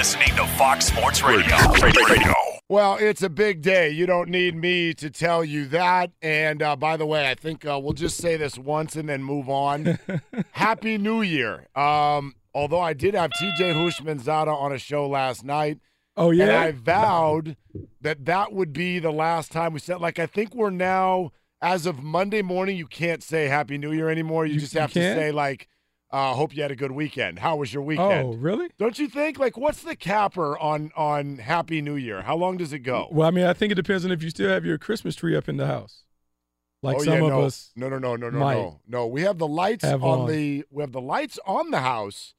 You're listening to Fox Sports Radio. Radio. Radio. Well, it's a big day. You don't need me to tell you that. And uh, by the way, I think uh, we'll just say this once and then move on. Happy New Year. Um, although I did have TJ Houshmandzadeh on a show last night. Oh yeah. And I vowed that that would be the last time we said, like, I think we're now, as of Monday morning, you can't say Happy New Year anymore. You, You- just you have to say, like, uh, hope you had a good weekend. How was your weekend? oh really? Don't you think? Like, what's the capper on on Happy New Year? How long does it go? Well, I mean, I think it depends on if you still have your Christmas tree up in the house, like oh, some yeah, of no. us. No, no, no, no, no, no, no. We have the lights have on, on. the. We have the lights on the house.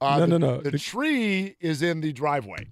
Uh, No, the, no, no. The, The- tree is in the driveway.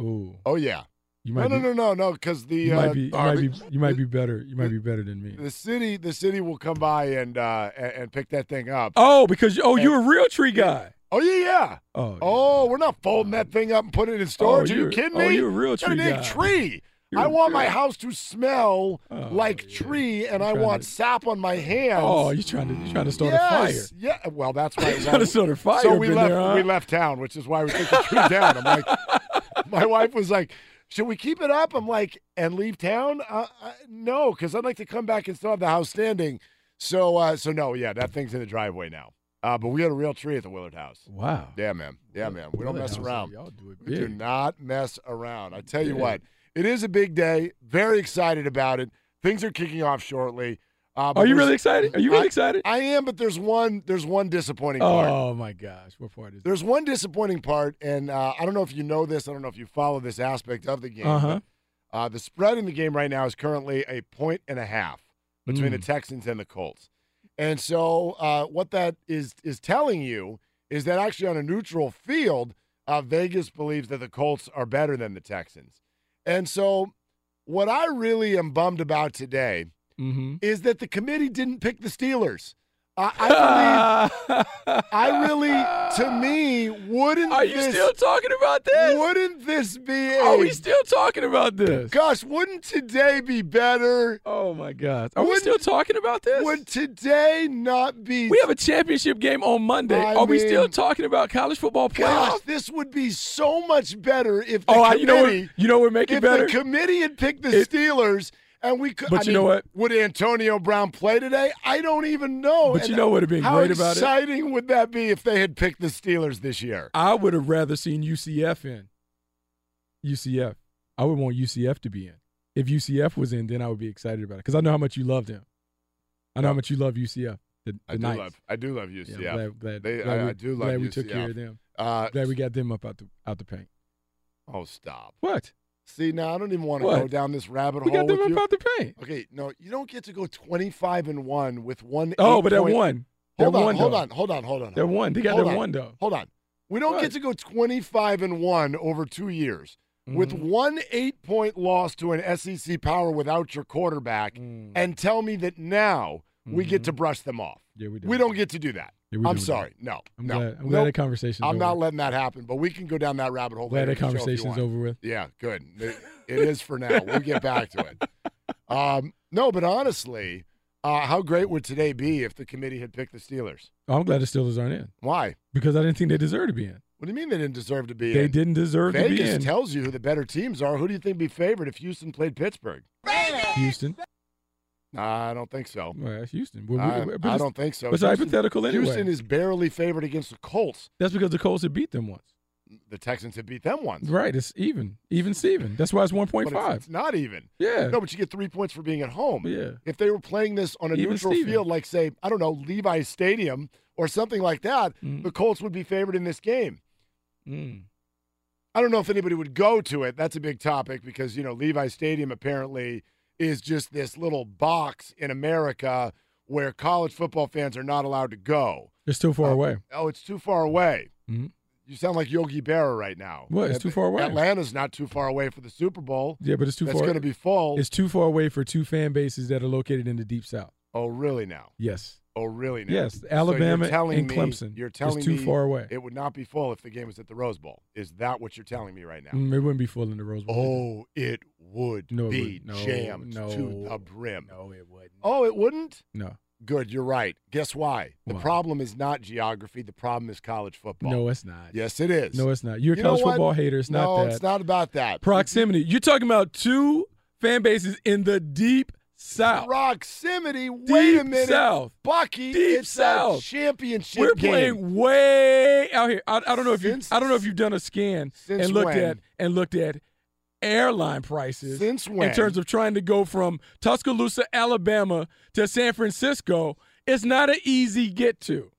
Ooh, Oh yeah. You No, might no, be. no, no, no. Because the You uh, might be. You uh, might be. You might be better. You might be better than me. the city. The city will come by and uh and, and pick that thing up. Oh, because oh, you're a real tree guy. Oh yeah, yeah. Oh. Oh, we're not folding that thing up and putting it in storage. Are you kidding me? oh, you're a real tree big guy. tree. You're I want my house to smell Oh, like yeah. tree, and I want to- sap on my hands. Oh, you're trying to you're trying to start a fire? Yes, Yeah, well, that's why. Trying to start a fire So we left. there, huh? We left town, which is why we took the tree down. I'm like, my wife was like, "Should we keep it up?" I'm like, "And leave town?" Uh, uh, no, because I'd like to come back and still have the house standing. So, uh, so no, yeah, that thing's in the driveway now. Uh, but we got a real tree at the Willard house. Wow. Yeah, man. Yeah, man. We don't Willard mess House, around. Y'all do it We do not mess around. I tell you Yeah. what, it is a big day. Very excited about it. Things are kicking off shortly. Uh, Are you really excited? Are you really I- excited? I am, but there's one. There's one disappointing part. Oh my gosh, what part is? There's one disappointing part, and uh, I don't know if you know this. I don't know if you follow this aspect of the game. Uh-huh. but, uh, the spread in the game right now is currently a point and a half between the Mm. Texans and the Colts. And so, uh, what that is is telling you is that actually on a neutral field, uh, Vegas believes that the Colts are better than the Texans. And so, what I really am bummed about today Mm-hmm. is that the committee didn't pick the Steelers. I, I believe. I really, to me, wouldn't. Are you this, still talking about this? Wouldn't this be? A, Are we still talking about this? Gosh, wouldn't today be better? Oh my God! Are we still talking about this? Would today not be? we have a championship game on Monday. I Are we still talking about college football Gosh, this would be so much better if the Oh, committee. you know what? You know make it if better? the committee had picked the It- Steelers and we could. But I you know what? Would Antonio Brown play today? I don't even know. But And you know what been how great about it? exciting would that be if they had picked the Steelers this year? I would have rather seen UCF in. UCF. I would want UCF to be in. If UCF was in, then I would be excited about it because I know how much you love them. I know how much you love UCF. The, the I do Knights. love. I do love UCF. Yeah, glad, glad, They- glad I, we, I do love glad we took care of them. Uh, Glad we got them up out the out the paint. oh, stop. What? See, now I don't even want to go down this rabbit We hole got them with up you. out the paint. Okay, no, you don't get to go twenty-five and one with one. Oh, but they're eight-point- one. They're Hold on, one. hold though. on, hold on, hold on. They're one. They got Hold their on. one though. Hold on. We don't get to go 25 and 1 over 2 years. With Mhm. one 8-point loss to an SEC power without your quarterback Mm. and tell me that now we get to brush them off. Yeah, we do. We don't get to do that. Yeah, I'm do. sorry. No. I'm no. glad. I'm Nope. glad that conversation's I'm over. not letting that happen, but we can go down that rabbit hole glad later that in the show if you conversation's over with. Yeah, good. It, it is for now. We'll get back to it. Um, no, but honestly, uh, how great would today be if the committee had picked the Steelers? Oh, I'm glad the Steelers aren't in Why? because I didn't think they deserved to be in. What do you mean they didn't deserve to be They in? They didn't deserve to be Vegas tells you who the better teams are. Who do you think would be favored if Houston played Pittsburgh? Houston. I don't think so. Well, that's Houston. Well, we- I, but I don't think so. it's Houston- hypothetical anyway. Houston is barely favored against the Colts. That's because the Colts had beat them once. The Texans have beat them once. Right. It's even. Even Steven. That's why it's 1.5. it's, it's not even. Yeah. No, but you get three points for being at home. Yeah. If they were playing this on a Even neutral Steven. field, like say, I don't know, Levi Stadium or something like that, Mm. the Colts would be favored in this game. Mm. I don't know if anybody would go to it. That's a big topic because, you know, Levi Stadium apparently is just this little box in America where college football fans are not allowed to go. It's too far Uh, away. Oh, it's too far away. Mhm. You sound like Yogi Berra right now. What? It's too far away. Atlanta's not too far away for the Super Bowl. Yeah, but it's too That's far. It's going to be full. It's too far away for two fan bases that are located in the deep south. Oh, really now? Yes. Oh, really now? Yes, So Alabama you're telling and me- Clemson. You're It's telling too me far away. It would not be full if the game was at the Rose Bowl. Is that what you're telling me right now? Mm, it wouldn't be full in the Rose Bowl. Oh, it would No, it be wouldn't. No, jammed no. to the brim. No, it wouldn't. Oh, it wouldn't? No. Good, you're right. Guess why? The Why? problem is not geography. The problem is college football. No, it's not. Yes, it is. No, it's not. You're a You college football hater. It's no, not that. it's not about that. Proximity. You're talking about two fan bases in the deep south. Proximity. Wait a minute, South. Bucky. Deep it's South. a championship We're game. playing way out here. I, I don't know if Since- you. I don't know if you've done a scan and looked when? at and looked at airline prices. Since when? In terms of trying to go from Tuscaloosa, Alabama, to San Francisco, it's not an easy get to.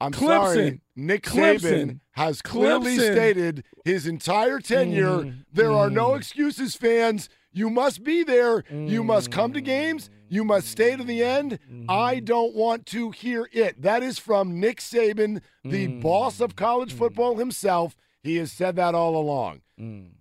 I'm Clemson. sorry. Nick Saban Clemson. has clearly Clemson. stated his entire tenure Mhm. there are no Mhm. excuses, fans. You must be there. You must come to games. Mm. You must stay to the end. Mm-hmm. I don't want to hear it. That is from Nick Saban, the mm. boss of college mm. football himself. He has said that all along.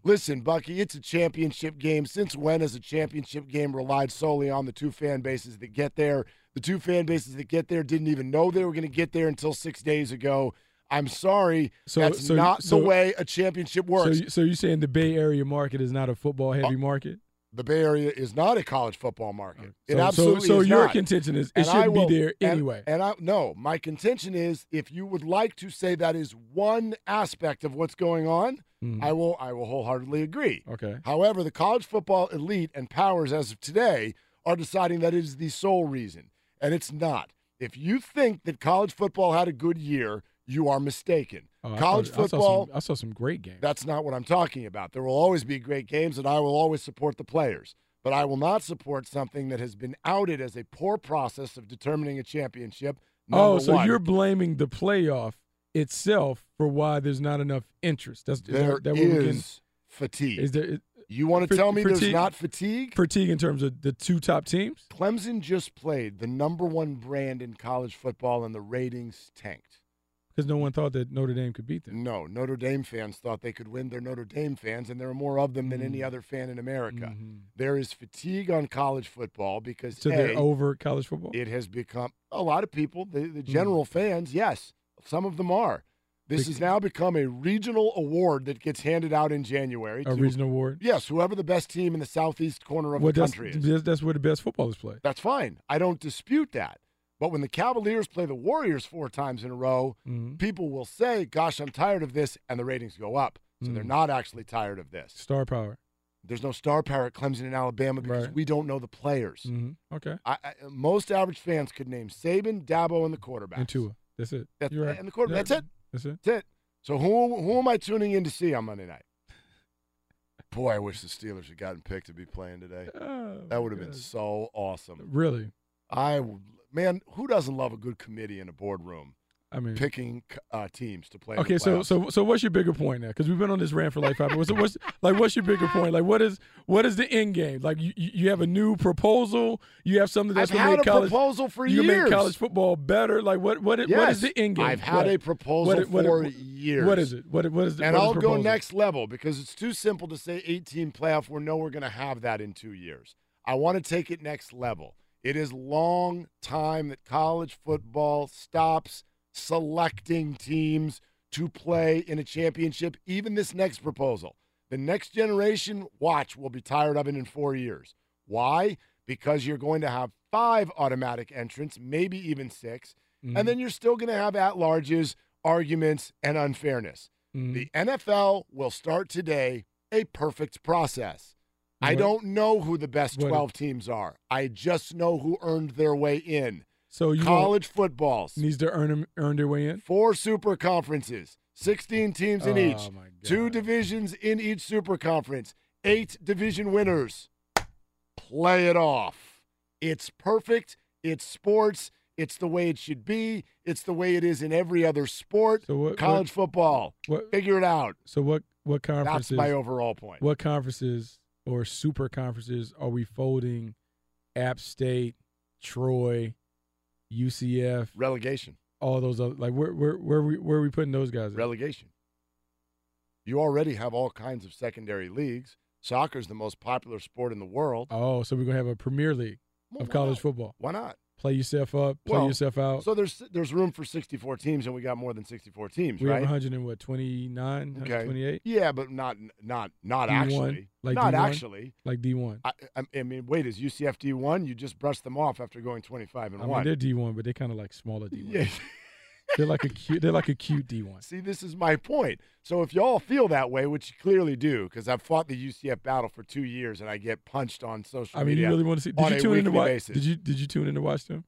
Listen, Bucky, it's a championship game. Since when has a championship game relied solely on the two fan bases that get there? The two fan bases that get there didn't even know they were going to get there until six days ago. I'm sorry. So- that's so- not so- the way a championship works. you, so you're saying the Bay Area market is not a football heavy uh, market? The Bay Area is not a college football market. It So- so- absolutely so is your not. contention is it shouldn't be there anyway. And, I no, my contention is if you would like to say that is one aspect of what's going on, Mhm. I will I will wholeheartedly agree. Okay. However, the college football elite and powers as of today are deciding that it is the sole reason, and it's not. If you think that college football had a good year, you are mistaken. Oh, I college thought- I saw football some- I saw some great games. that's not what I'm talking about. There will always be great games, and I will always support the players. But I will not support something that has been outed as a poor process of determining a championship. Oh, so one. you're blaming the playoff itself for why there's not enough interest. That's is There that, that getting- is fatigue. Is there you want to tell me there's fatigue- not fatigue? fatigue in terms of the two top teams? Clemson just played the number one brand in college football, and the ratings tanked. Because no one thought that Notre Dame could beat them. No, Notre Dame fans thought they could win. They're Notre Dame fans, and there are more of them than any Mm. other fan in America. Mhm. There is fatigue on college football because So A, they're over college football. it has become a lot of people, the, Mm. the general fans, yes, some of them are. This has now become a regional award that gets handed out in January. a to- regional award. Yes, whoever the best team in the southeast corner of Well, the that's, country is. that's where the best football is played. That's fine. I don't dispute that. But when the Cavaliers play the Warriors four times in a row, Mhm. people will say, Gosh, I'm tired of this, and the ratings go up. So they're Mm. not actually tired of this. Star power. There's no star power at Clemson and Alabama because Right. we don't know the players. hmm Okay. I, I, most average fans could name Saban, Dabo, and the quarterback. And Tua. That's it. That- You're right. and the quarterback. That's it. That's it. That's it. So who who am I tuning in to see on Monday night? Boy, I wish the Steelers had gotten picked to be playing today. Oh, that would have been so awesome. Really? I would- man, who doesn't love a good committee in a boardroom I mean, picking uh, teams to play? Okay, so so so what's your bigger point now? Because we've been on this rant for like five minutes. What's, what's like what's your bigger point? Like what is what is the end game? Like you, you have a new proposal. You have something that's gonna had make a college proposal for you years. make college football better. Like what what is, yes, what is the end game? I've had What? a proposal What- what- for what- years. What is it? What what is the, and I'll go next level because it's too simple to say 18 playoff. We know we're going to have that in two years. I want to take it next level. It is long time that college football stops selecting teams to play in a championship. Even this next proposal, the next generation, watch, will be tired of it in four years. Why? Because you're going to have five automatic entrants, maybe even 6 Mhm. and then you're still going to have at larges, arguments, and unfairness. Mhm. The NFL will start today a perfect process. I What- don't know who the best what- 12 teams are. I just know who earned their way in. So you College footballs, needs to earn earn their way in. four super conferences, 16 teams in Oh, each, two divisions in each super conference, eight division winners. Play it off. It's perfect. It's sports. It's the way it should be. It's the way it is in every other sport. So what- College football. What Figure it out. so what what conferences? That's my overall point. What conferences or super conferences are we folding? App State, Troy, UCF, Relegation. all those other like where where where we where are we putting those guys? In? Relegation. You already have all kinds of secondary leagues. Soccer's the most popular sport in the world. Oh, so we're gonna have a Premier League Well, of college not? football. Why not? Play yourself up, play Well, yourself out. So there's there's room for 64 teams, and we got more than 64 teams, we right? have 100 and what 29, Okay. 128, Yeah, but not not not D1, actually. like not D1? actually. like D1. I, I, mean, wait, is UCF D1? You just brushed them off after going 25 and I mean, one. they're D1, but they're kind of like smaller D1. Yeah. They're like a cute. They're like a cute D1. See, this is my point. So if y'all feel that way, which you clearly do, because I've fought the UCF battle for two years and I get punched on social media. I mean, media. you really want to see? Did you tune in to watch? basis. Did you did you tune in to watch them?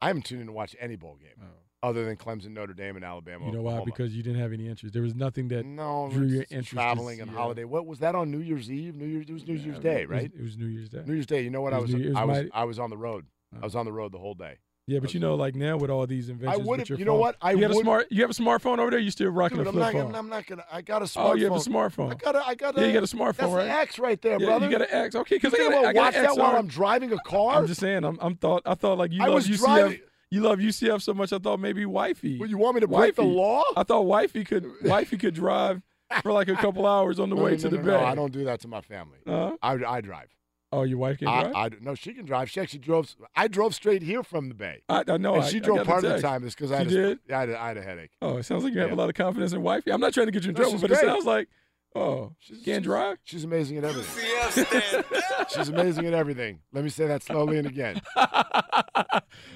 I haven't tuned in to watch any bowl game Oh. other than Clemson, Notre Dame, and Alabama. You know why? Oklahoma. Because you didn't have any interest. There was nothing that no, drew your interest. traveling and holiday. What was that on New Year's Eve? New Year's. It was New yeah, Year's it Day, right? It was New Year's Day. New Year's Day. You know what? It I was was. It was I was. I was on the road. Oh. I was on the road the whole day. Yeah, but you know, like now with all these inventions, would've- with your you know what? I you got a smart. You have a smartphone over there. You still rocking Dude, a I'm flip not. phone? I'm not gonna. I got a smartphone. oh, you have a smartphone. I got a. I got a. Yeah, you got a smartphone, That's right? an X right there, yeah, brother. you got an X. Okay, because I I'm I gonna got watch that while I'm driving a car? I'm just saying. I'm. I'm thought. I thought like you I love was UCF. driving- You love UCF so much. I thought maybe wifey. Well, you want me to break the law? I thought wifey could. wifey could drive for like a couple hours on the No, way no, to no, the no, bay. No, I don't do that to my family. Uh-huh. I, I drive. Oh, your wife can drive. I, no, she can drive. She actually drove. I drove straight here from the bay. I, I know. and she I drove got part of the time just because I, She had a- I, had a, I had a headache. Oh, it sounds like you have a lot of confidence in wifey. I'm not trying to get you in No, trouble, she's but it sounds like, oh, She's, can't she's- drive. She's amazing at everything. she's amazing at everything. Let me say that slowly and again.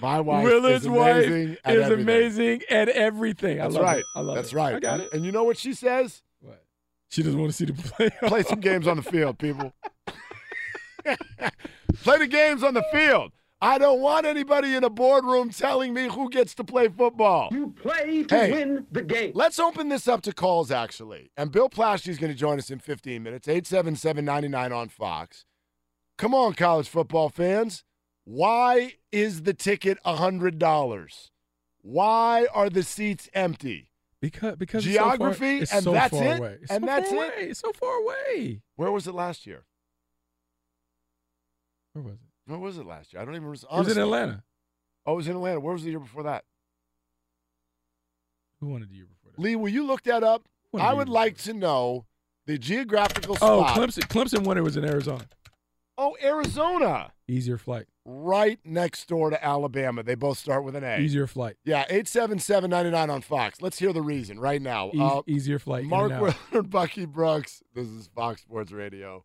My wife Willard's is wife amazing at is everything. amazing at everything. I That's love right. it. I love That's it. right. I got and, it. and you know what she says? What? She doesn't want to see the play. Play some games on the field, people. Play the games on the field. I don't want anybody in a boardroom telling me who gets to play football. You play to Hey, win the game. Let's open this up to calls, actually. And Bill Plaschke is going to join us in 15 minutes, 877 99 on Fox. Come on, college football fans. Why is the ticket $100? Why are the seats empty? Because because Geography, it's so far, it's and so that's far it? Away. And so that's far it? Away. It's so far away. Where was it last year? Where was it? Where was it last year? I don't even. Remember. It was honestly. in Atlanta. Oh, it was in Atlanta. Where was the year before that? Who won it the year before? That? Lee, will you look that up? I would like to know the geographical Oh, spot. Clemson. Clemson when it was in Arizona. Oh, Arizona. Easier flight. Right next door to Alabama. They both start with an A. Easier flight. Yeah, 877-99 on Fox. Let's hear the reason right now. E- Uh, easier flight. Mark. Willard, Bucky Brooks. This is Fox Sports Radio.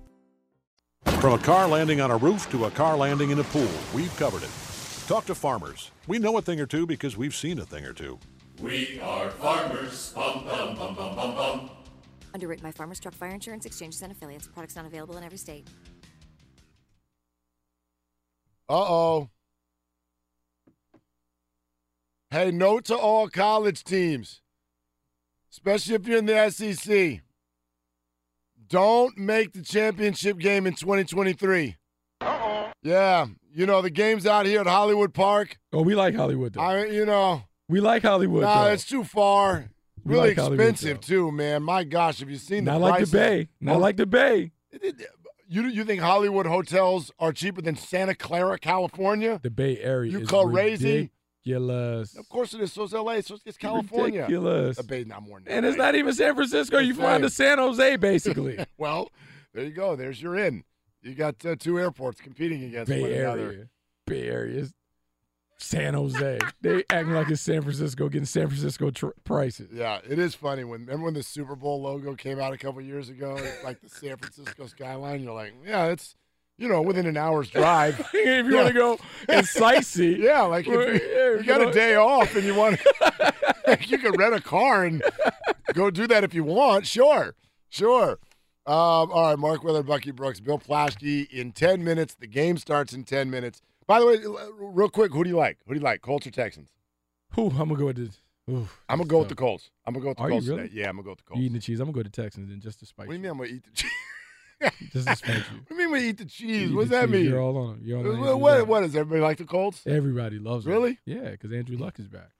From a car landing on a roof to a car landing in a pool, we've covered it. Talk to farmers. We know a thing or two because we've seen a thing or two. We are farmers. Bum, bum, bum, bum, bum, bum. Underwritten by Farmers Truck Fire Insurance Exchanges and Affiliates. Products not available in every state. Uh-oh. Hey, note to all college teams, especially if you're in the SEC. Don't make the championship game in 2023. Uh-oh. Yeah, you know the games out here at Hollywood Park. Oh, we like Hollywood though. I, you know, we like Hollywood. nah, though. it's too far. We Really like expensive too, man. My gosh, have you seen the Not like the? Bay. Not Oh, like the Bay. You you think Hollywood hotels are cheaper than Santa Clara, California? The Bay Area. You is crazy? Ridiculous. Of course it is. So is LA. So it's California. Ridiculous. The Bay's not more than And it's not even San Francisco. You Just fly to. San Jose, basically. well, there you go. There's your in. You got uh, two airports competing against one Bay another. Bay Area. is San Jose. they acting like it's San Francisco, getting San Francisco tr- prices. Yeah, it is funny when remember when the Super Bowl logo came out a couple years ago, it's like the San Francisco skyline. You're like, yeah, it's you know within an hour's drive. if you want to go and sightsee, yeah, like if you, Yeah, you got you a day off and you want, you can rent a car and go do that if you want. Sure, sure. Um, all right, Mark Willard, Bucky Brooks, Bill Plaschke in ten minutes. The game starts in ten minutes. By the way, real quick, who do you like? Who do you like? Colts or Texans? Whew, I'm gonna go with the Oof, I'm gonna go with the. Colts. I'm gonna go with the Are you Colts really? today. Yeah, I'm gonna go with the Colts. You eating the cheese? I'm gonna go to Texans and just to spite What do you mean I'm gonna eat the cheese? Just to spite you. What do you mean we eat the cheese? You eat What does the that cheese, mean? You're all on it. You're on What, Andrew what, Luck. what is everybody like the Colts? Everybody loves them. Really? Yeah, because Andrew Luck is back.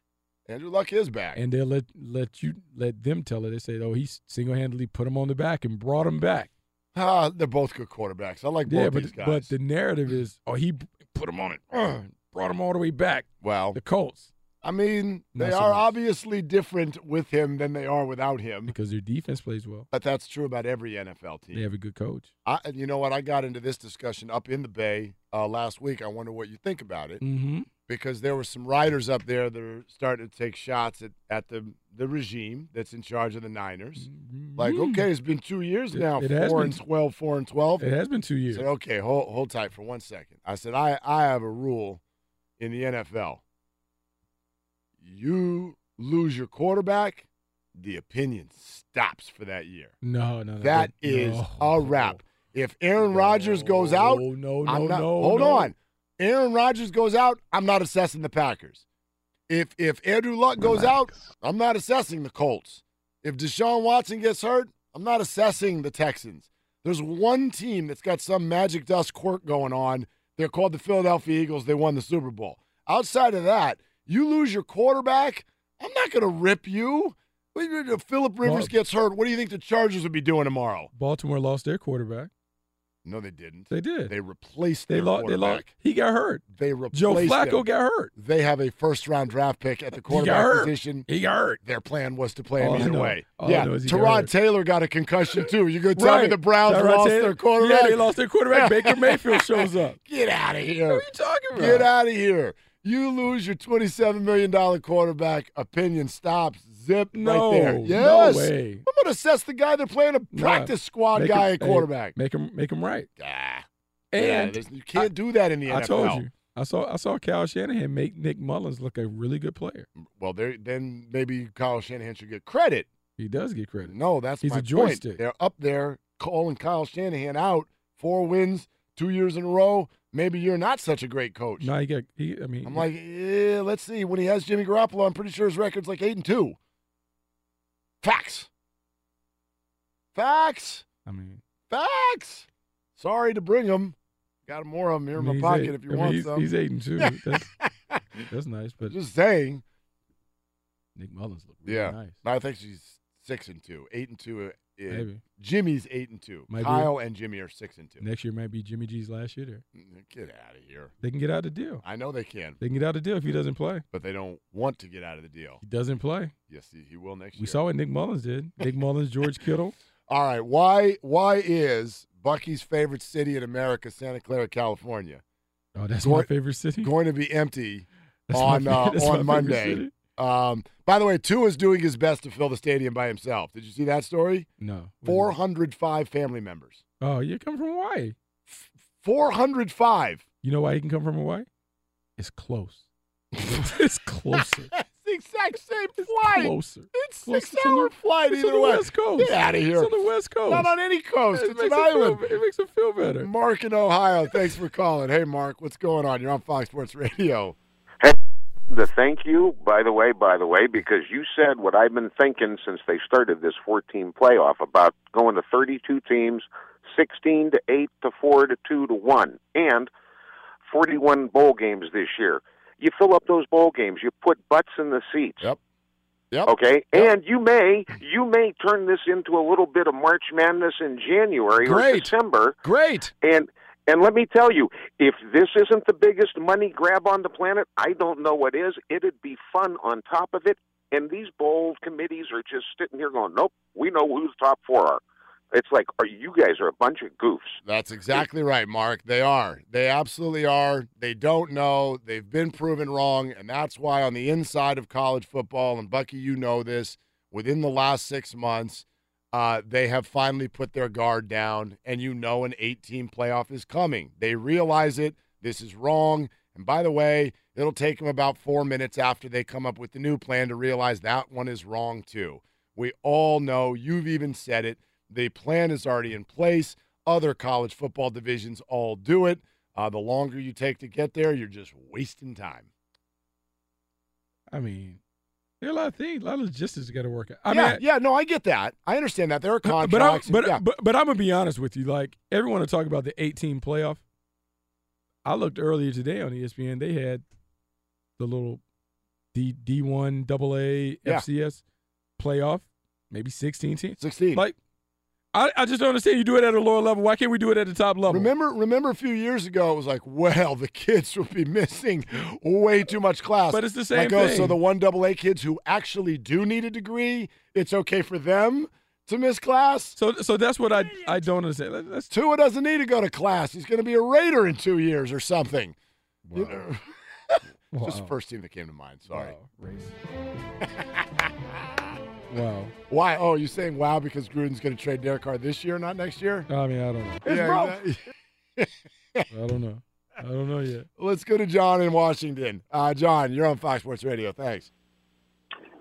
Andrew Luck is back. And they'll let let you let them tell it. They say, "Oh, he single handedly put him on the back and brought him back." Ah, they're both good quarterbacks. I like both yeah, but these guys. but the narrative is, "Oh, he put him on it, uh, brought him all the way back." well, The Colts I mean, Not they so are much. obviously different with him than they are without him. because their defense plays well. But that's true about every NFL team. They have a good coach. I, and you know what? I got into this discussion up in the Bay uh, last week. I wonder what you think about it Mm-hmm. because there were some writers up there that are starting to take shots at, at the the regime that's in charge of the Niners. Like, okay, it's been two years Mm-hmm. It- now, it has four been. and 12, four and twelve. It has been two I years. said, okay, hold hold tight for one second. I said, I I have a rule in the NFL. You lose your quarterback, the opinion stops for that year. No, no, no. That is no. a wrap. If Aaron Rodgers goes out, No, no, I'm no, not, no, hold no. on. Aaron Rodgers goes out, I'm not assessing the Packers. If if Andrew Luck goes out, I'm not assessing the Colts. If Deshaun Watson gets hurt, I'm not assessing the Texans. There's one team that's got some magic dust quirk going on. They're called the Philadelphia Eagles. They won the Super Bowl. Outside of that, you lose your quarterback, I'm not going to rip you. If Philip Rivers gets hurt, what do you think the Chargers would be doing tomorrow? Baltimore lost their quarterback. No, they didn't. They did. They replaced They their lost. They quarterback. lost. He got hurt. They replaced Joe Flacco him. got hurt. They have a first round draft pick at the quarterback hurt. position. He got hurt. Their plan was to play him All either way. all yeah, know is got Tyrod. Taylor got a concussion too. You gonna tell me the Browns Tyrod lost Taylor- their quarterback? Yeah, they lost their quarterback. Baker Mayfield shows up. Get out of here. What are you talking about? Get out of here. You lose your $27 million quarterback, opinion stops. Zip No, right there. no way. I'm going to assess the guy they're playing a Nah, practice squad guy him- at hey, quarterback. make him make him right. Ah. And Yeah, you can't do that in the I NFL. I told you. I saw I saw Cal Shanahan make Nick Mullens look a really good player. Well, there, then maybe Kyle Shanahan should get credit. He does get credit. No, that's He's my a joystick. point. They're up there calling Kyle Shanahan out. Four wins, two years in a row. Maybe you're not such a great coach. No, he got. He, I mean, I'm like, eh, let's see. When he has Jimmy Garoppolo, I'm pretty sure his record's like eight and two. Facts. Facts. I mean, Facts. Sorry to bring them. Got more of them here I in my pocket eight- if you I want he's, some. He's eight and two. That's, that's nice, but Just saying. Nick Mullens look really Yeah, nice. I think she's six and two, eight and two. Uh, Maybe. Jimmy's eight and two. Might be. Kyle and Jimmy are six and two. Next year might be Jimmy G's last year. There, Get out of here. they can get out of the deal. I know they can, They can get out of the deal if he doesn't play. but they don't want to get out of the deal. He doesn't play. Yes, he, he will next We year. We saw what Nick Mullens did. Nick Mullens, George Kittle. All right, why why is Bucky's favorite city in America, Santa Clara, California, Oh, that's my favorite city. going to be empty That's on fa- uh, on Monday? Um, by the way, Tua is doing his best to fill the stadium by himself. Did you see that story? No. Four hundred five family members. Oh, you come from Hawaii. Four hundred five. You know why he can come from Hawaii? It's close. it's closer. That's the exact same flight. Closer. It's Closer. six It's hour the- flight it's either on the way. West Coast. Get out of here. It's on the West Coast. Not on any coast. It it's an it feel- island. it makes it feel better. Mark in Ohio, thanks for calling. Hey, Mark, what's going on? You're on Fox Sports Radio. To thank you, by the way, by the way, because you said what I've been thinking since they started this 14 playoff about going to 32 teams, 16 to 8 to 4 to 2 to 1, and 41 bowl games this year. You fill up those bowl games, you put butts in the seats. Yep. Yep. Okay, and you may you may turn this into a little bit of March Madness in January or Great. December. Great. And and let me tell you, if this isn't the biggest money grab on the planet, I don't know what is. It'd be fun on top of it. And these bold committees are just sitting here going, "Nope, we know who the top four are." It's like, are you guys are a bunch of goofs? That's exactly right, Mark. They are. They absolutely are. They don't know. They've been proven wrong. And that's why, on the inside of college football, and Bucky, you know this, within the last six months, uh, they have finally put their guard down. And you know an 18 playoff is coming. They realize it. This is wrong. And by the way, it'll take them about four minutes after they come up with the new plan to realize that one is wrong, too. We all know, you've even said it. The plan is already in place. Other college football divisions all do it. Uh, the longer you take to get there, you're just wasting time. I mean, There are a lot of things, a lot of logistics got to work out. I yeah, mean, yeah, no, I get that. I understand that there are but I'm, contracts. and- but, yeah. but but I'm gonna be honest with you. Like everyone to talk about the 18 playoff. I looked earlier today on ESPN. They had the little D D1 AA A Yeah. FCS playoff, maybe 16 teams. 16. Like I, I just don't understand. You do it at a lower level. Why can't we do it at the top level? Remember, remember a few years ago, it was like, well, the kids will be missing way too much class. But it's the same like, oh, thing. so the one double A kids who actually do need a degree, it's okay for them to miss class. So, so that's what I I don't understand. That's Tua doesn't need to go to class. He's going to be a Raider in two years or something. You know? Just the first team that came to mind. Sorry. wow. Why? Oh, you're saying wow because Gruden's going to trade Derek Carr this year, not next year? I mean, I don't know. Yeah, exactly. I don't know. I don't know yet. Let's go to John in Washington. Uh, John, you're on Fox Sports Radio. Thanks.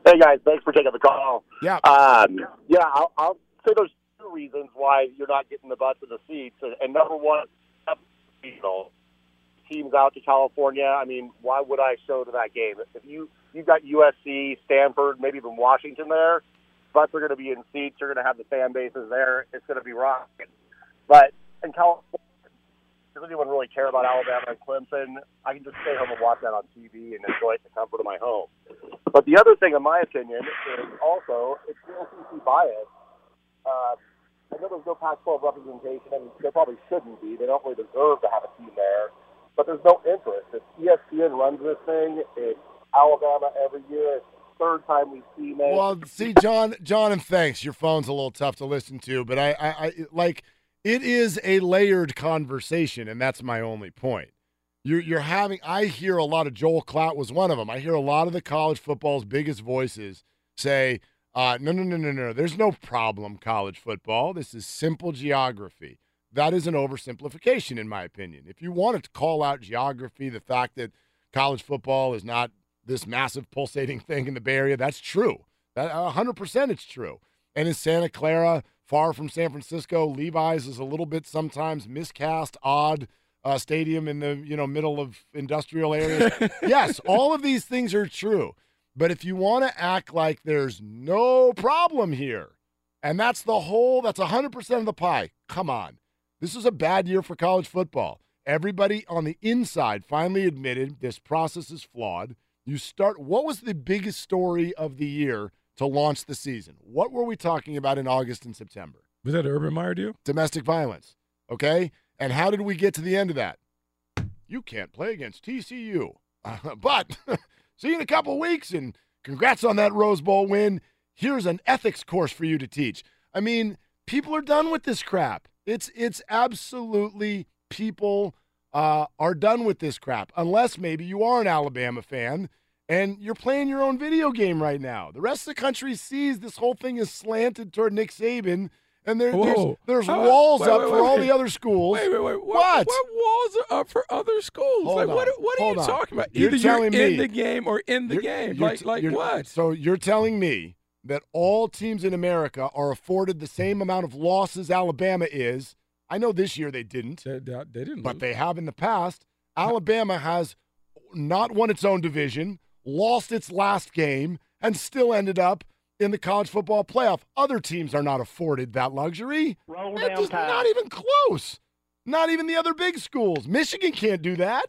Hey guys, thanks for taking the call. Yeah. Um, yeah, I'll, I'll say there's two reasons why you're not getting the butts of the seats, and, and number one, you know, teams out to California. I mean, why would I show to that game if you you've got USC, Stanford, maybe even Washington there? Butts are going to be in seats. You're going to have the fan bases there. It's going to be rocking. But in California, does anyone really care about Alabama and Clemson? I can just stay home and watch that on TV and enjoy the comfort of my home. But the other thing, in my opinion, is also it's the SEC bias. Uh, I know there's no Pac-12 representation, and there probably shouldn't be. They don't really deserve to have a team there. But there's no interest. If ESPN runs this thing, it's Alabama every year. Third time we've seen it. Well, see, John, John, and thanks. Your phone's a little tough to listen to, but I, I, I like it is a layered conversation, and that's my only point. You're, you're having. I hear a lot of Joel Klatt was one of them. I hear a lot of the college football's biggest voices say, uh, "No, no, no, no, no. There's no problem. College football. This is simple geography." That is an oversimplification, in my opinion. If you wanted to call out geography, the fact that college football is not this massive pulsating thing in the Bay Area, that's true. That 100% it's true. And in Santa Clara, far from San Francisco, Levi's is a little bit sometimes miscast, odd uh, stadium in the you know middle of industrial areas. yes, all of these things are true. But if you want to act like there's no problem here, and that's the whole, that's 100% of the pie, come on. This is a bad year for college football. Everybody on the inside finally admitted this process is flawed. You start, what was the biggest story of the year to launch the season? What were we talking about in August and September? Was that Urban Meyer deal? Domestic violence. Okay? And how did we get to the end of that? You can't play against TCU. but see you in a couple weeks, and congrats on that Rose Bowl win. Here's an ethics course for you to teach. I mean, people are done with this crap. It's it's absolutely people uh, are done with this crap. Unless maybe you are an Alabama fan and you're playing your own video game right now. The rest of the country sees this whole thing is slanted toward Nick Saban, and there, there's there's How- walls wait, up wait, for wait, all the other schools. Wait, wait, wait. What? What, what walls are up for other schools? Hold like, what, on. what are Hold you on. talking about? You're Either you're telling in me- the game or in the You're- game. you're Like, like you're- what? So you're telling me that all teams in America are afforded the same amount of losses Alabama is. I know this year they didn't, They, they, they didn't. but lose. they have in the past. Alabama has not won its own division, lost its last game, and still ended up in the college football playoff. Other teams are not afforded that luxury. Roll down is Tide. not even close. Not even the other big schools. Michigan can't do that.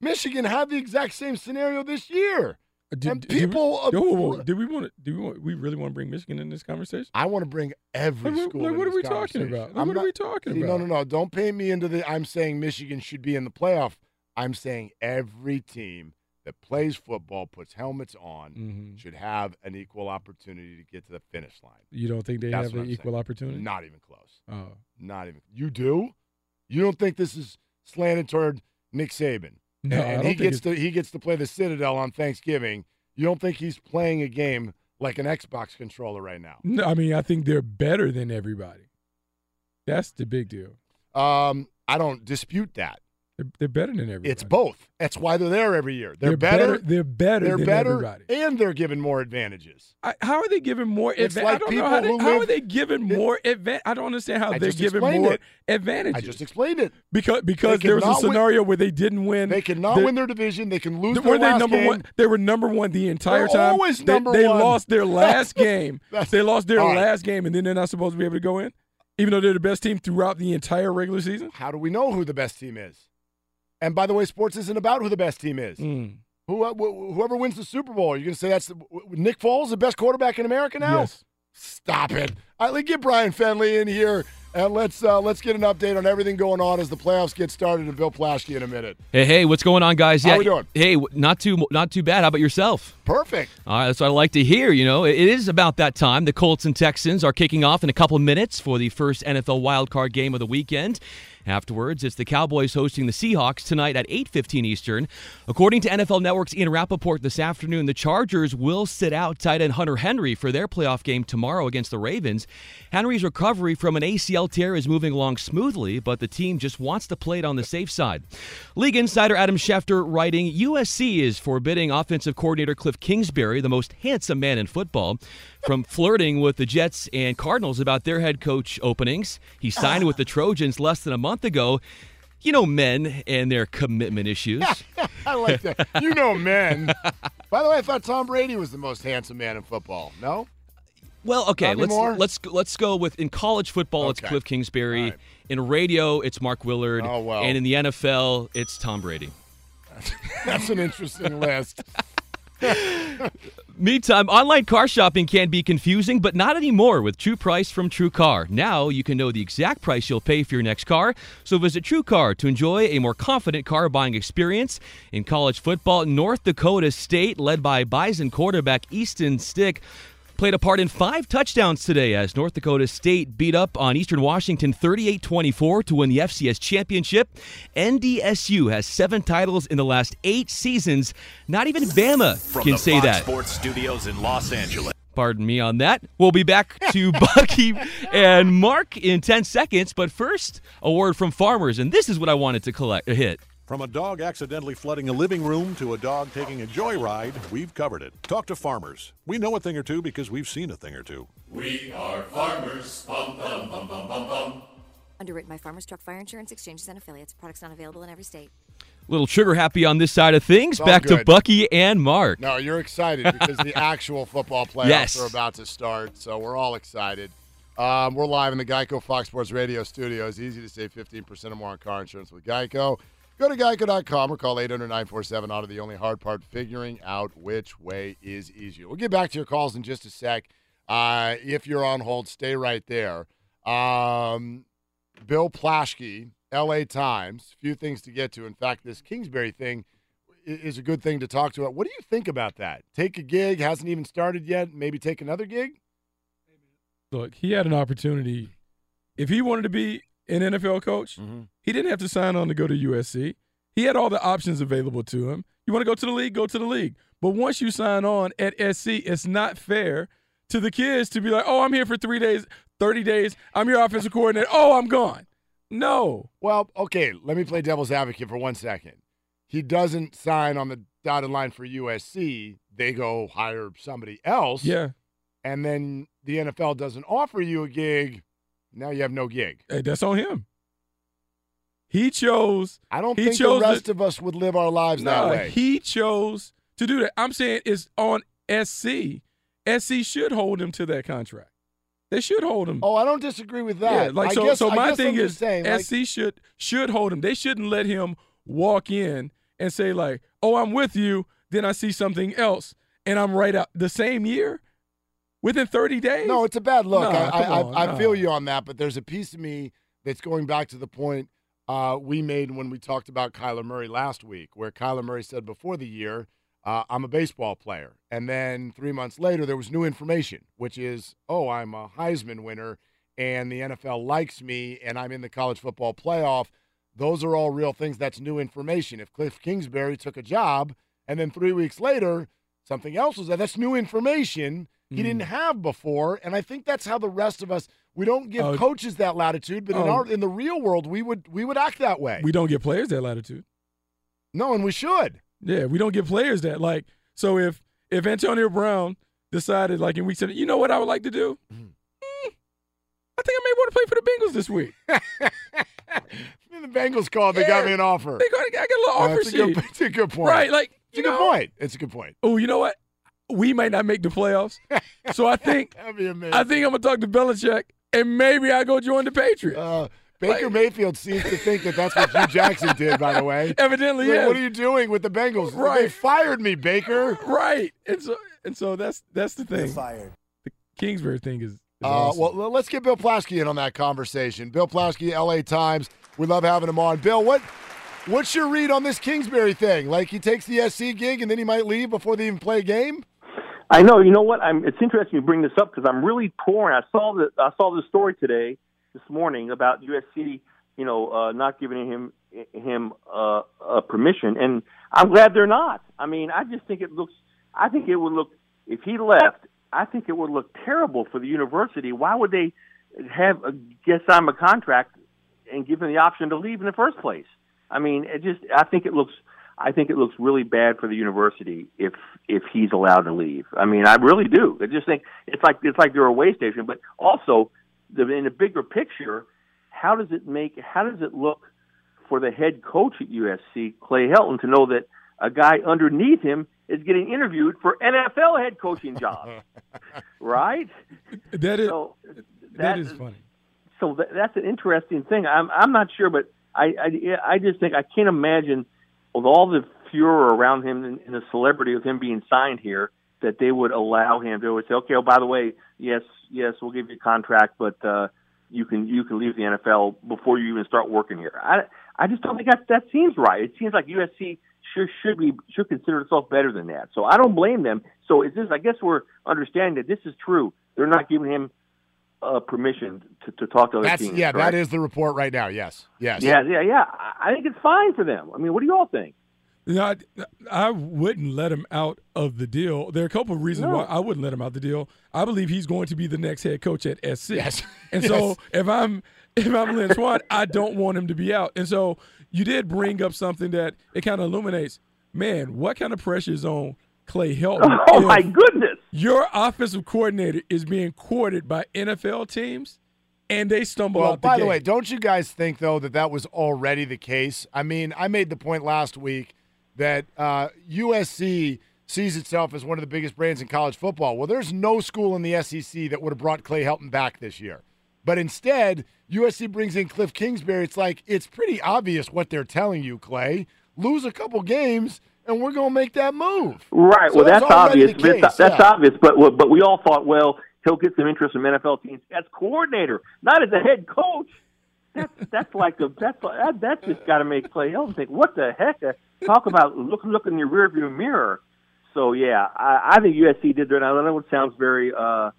Michigan had the exact same scenario this year. Did, and did we- people, whoa, whoa. Did we want to? Do we want? We really want to bring Michigan in this conversation? I want to bring every Like, what- school. like, what are we talking about? Like, what are we talking See, about? No, no, no. Don't paint me into the. I'm saying Michigan should be in the playoff. I'm saying every team that plays football, puts helmets on, Mhm. should have an equal opportunity to get to the finish line. You don't think they That's have an I'm equal saying. opportunity? Not even close. Oh, Not even. You do? You don't think this is slanted toward Nick Saban? No, and, and he gets to he gets to play the Citadel on Thanksgiving. You don't think he's playing a game like an Xbox controller right now? no. I mean, I think they're better than everybody. That's the big deal. Um, I don't dispute that. They're, they're better than everybody. It's both. That's why they're there every year. They're, They're better. better- they're better They're than better, everybody. and they're given more advantages. I, how are they giving more? It's adva- like I don't people know how, they, who how live- are they giving more advantage? I don't understand how I they're giving more it. advantages. I just explained it. because because They there was a cannot win- scenario where they didn't win. They cannot win their division. They can lose were they last number game. one? They were number one the entire They're time. always they, number they one. lost their last game. They lost their right. last game, and then they're not supposed to be able to go in, even though they're the best team throughout the entire regular season. How do we know who the best team is? And by the way, sports isn't about who the best team is. Mm. Who, wh- whoever wins the Super Bowl, you're going to say that's Nick Foles, the best quarterback in America now? Yes. Stop it. All right, let's get Brian Fenley in here, and let's uh, let's get an update on everything going on as the playoffs get started. And Bill Plaschke in a minute. Hey, hey, what's going on, guys? How Yeah, we doing? Hey, not too not too bad. How about yourself? Perfect. All right, that's what I like to hear. You know, it is about that time. The Colts and Texans are kicking off in a couple minutes for the first NFL wildcard game of the weekend. Afterwards, it's the Cowboys hosting the Seahawks tonight at 8:15 Eastern. According to NFL Network's Ian Rapoport this afternoon, the Chargers will sit out tight end Hunter Henry for their playoff game tomorrow against the Ravens. Henry's recovery from an ACL tear is moving along smoothly, but the team just wants to play it on the safe side. League insider Adam Schefter writing USC is forbidding offensive coordinator Cliff Kingsbury, the most handsome man in football, from flirting with the Jets and Cardinals about their head coach openings. He signed with the ah. Trojans less than a month ago. You know, men and their commitment issues. I like that. You know, men. By the way, I thought Tom Brady was the most handsome man in football. No? Well, okay, let's let's let's go with in college football it's Cliff Kingsbury, in radio it's Mark Willard, Oh, well. and in the NFL it's Tom Brady. That's an interesting list. Meantime, online car shopping can be confusing, but not anymore with True Price from True Car. Now you can know the exact price you'll pay for your next car. So visit True Car to enjoy a more confident car buying experience. In college football, North Dakota State, led by Bison quarterback Easton Stick, played a part in five touchdowns today as North Dakota State beat up on Eastern Washington 38 24 to win the FCS championship. NDSU has seven titles in the last eight seasons. Not even Bama From can say Fox that. Sports Studios in Los Angeles. Pardon me on that. We'll be back to Bucky and Mark in 10 seconds, but first, a word from farmers, and this is what I wanted to collect, a hit. From a dog accidentally flooding a living room to a dog taking a joyride, we've covered it. Talk to farmers. We know a thing or two because we've seen a thing or two. We are farmers. Bum, bum, bum, bum, bum, bum. Underwritten by Farmers Truck Fire Insurance Exchanges and Affiliates. Products not available in every state. Little sugar happy on this side of things. It's all Back to. Bucky and Mark. No, you're excited because the actual football playoffs Yes. are about to start, so we're all excited. Um, we're live in the Geico Fox Sports Radio studios. Easy to save 15% or more on car insurance with Geico. Go to geico.com or call 800 947 Auto. The only hard part, figuring out which way is easier. We'll get back to your calls in just a sec. Uh, if you're on hold, stay right there. Um, Bill Plaschke, LA Times, few things to get to. In fact, this Kingsbury thing is a good thing to talk to. What do you think about that? Take a gig, hasn't even started yet, maybe take another gig? Look, he had an opportunity. If he wanted to be an NFL coach, Mm-hmm. he didn't have to sign on to go to USC. He had all the options available to him. You want to go to the league, go to the league. But once you sign on at SC, it's not fair to the kids to be like, oh, I'm here for three days, 30 days. I'm your offensive coordinator. Oh, I'm gone. No. Well, okay, let me play devil's advocate for one second. He doesn't sign on the dotted line for USC. They go hire somebody else. Yeah. And then the NFL doesn't offer you a gig. Now you have no gig. Hey, that's on him. He chose. I don't think the rest of us would live our lives that way. He chose to do that. I'm saying it's on SC. SC should hold him to that contract. They should hold him. Oh, I don't disagree with that. Yeah, like I so. guess- so my thing is, saying, like- SC should should hold him. They shouldn't let him walk in and say like, "Oh, I'm with you." Then I see something else, and I'm right out the same year, within 30 days. No, it's a bad look. Nah, I, I, on, I, I feel you on that, but there's a piece of me that's going back to the point uh, we made when we talked about Kyler Murray last week, where Kyler Murray said before the year, uh, I'm a baseball player. And then three months later, there was new information, which is, oh, I'm a Heisman winner, and the NFL likes me, and I'm in the college football playoff. Those are all real things. That's new information. If Cliff Kingsbury took a job, and then three weeks later, something else was there, that's new information he didn't have before. And I think that's how the rest of us, We don't give Oh. coaches that latitude, but in Oh. our in the real world, we would we would act that way. We don't give players that latitude. No, and we should. Yeah, we don't give players that. Like, so if if Antonio Brown decided, like in week seven, you know what I would like to do? Mm-hmm. Mm, I think I may want to play for the Bengals this week. the Bengals called. They got me an offer. They got, I got a little offer a good, sheet. it's a good point. Right, like it's a you good point. It's a good point. Oh, you know what? We might not make the playoffs, so I think That'd be amazing. I think I'm gonna talk to Belichick, and maybe I go join the Patriots. Uh, Baker Mayfield seems to think that that's what Hue Jackson did. By the way, Evidently, Like, yeah. What are you doing with the Bengals? They Right. fired me, Baker. Right, and so and so that's that's the thing. fired. The Kingsbury thing is. is Uh, awesome. well, let's get Bill Plaschke in on that conversation. Bill Plaschke, LA Times. We love having him on. Bill, what what's your read on this Kingsbury thing? Like he takes the SC gig and then he might leave before they even play a game? I know. You know what? I'm, it's interesting you bring this up because I'm really torn. I saw the I saw the story today, this morning about USC. You know, uh, not giving him him uh, uh, permission, and I'm glad they're not. I mean, I just think it looks. I think it would look if he left. I think it would look terrible for the university. Why would they have a, get sign a contract and give him the option to leave in the first place? I mean, it just. I think it looks. I think it looks really bad for the university if if he's allowed to leave. I mean, I really do. I just think it's like it's like they're a way station. But also, the, in the bigger picture, how does it make? How does it look for the head coach at USC, Clay Helton, to know that a guy underneath him is getting interviewed for NFL head coaching jobs? right? that is So that that is funny. so that, that's an interesting thing. I'm I'm not sure, but I, I I just think I can't imagine with all the furor around him and, the celebrity of him being signed here that they would allow him to say, okay, oh by the way, yes, yes, we'll give you a contract, but uh, you can you can leave the NFL before you even start working here. I I just don't think that that seems right. It seems like USC should should be should consider itself better than that. So I don't blame them. So is this? I guess we're understanding that this is true. They're not giving him uh, permission to, to talk to other That's teams. yeah, correct? that is the report right now. Yes. Yes. Yeah, yeah, yeah. I I think it's fine for them. I mean, what do you all think? You know, I, I wouldn't let him out of the deal. There are a couple of reasons No. why I wouldn't let him out the deal. I believe he's going to be the next head coach at SC. Yes. And Yes. so if I'm if I'm Lynn Swann, I don't want him to be out. And so you did bring up something that it kind of illuminates. Man, what kind of pressure is on Clay Helton? Oh my goodness! Your offensive coordinator is being courted by NFL teams, and they stumble Well, out the by gate. the way, don't you guys think though that that was already the case? I mean, I made the point last week that uh, USC sees itself as one of the biggest brands in college football. Well, there's no school in the SEC that would have brought Clay Helton back this year. But instead, USC brings in Cliff Kingsbury. It's like it's pretty obvious what they're telling you, Clay. Lose a couple games, and we're going to make that move. Right. So well, that's that's obvious. the That's, case, that's yeah. obvious. But but we all thought, well, he'll get some interest from NFL teams as coordinator, not as a head coach. That's that's like a that's that, that's just got to make Clay Helton think, what the heck? Uh, Talk about look look in your rearview mirror. So yeah, I, I think USC did that. I don't know it sounds very uh,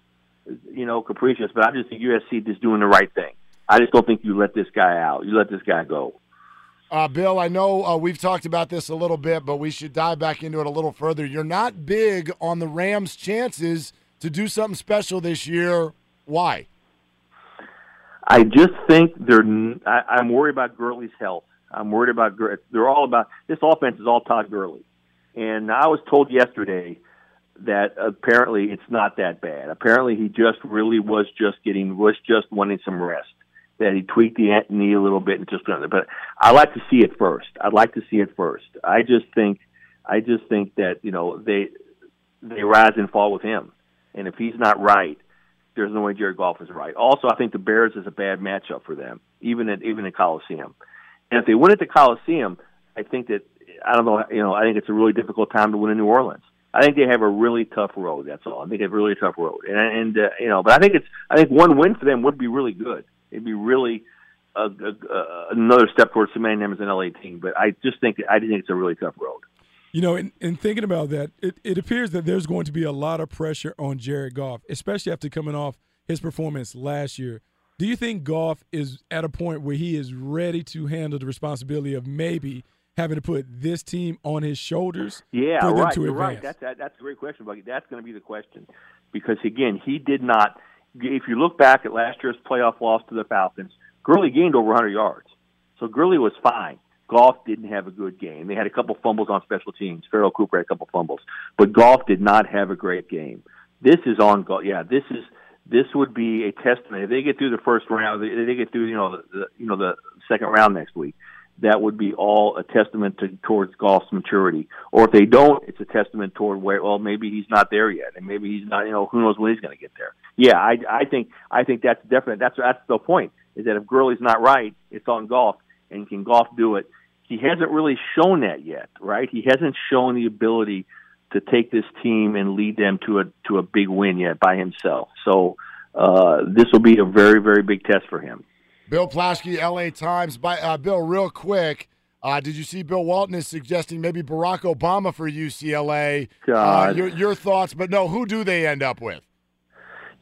you know capricious, but I just think USC is doing the right thing. I just don't think you let this guy out. You let this guy go. Uh, Bill, I know uh, we've talked about this a little bit, but we should dive back into it a little further. You're not big on the Rams' chances to do something special this year. Why? I just think they're. I, am worried about Gurley's health. I'm worried about. They're all about this offense is all Todd Gurley, and I was told yesterday that apparently it's not that bad. Apparently he just really was just getting was just wanting some rest. That he tweaked the knee a little bit and just went. But I like to see it first. I'd like to see it first. I just think. I just think that you know they they rise and fall with him, and if he's not right, there's no way Jared Goff is right. Also, I think the Bears is a bad matchup for them, even at even at Coliseum. And if they win at the Coliseum, I think that I don't know. You know, I think it's a really difficult time to win in New Orleans. I think they have a really tough road. That's all. I think they have a really tough road, and and uh, you know, but I think it's I think one win for them would be really good. It'd be really a, a, a, another step towards cementing them as an LA team. But I just think I think it's a really tough road. You know, in, in thinking about that, it, it appears that there's going to be a lot of pressure on Jared Goff, especially after coming off his performance last year. Do you think Goff is at a point where he is ready to handle the responsibility of maybe having to put this team on his shoulders Yeah, for them right. right. That's that, that's a great question, Bucky. That's going to be the question because again, he did not if you look back at last year's playoff loss to the Falcons, Gurley gained over 100 yards. So Gurley was fine. Goff didn't have a good game. They had a couple fumbles on special teams. Pharoh Cooper had a couple fumbles, but Goff did not have a great game. This is on Goff. Yeah, this is this would be a testament. If they get through the first round, if they get through you know the you know the second round next week, that would be all a testament to, towards Goff's maturity. Or if they don't, it's a testament toward where well maybe he's not there yet, and maybe he's not. You know who knows when he's going to get there. Yeah, I I think I think that's definite. That's that's the point. Is that if Gurley's not right, it's on Goff, and can golf do it? he hasn't really shown that yet, right? He hasn't shown the ability to take this team and lead them to a to a big win yet by himself. So uh, this will be a very very big test for him. Bill Plaschke, L.A. Times. By uh, Bill, real quick, uh, did you see Bill Walton is suggesting maybe Barack Obama for UCLA? Uh, your, your thoughts, but no, who do they end up with?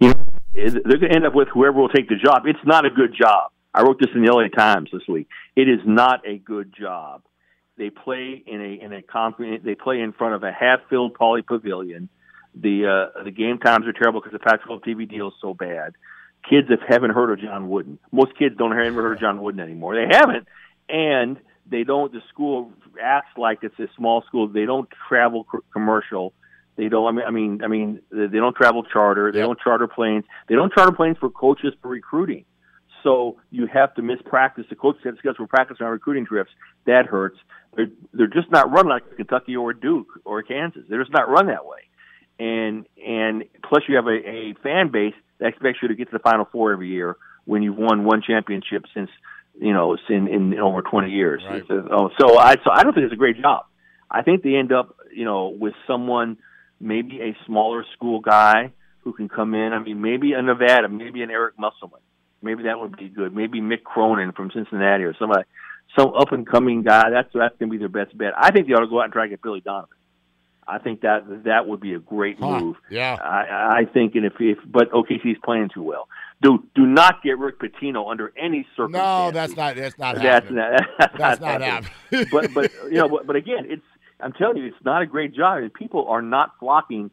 You know, they're going to end up with whoever will take the job. It's not a good job. I wrote this in the LA Times this week. It is not a good job. They play in a in a conference. They play in front of a half-filled Pauley Pavilion. The uh, the game times are terrible because the Pac-12 TV deal is so bad. Kids that haven't heard of John Wooden. Most kids don't have ever heard of John Wooden anymore. They haven't, and they don't. The school acts like it's a small school. They don't travel commercial. They don't. I mean, I mean, I mean, they don't travel charter. They don't charter planes. They don't charter planes for coaches for recruiting. So you have to miss practice. The coach set schedule for practice on recruiting trips. That hurts. They're they're just not run like Kentucky or Duke or Kansas. They're just not run that way. And and plus you have a, a fan base that expects you to get to the Final Four every year when you've won one championship since you know in in, in over twenty years. Right. Oh, so I so I don't think it's a great job. I think they end up you know with someone maybe a smaller school guy who can come in. I mean maybe a Nevada, maybe an Eric Musselman Maybe that would be good. Maybe Mick Cronin from Cincinnati or somebody, some up and coming guy. That's that's to be their best bet. I think they ought to go out and try to get Billy Donovan. I think that that would be a great Huh, move. yeah. I, I think, and if, if but OKC's playing too well. Do do not get Rick Pitino under any circumstances. No, that's not. That's not. That's happening. not, that's, That's not not happening. but but you know, but, but again, it's I'm telling you, it's not a great job, and people are not flocking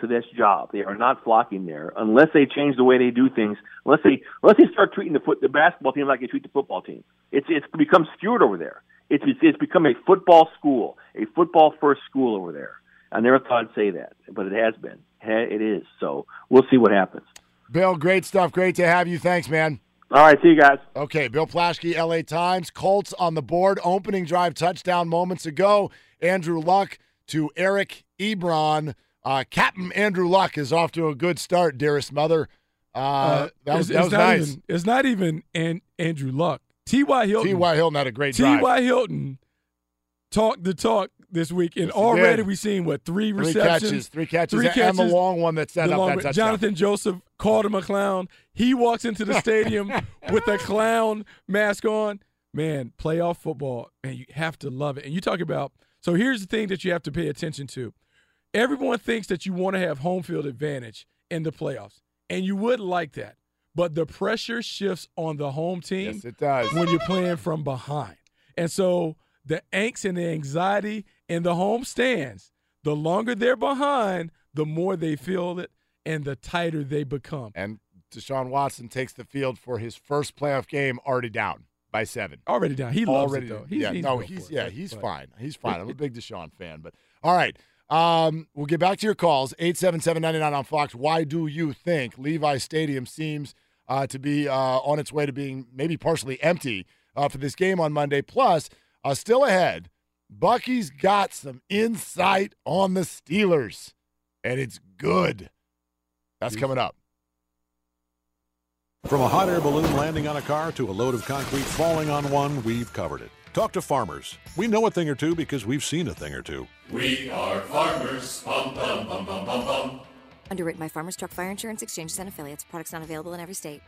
to this job. They are not flocking there unless they change the way they do things. Unless they unless they start treating the foot the basketball team like they treat the football team. It's it's become skewed over there. It's it's, it's become a football school, a football first school over there. I never thought I'd say that, but it has been. It is. So we'll see what happens. Bill, great stuff. Great to have you. Thanks, man. All right, see you guys. Okay, Bill Plaschke, LA Times. Colts on the board. Opening drive touchdown moments ago. Andrew Luck to Eric Ebron. Uh, Captain Andrew Luck is off to a good start, dearest mother. Uh, that was, it's, that was not nice. Even, it's not even an, Andrew Luck. T.Y. Hilton. T.Y. Hilton had a great. T.Y. Hilton talked the talk this week, and Yes, already we've seen what three Three receptions, catches, three catches, three and catches, the long one that set the up that touchdown. Jonathan Joseph called him a clown. He walks into the stadium with a clown mask on. Man, playoff football, man, you have to love it. And you talk about so here's the thing that you have to pay attention to. Everyone thinks that you want to have home field advantage in the playoffs, and you would like that. But the pressure shifts on the home team Yes, it does. when you're playing from behind. And so the angst and the anxiety in the home stands, the longer they're behind, the more they feel it and the tighter they become. And Deshaun Watson takes the field for his first playoff game, already down by seven. Already down. He loves already it, though. He's- yeah, he's no, he's for it, yeah, he's but- fine. He's fine. I'm a big Deshaun fan, but all right. Um, we'll get back to your calls. 877-99 on Fox. Why do you think Levi Stadium seems uh, to be uh, on its way to being maybe partially empty uh, for this game on Monday? Plus, uh, still ahead, Bucky's got some insight on the Steelers, and it's good. That's coming up. From a hot air balloon landing on a car to a load of concrete falling on one, we've covered it. Talk to farmers. We know a thing or two because we've seen a thing or two. We are farmers. Bum, bum, bum, bum, bum, bum. Underwritten by Farmers Truck Fire Insurance Exchanges and Affiliates. Products not available in every state.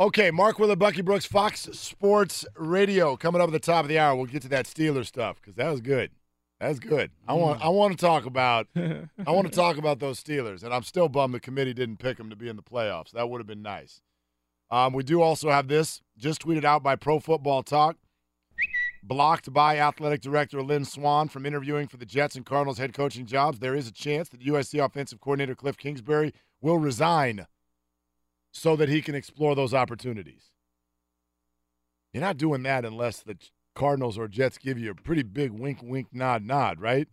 Okay, Mark Willard, Bucky Brooks, Fox Sports Radio. Coming up at the top of the hour, we'll get to that Steelers stuff because that was good. That's good. I want. I want to talk about. I want to talk about those Steelers, and I'm still bummed the committee didn't pick them to be in the playoffs. That would have been nice. Um, we do also have this just tweeted out by Pro Football Talk, blocked by athletic director Lynn Swann from interviewing for the Jets and Cardinals head coaching jobs. There is a chance that USC offensive coordinator Cliff Kingsbury will resign so that he can explore those opportunities. You're not doing that unless the Cardinals or Jets give you a pretty big wink, wink, nod, nod, right?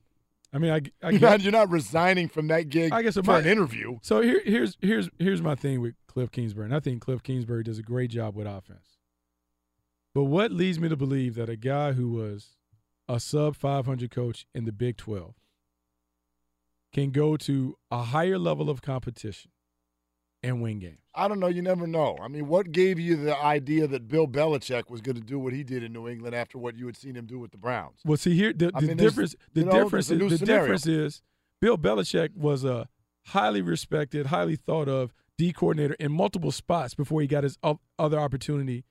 I mean, I, I you're, get- not, you're not resigning from that gig I guess for my- an interview. So here, here's here's here's my thing with Cliff Kingsbury, and I think Cliff Kingsbury does a great job with offense. But what leads me to believe that a guy who was a sub 500 coach in the Big 12 can go to a higher level of competition and win games? I don't know. You never know. I mean, what gave you the idea that Bill Belichick was going to do what he did in New England after what you had seen him do with the Browns? Well, see here the, the mean, difference. The you know, difference. Is, the scenario. difference is Bill Belichick was a highly respected, highly thought of D coordinator in multiple spots before he got his other opportunity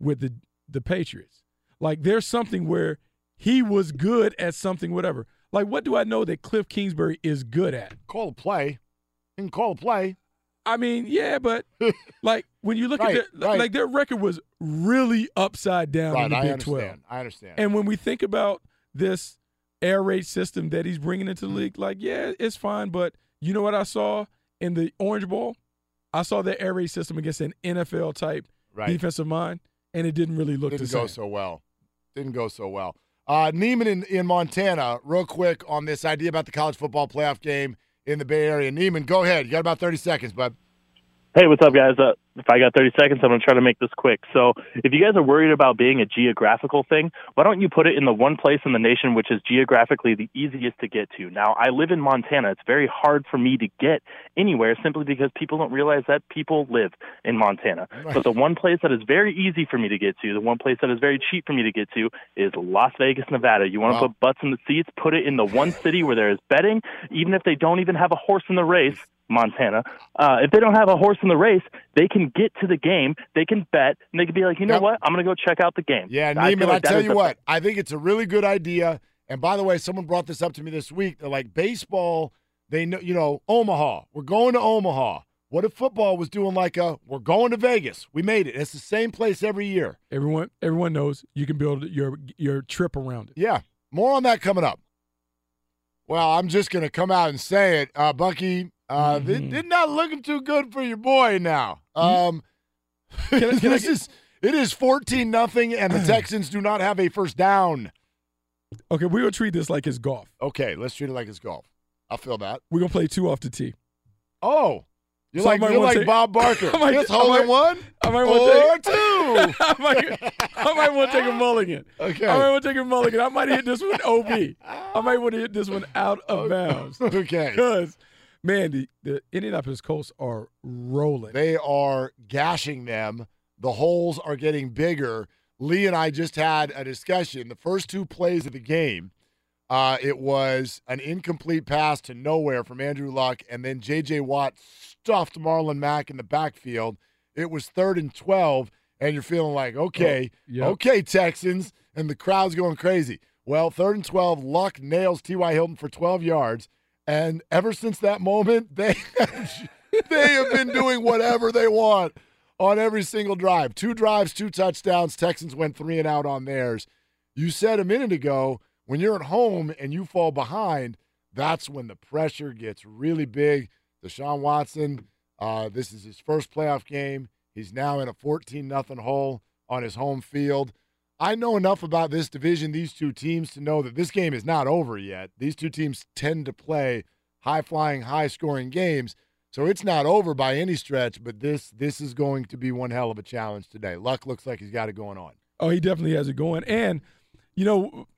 with the the Patriots. Like there's something where he was good at something, whatever. Like what do I know that Cliff Kingsbury is good at? Call a play. You can call a play. I mean, yeah, but like when you look Right, at their right. like their record was really upside down Right, in the I Big understand. Twelve. I understand. And when we think about this air raid system that he's bringing into the Mm-hmm. league, like, yeah, it's fine. But you know what I saw in the Orange Bowl? I saw the air raid system against an NFL type defensive mind, and it didn't really look Didn't go same. so well. Didn't go so well. Uh, Neiman in, in Montana, real quick on this idea about the college football playoff game in the Bay Area. Neiman, go ahead. You got about 30 seconds, bud. Hey, what's up, guys? Uh, if I got 30 seconds, I'm going to try to make this quick. So, if you guys are worried about being a geographical thing, why don't you put it in the one place in the nation which is geographically the easiest to get to? Now, I live in Montana. It's very hard for me to get anywhere simply because people don't realize that people live in Montana. But the one place that is very easy for me to get to, the one place that is very cheap for me to get to, is Las Vegas, Nevada. You want to Wow. put butts in the seats, put it in the one city where there is betting, even if they don't even have a horse in the race. Montana. Uh, if they don't have a horse in the race, they can get to the game, they can bet, and they can be like, you know Yep. what, I'm going to go check out the game. Yeah, I Neiman, feel I like that tell you the- what, I think it's a really good idea. And by the way, someone brought this up to me this week. They're like, baseball, they know, you know, Omaha, we're going to Omaha. What if football was doing like a, we're going to Vegas? We made it. It's the same place every year. Everyone, everyone knows you can build your your trip around it. Yeah, more on that coming up. Well, I'm just going to come out and say it. Uh, Bucky, uh, Mm-hmm. th- did not looking too good for your boy now. Um, Can I- can this get- is, it is 14 nothing, and the Texans do not have a first down. Okay, we're gonna treat this like it's golf. Okay, let's treat it like it's golf. I feel that. We're gonna play two off the tee. Oh, you're So like you're like take- Bob Barker. I might- Just hole in one I might or to two. I might, I might want to take a mulligan. Okay. I might want to take a mulligan. I might hit this one OB. I might want to hit this one out of bounds. Okay. Because, man, the, the Indianapolis Colts are rolling. They are gashing them. The holes are getting bigger. Lee and I just had a discussion. The first two plays of the game, uh, it was an incomplete pass to nowhere from Andrew Luck, and then J.J. Watt stuffed Marlon Mack in the backfield. It was third and 12, and you're feeling like, okay, Oh, yep. okay, Texans, and the crowd's going crazy. Well, third and 12, Luck nails T.Y. Hilton for 12 yards, and ever since that moment, they they have been doing whatever they want on every single drive. Two drives, two touchdowns. Texans went three and out on theirs. You said a minute ago, when you're at home and you fall behind, that's when the pressure gets really big. Deshaun Watson, uh, this is his first playoff game. He's now in a 14 nothing hole on his home field. I know enough about this division, these two teams, to know that this game is not over yet. These two teams tend to play high flying, high scoring games. So it's not over by any stretch, but this this is going to be one hell of a challenge today. Luck looks like he's got it going on. Oh, he definitely has it going. And, you know,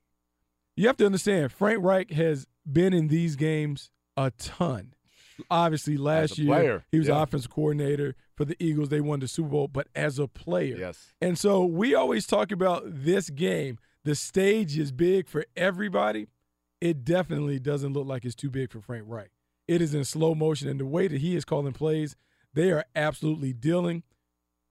you have to understand, Frank Reich has been in these games a ton. Obviously, last year player, he was yeah. offensive coordinator for the Eagles. They won the Super Bowl, but as a player. Yes. And so we always talk about this game. The stage is big for everybody. It definitely doesn't look like it's too big for Frank Reich. It is in slow motion, and the way that he is calling plays, they are absolutely dealing.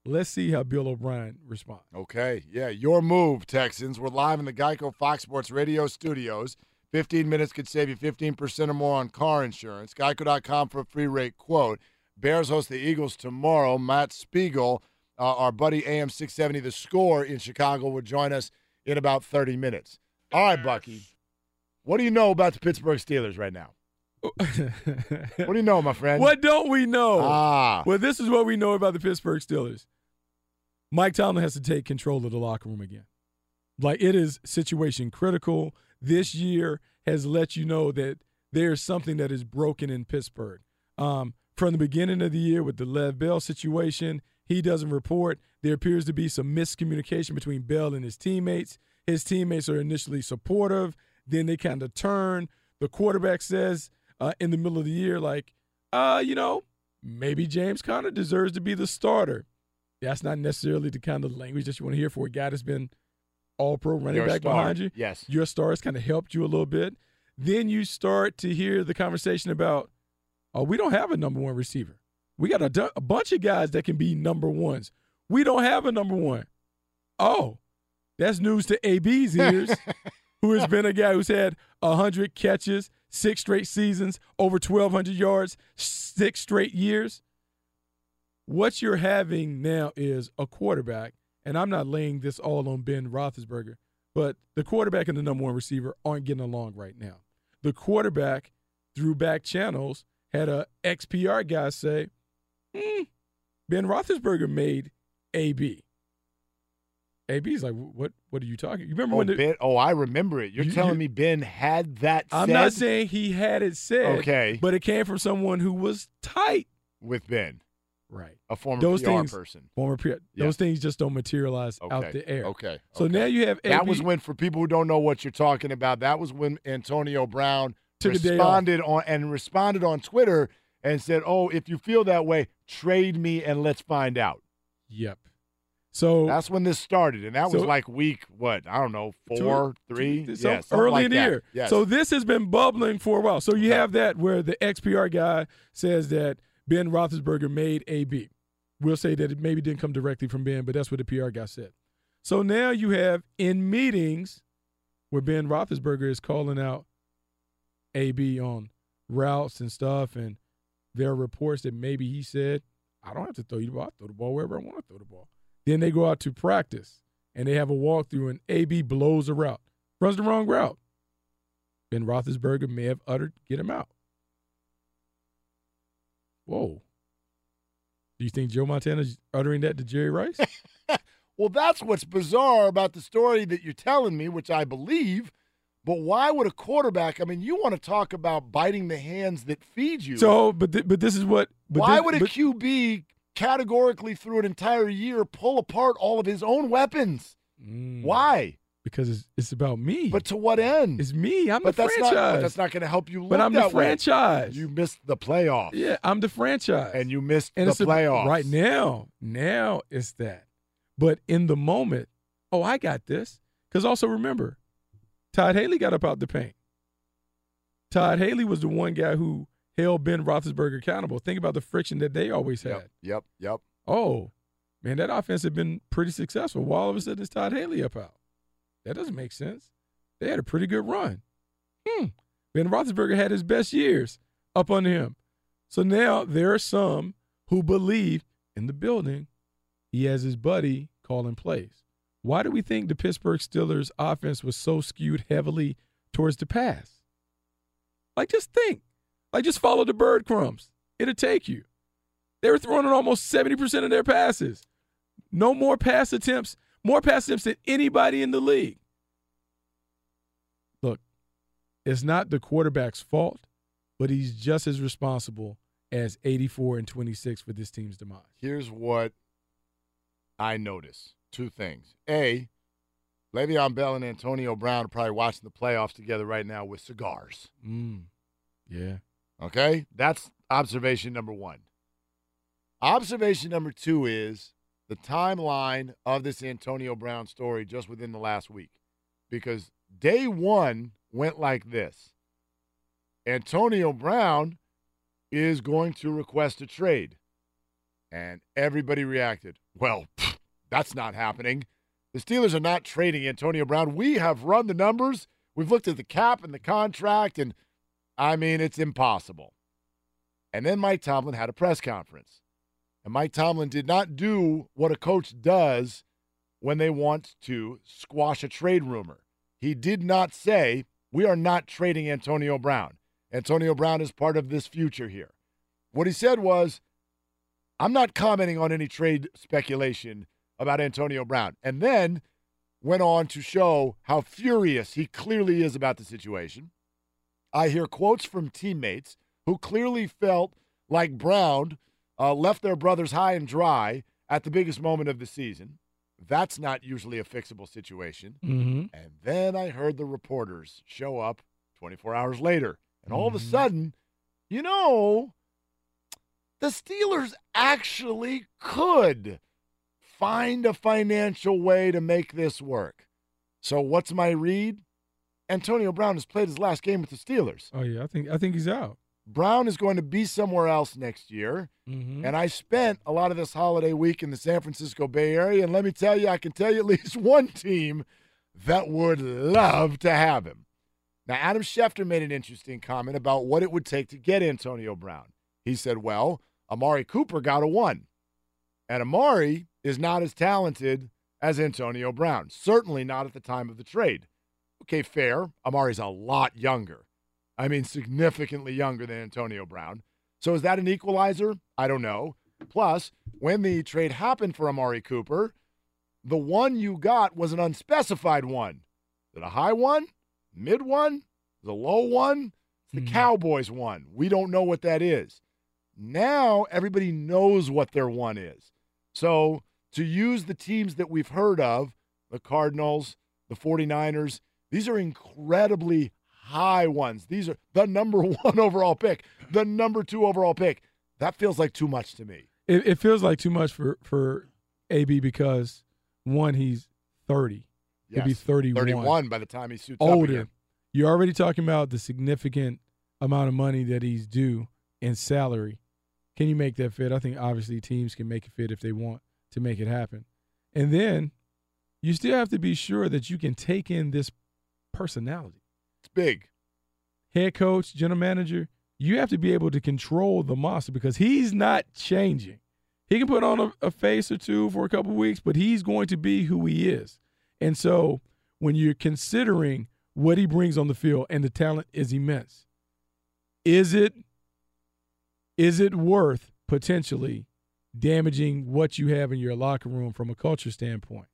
Let's see how Bill O'Brien responds. Okay. Yeah, your move, Texans. We're live in the Geico Fox Sports Radio studios. 15 minutes could save you 15% or more on car insurance. Geico.com for a free rate quote. Bears host the Eagles tomorrow. Matt Spiegel, uh, our buddy AM 670, the score in Chicago, will join us in about 30 minutes. All right, Bucky. What do you know about the Pittsburgh Steelers right now? what do you know, my friend? What don't we know? Ah. Well, this is what we know about the Pittsburgh Steelers. Mike Tomlin has to take control of the locker room again. Like it is situation critical. This year has let you know that there's something that is broken in Pittsburgh. Um, from the beginning of the year with the Lev Bell situation, he doesn't report. There appears to be some miscommunication between Bell and his teammates. His teammates are initially supportive, then they kind of turn. The quarterback says uh, in the middle of the year, like, uh, you know, maybe James Conner deserves to be the starter. That's not necessarily the kind of language that you want to hear for a guy that's been all pro running Your back star. behind you. Yes. Your star has kind of helped you a little bit. Then you start to hear the conversation about, oh, we don't have a number one receiver. We got a, a bunch of guys that can be number ones. We don't have a number one. Oh, that's news to AB's ears, who has been a guy who's had 100 catches, six straight seasons, over 1,200 yards, six straight years. What you're having now is a quarterback, and I'm not laying this all on Ben Roethlisberger, but the quarterback and the number one receiver aren't getting along right now. The quarterback, through back channels, had a XPR guy say, "Hmm, Ben Roethlisberger made AB. AB's like, what? What are you talking? You remember Oh, when? The, ben, oh, I remember it. You're You- telling you- me Ben had that I'm said not saying he had it said. Okay. but it came from someone who was tight. with Ben, Right. a former Those PR things, person. former PR, Yeah. those things just don't materialize out the air. okay, So okay. now you have AB, That was when, for people who don't know what you're talking about, that was when Antonio Brown Took responded on and responded on Twitter and said, "Oh, if you feel that way, trade me and let's find out." Yep. So That's when this started, and that was like week what? I don't know, two- four, three, so yeah, early like in the year. Yes. So this has been bubbling for a while. So you have that where the XPR guy says that Ben Roethlisberger made AB. We'll say that it maybe didn't come directly from Ben, but that's what the PR guy said. So now you have in meetings where Ben Roethlisberger is calling out AB on routes and stuff, and there are reports that maybe he said, "I don't have to throw you the ball. I throw the ball wherever I want to throw the ball." Then they go out to practice and they have a walkthrough, and AB blows a route, runs the wrong route. Ben Roethlisberger may have uttered, "Get him out." Whoa. Do you think Joe Montana's uttering that to Jerry Rice? Well, that's what's bizarre about the story that you're telling me, which I believe. But why would a quarterback? I mean, you want to talk about biting the hands that feed you. so, but th- but this is what. Why this- would a but- QB categorically through an entire year pull apart all of his own weapons? Mm. Why? Because it's, it's about me. But to what end? It's me. I'm but the that's franchise. not. But that's not going to help you. Look But I'm the that way. franchise. You missed the playoffs. Yeah, I'm the franchise. and you missed and the it's playoffs right now. Now it's that. But in the moment, oh, I got this. Because also remember, Todd Haley got up out the paint. Todd Haley was the one guy who held Ben Roethlisberger accountable. Think about the friction that they always had. Yep. Yep. Yep. Oh, man, that offense had been pretty successful. Why all of a sudden is Todd Haley up out? That doesn't make sense. They had a pretty good run. Hmm. Ben Roethlisberger had his best years up under him. So now there are some who believe in the building he has his buddy calling plays. Why do we think the Pittsburgh Steelers offense was so skewed heavily towards the pass? Like, just think. Like, just follow the bird crumbs. It'll take you. They were throwing almost 70% of their passes. No more pass attempts, more pass attempts than anybody in the league. Look, it's not the quarterback's fault, but he's just as responsible as 84 and 26 for this team's demise. Here's what I notice: two things. A, Le'Veon Bell and Antonio Brown are probably watching the playoffs together right now with cigars. Mm. Yeah. Okay, that's observation number one. Observation number two is the timeline of this Antonio Brown story just within the last week. Because day one went like this Antonio Brown is going to request a trade. And everybody reacted, well, pfft, that's not happening. The Steelers are not trading Antonio Brown. We have run the numbers. We've looked at the cap and the contract, and I mean, it's impossible. And then Mike Tomlin had a press conference. And Mike Tomlin did not do what a coach does when they want to squash a trade rumor. He did not say, We are not trading Antonio Brown. Antonio Brown is part of this future here. What he said was, I'm not commenting on any trade speculation about Antonio Brown. And then went on to show how furious he clearly is about the situation. I hear quotes from teammates who clearly felt like Brown uh, left their brothers high and dry at the biggest moment of the season. That's not usually a fixable situation. Mm-hmm. And then I heard the reporters show up 24 hours later. And all of a Mm-hmm. sudden, you know, the Steelers actually could find a financial way to make this work. So, what's my read? Antonio Brown has played his last game with the Steelers. Oh yeah, I think I think he's out. Brown is going to be somewhere else next year. Mhm. And I spent a lot of this holiday week in the San Francisco Bay Area. And let me tell you, I can tell you at least one team that would love to have him. Now, Adam Schefter made an interesting comment about what it would take to get Antonio Brown. He said, well, Amari Cooper got a one. And Amari is not as talented as Antonio Brown, certainly not at the time of the trade. Okay, fair. Amari's a lot younger. I mean, significantly younger than Antonio Brown. So is that an equalizer? I don't know. Plus, when the trade happened for Amari Cooper, the one you got was an unspecified one. Is it a high one? Mid one? The low one? It's the hmm. Cowboys one. We don't know what that is. Now everybody knows what their one is. So to use the teams that we've heard of, the Cardinals, the 49ers, these are incredibly high ones. These are the number one overall pick, the number two overall pick. That feels like too much to me. It, it feels like too much for for AB because one, he's thirty. He'll be 31. 31 by the time he suits up Older. again. You're already talking about the significant amount of money that he's due in salary. Can you make that fit? I think obviously teams can make it fit if they want to make it happen. And then you still have to be sure that you can take in this personality. Big. Head coach, general manager, you have to be able to control the monster because he's not changing. He can put on a, a face or two for a couple weeks, but he's going to be who he is. And so when you're considering what he brings on the field and the talent is immense, is it is it worth potentially damaging what you have in your locker room from a culture standpoint?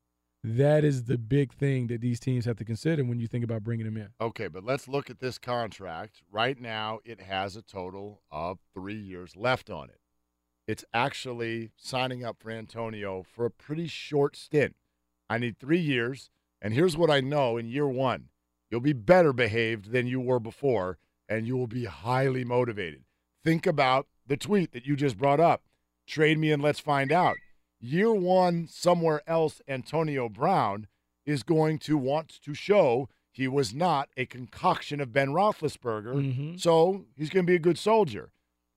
That is the big thing that these teams have to consider when you think about bringing him in. Okay, but let's look at this contract. Right now, it has a total of three years left on it. It's actually signing up for Antonio for a pretty short stint. I need three years, and here's what I know in year one you'll be better behaved than you were before, and you will be highly motivated. Think about the tweet that you just brought up trade me and let's find out. Year one, somewhere else, Antonio Brown is going to want to show he was not a concoction of Ben Roethlisberger. So he's going to be a good soldier.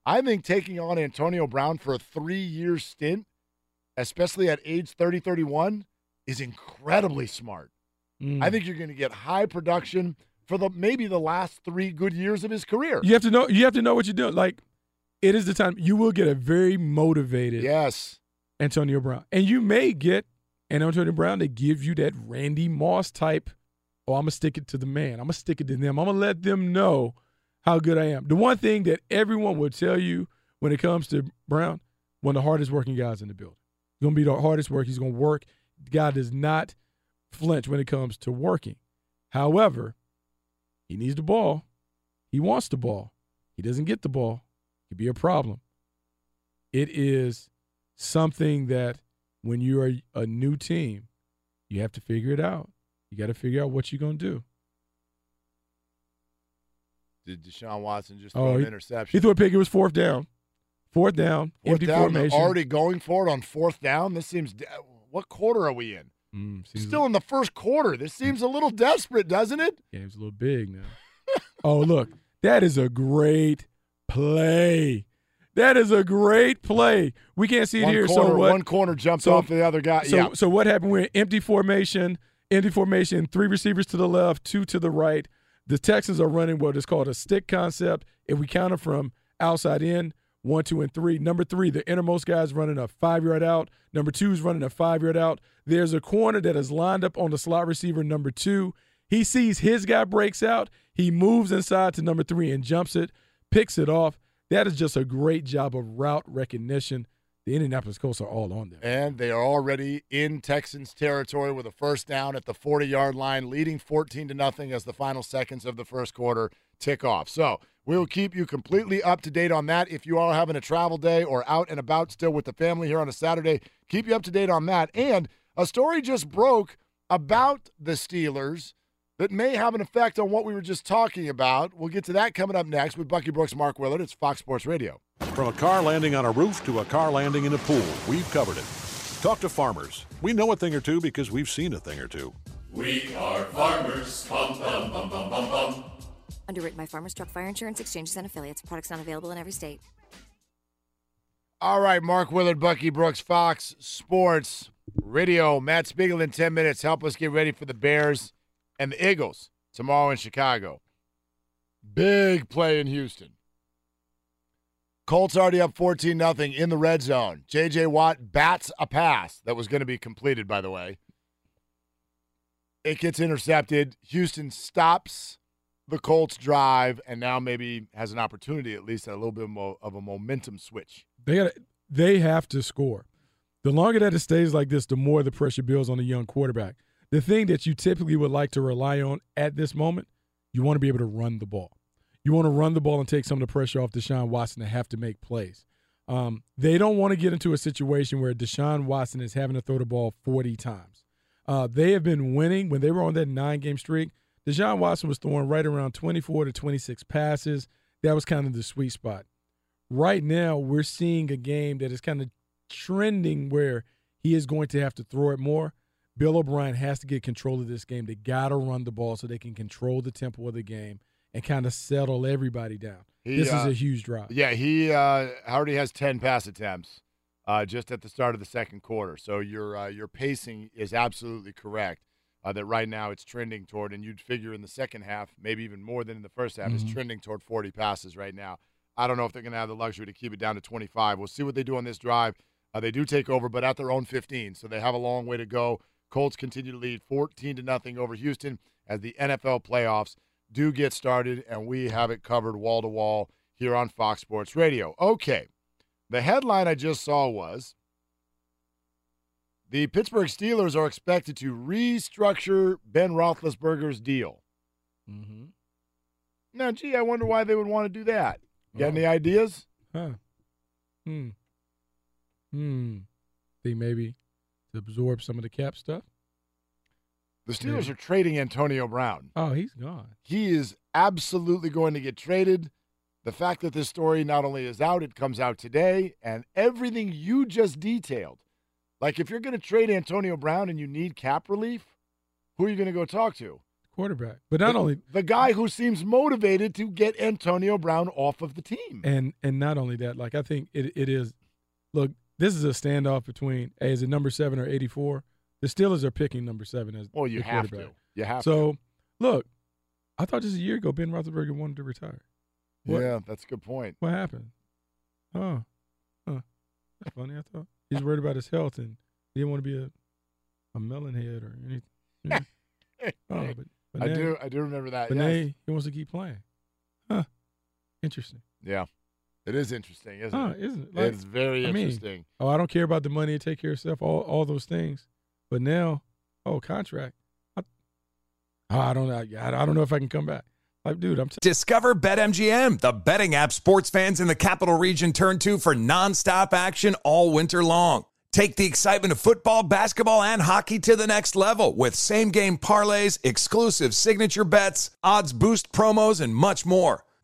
I think taking on Antonio Brown for a three year stint, especially at age 30, 31, is incredibly smart. Mm. I think you're going to get high production for the maybe the last three good years of his career. You have to know. You have to know what you're doing. Like, it is the time you will get a very motivated. Yes. Antonio Brown, and you may get an Antonio Brown that give you that Randy Moss type. Oh, I'm gonna stick it to the man. I'm gonna stick it to them. I'm gonna let them know how good I am. The one thing that everyone will tell you when it comes to Brown, one of the hardest working guys in the building. He's gonna be the hardest work. He's gonna work. The guy does not flinch when it comes to working. However, he needs the ball. He wants the ball. He doesn't get the ball. It could be a problem. It is something that when you are a new team, you have to figure it out. You got to figure out what you're going to do. Did Deshaun Watson just throw Oh, an he, interception? he threw a pick. It was fourth down. Fourth down. Fourth empty down, formation. already going for it on fourth down. This seems. What quarter are we in? Mm, Still in the first quarter. This seems a little desperate, doesn't it? Game's a little big now. oh, look. That is a great play. That is a great play. We can't see it One here. corner, so what? one corner jumped so- off the other guy. So, yeah. so what happened? We're in empty formation, empty formation, three receivers to the left, two to the right. The Texans are running what is called a stick concept. If we count it from outside in, one, two, and three. Number three, the innermost guy is running a five yard out. Number two is running a five yard out. There's a corner that is lined up on the slot receiver number two. He sees his guy breaks out. He moves inside to number three and jumps it, picks it off. That is just a great job of route recognition. The Indianapolis Colts are all on there. And they are already in Texans territory with a first down at the 40 yard line, leading 14 to nothing as the final seconds of the first quarter tick off. So we will keep you completely up to date on that. If you are having a travel day or out and about still with the family here on a Saturday, keep you up to date on that. And a story just broke about the Steelers that may have an effect on what we were just talking about. We'll get to that coming up next with Bucky Brooks, Mark Willard. It's Fox Sports Radio. From a car landing on a roof to a car landing in a pool, we've covered it. Talk to farmers. We know a thing or two because we've seen a thing or two. We are farmers. Bum, bum, bum, bum, bum, bum. Underwritten by Farmers Truck Fire Insurance Exchanges and Affiliates. Products not available in every state. All right, Mark Willard, Bucky Brooks, Fox Sports Radio. Matt Spiegel in 10 minutes. Help us get ready for the Bears and the Eagles tomorrow in Chicago. Big play in Houston. Colts already up 14 nothing in the red zone. J.J. Watt bats a pass that was going to be completed, by the way. It gets intercepted. Houston stops the Colts drive and now maybe has an opportunity at least a little bit of a momentum switch. They gotta, they have to score. The longer that it stays like this, the more the pressure builds on the young quarterback. The thing that you typically would like to rely on at this moment, you want to be able to run the ball. You want to run the ball and take some of the pressure off Deshaun Watson to have to make plays. Um, they don't want to get into a situation where Deshaun Watson is having to throw the ball 40 times. Uh, they have been winning when they were on that nine game streak. Deshaun Watson was throwing right around 24 to 26 passes. That was kind of the sweet spot. Right now, we're seeing a game that is kind of trending where he is going to have to throw it more. Bill O'Brien has to get control of this game. They got to run the ball so they can control the tempo of the game and kind of settle everybody down. He, this uh, is a huge drop. Yeah, he uh, already has 10 pass attempts uh, just at the start of the second quarter. So your uh, your pacing is absolutely correct uh, that right now it's trending toward, and you'd figure in the second half, maybe even more than in the first half, mm-hmm. it's trending toward 40 passes right now. I don't know if they're going to have the luxury to keep it down to 25. We'll see what they do on this drive. Uh, they do take over, but at their own 15, so they have a long way to go. Colts continue to lead 14 to nothing over Houston as the NFL playoffs do get started, and we have it covered wall to wall here on Fox Sports Radio. Okay, the headline I just saw was the Pittsburgh Steelers are expected to restructure Ben Roethlisberger's deal. Mm-hmm. Now, gee, I wonder why they would want to do that. You Got oh. any ideas? Huh. Hmm. Hmm. Think maybe to absorb some of the cap stuff? The Steelers yeah. are trading Antonio Brown. Oh, he's gone. He is absolutely going to get traded. The fact that this story not only is out, it comes out today, and everything you just detailed like if you're going to trade Antonio Brown and you need cap relief, who are you going to go talk to? Quarterback. But not the, only the guy who seems motivated to get Antonio Brown off of the team. And and not only that, like I think it, it is look, this is a standoff between hey, is it number seven or eighty four? The Steelers are picking number seven as well. You have to. You have so, to. look, I thought just a year ago Ben Roethlisberger wanted to retire. What? Yeah, that's a good point. What happened? Oh, huh. That's funny. I thought he's worried about his health and he didn't want to be a a melon head or anything. oh, but, but I do I do remember that. But yes. now he wants to keep playing. Huh. Interesting. Yeah. It is interesting, isn't huh, it? Isn't it? Like, it's very I interesting. Mean, oh, I don't care about the money, take care of stuff, all all those things. But now, oh, contract. I, oh, I don't know. I, I don't know if I can come back. Like, dude, I'm. T- Discover BetMGM, the betting app sports fans in the capital region turn to for nonstop action all winter long. Take the excitement of football, basketball, and hockey to the next level with same game parlays, exclusive signature bets, odds boost promos, and much more.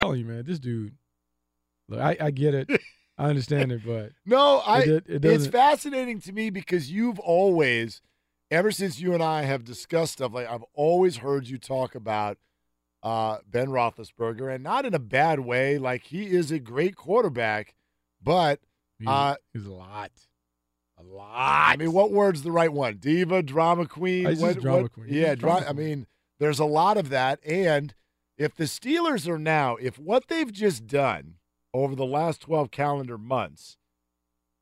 telling you, man, this dude. Look, I, I get it. I understand it, but no, I. It, it it's fascinating to me because you've always, ever since you and I have discussed stuff, like I've always heard you talk about uh, Ben Roethlisberger, and not in a bad way. Like he is a great quarterback, but uh, he's, he's a lot. A lot. I mean, what word's the right one? Diva, drama queen. What, drama what, queen. Yeah, drama dra- I mean, there's a lot of that, and if the Steelers are now, if what they've just done over the last 12 calendar months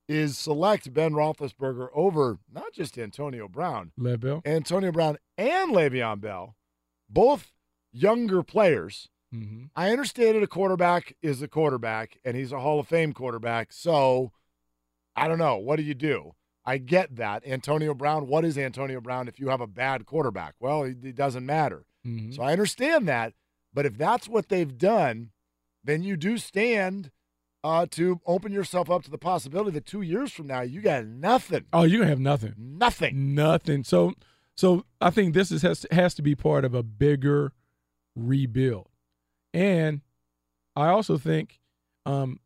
is select Ben Roethlisberger over not just Antonio Brown, Le Bell, Antonio Brown and Le'Veon Bell, both younger players. Mm-hmm. I understand that a quarterback is a quarterback, and he's a Hall of Fame quarterback. So I don't know. What do you do? I get that. Antonio Brown, what is Antonio Brown if you have a bad quarterback? Well, it, doesn't matter. Mm-hmm. So I understand that. But if that's what they've done, then you do stand uh, to open yourself up to the possibility that two years from now you got nothing. Oh, you're gonna have nothing. Nothing. Nothing. So, so I think this is has to, has to be part of a bigger rebuild, and I also think um,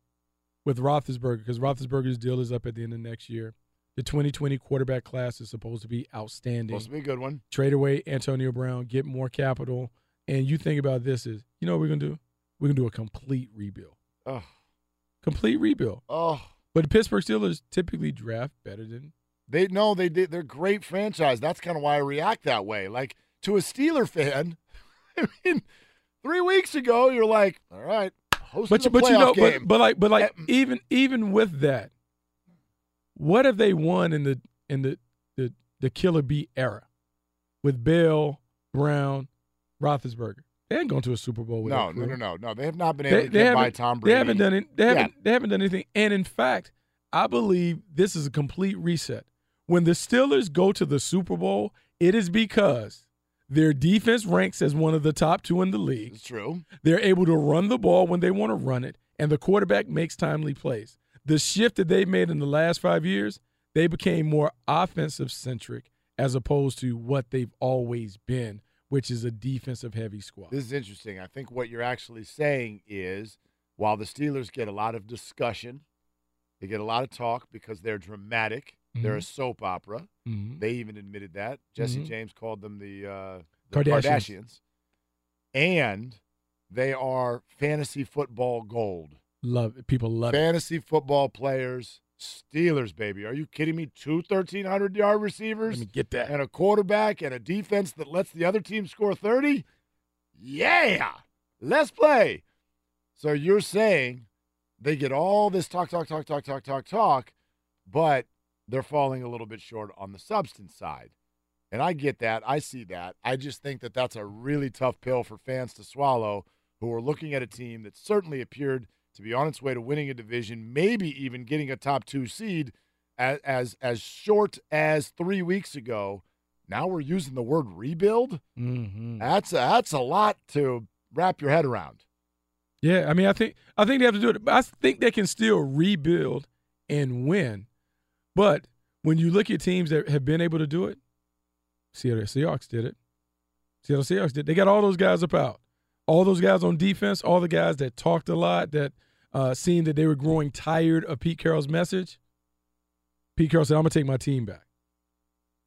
with Roethlisberger because Roethlisberger's deal is up at the end of next year. The 2020 quarterback class is supposed to be outstanding. Supposed to be a good one. Trade away Antonio Brown, get more capital, and you think about this is, you know what we're gonna do? We're gonna do a complete rebuild. Oh. Complete rebuild. Oh. But the Pittsburgh Steelers typically draft better than they know they did. They're great franchise. That's kind of why I react that way. Like to a Steeler fan, I mean, three weeks ago you're like, all right, hosting but, a but you know, but, but like, but like, even even with that, what have they won in the in the the, the killer B era with Bell, Brown, Roethlisberger? They ain't gone to a Super Bowl with no, no, no, no, no. They have not been able They, to they get by Tom Brady. They haven't done it. They haven't. They haven't done anything. And in fact, I believe this is a complete reset. When the Steelers go to the Super Bowl, it is because their defense ranks as one of the top two in the league. It's true. They're able to run the ball when they want to run it, and the quarterback makes timely plays. The shift that they've made in the last five years, they became more offensive centric as opposed to what they've always been, which is a defensive heavy squad. This is interesting. I think what you're actually saying is while the Steelers get a lot of discussion, they get a lot of talk because they're dramatic. They're a Mhm. soap opera. Mhm. They even admitted that. Jesse Mhm. James called them the, uh, the Kardashians. Kardashians. And they are fantasy football gold. Love it. People love it. Fantasy football players, Steelers, baby. Are you kidding me? Two 1,300 yard receivers? Let me get that. And a quarterback and a defense that lets the other team score 30? Yeah. Let's play. So you're saying they get all this talk, talk, talk, talk, talk, talk, talk, but they're falling a little bit short on the substance side. And I get that. I see that. I just think that that's a really tough pill for fans to swallow who are looking at a team that certainly appeared to be on its way to winning a division, maybe even getting a top two seed as as, as short as three weeks ago. Now we're using the word rebuild. Mm-hmm. That's a, that's a lot to wrap your head around. Yeah, I mean, I think I think they have to do it. I think they can still rebuild and win. But when you look at teams that have been able to do it, Seattle Seahawks did it. Seattle Seahawks did. They got all those guys up out. All those guys on defense, all the guys that talked a lot, that uh, seemed that they were growing tired of Pete Carroll's message. Pete Carroll said, I'm going to take my team back.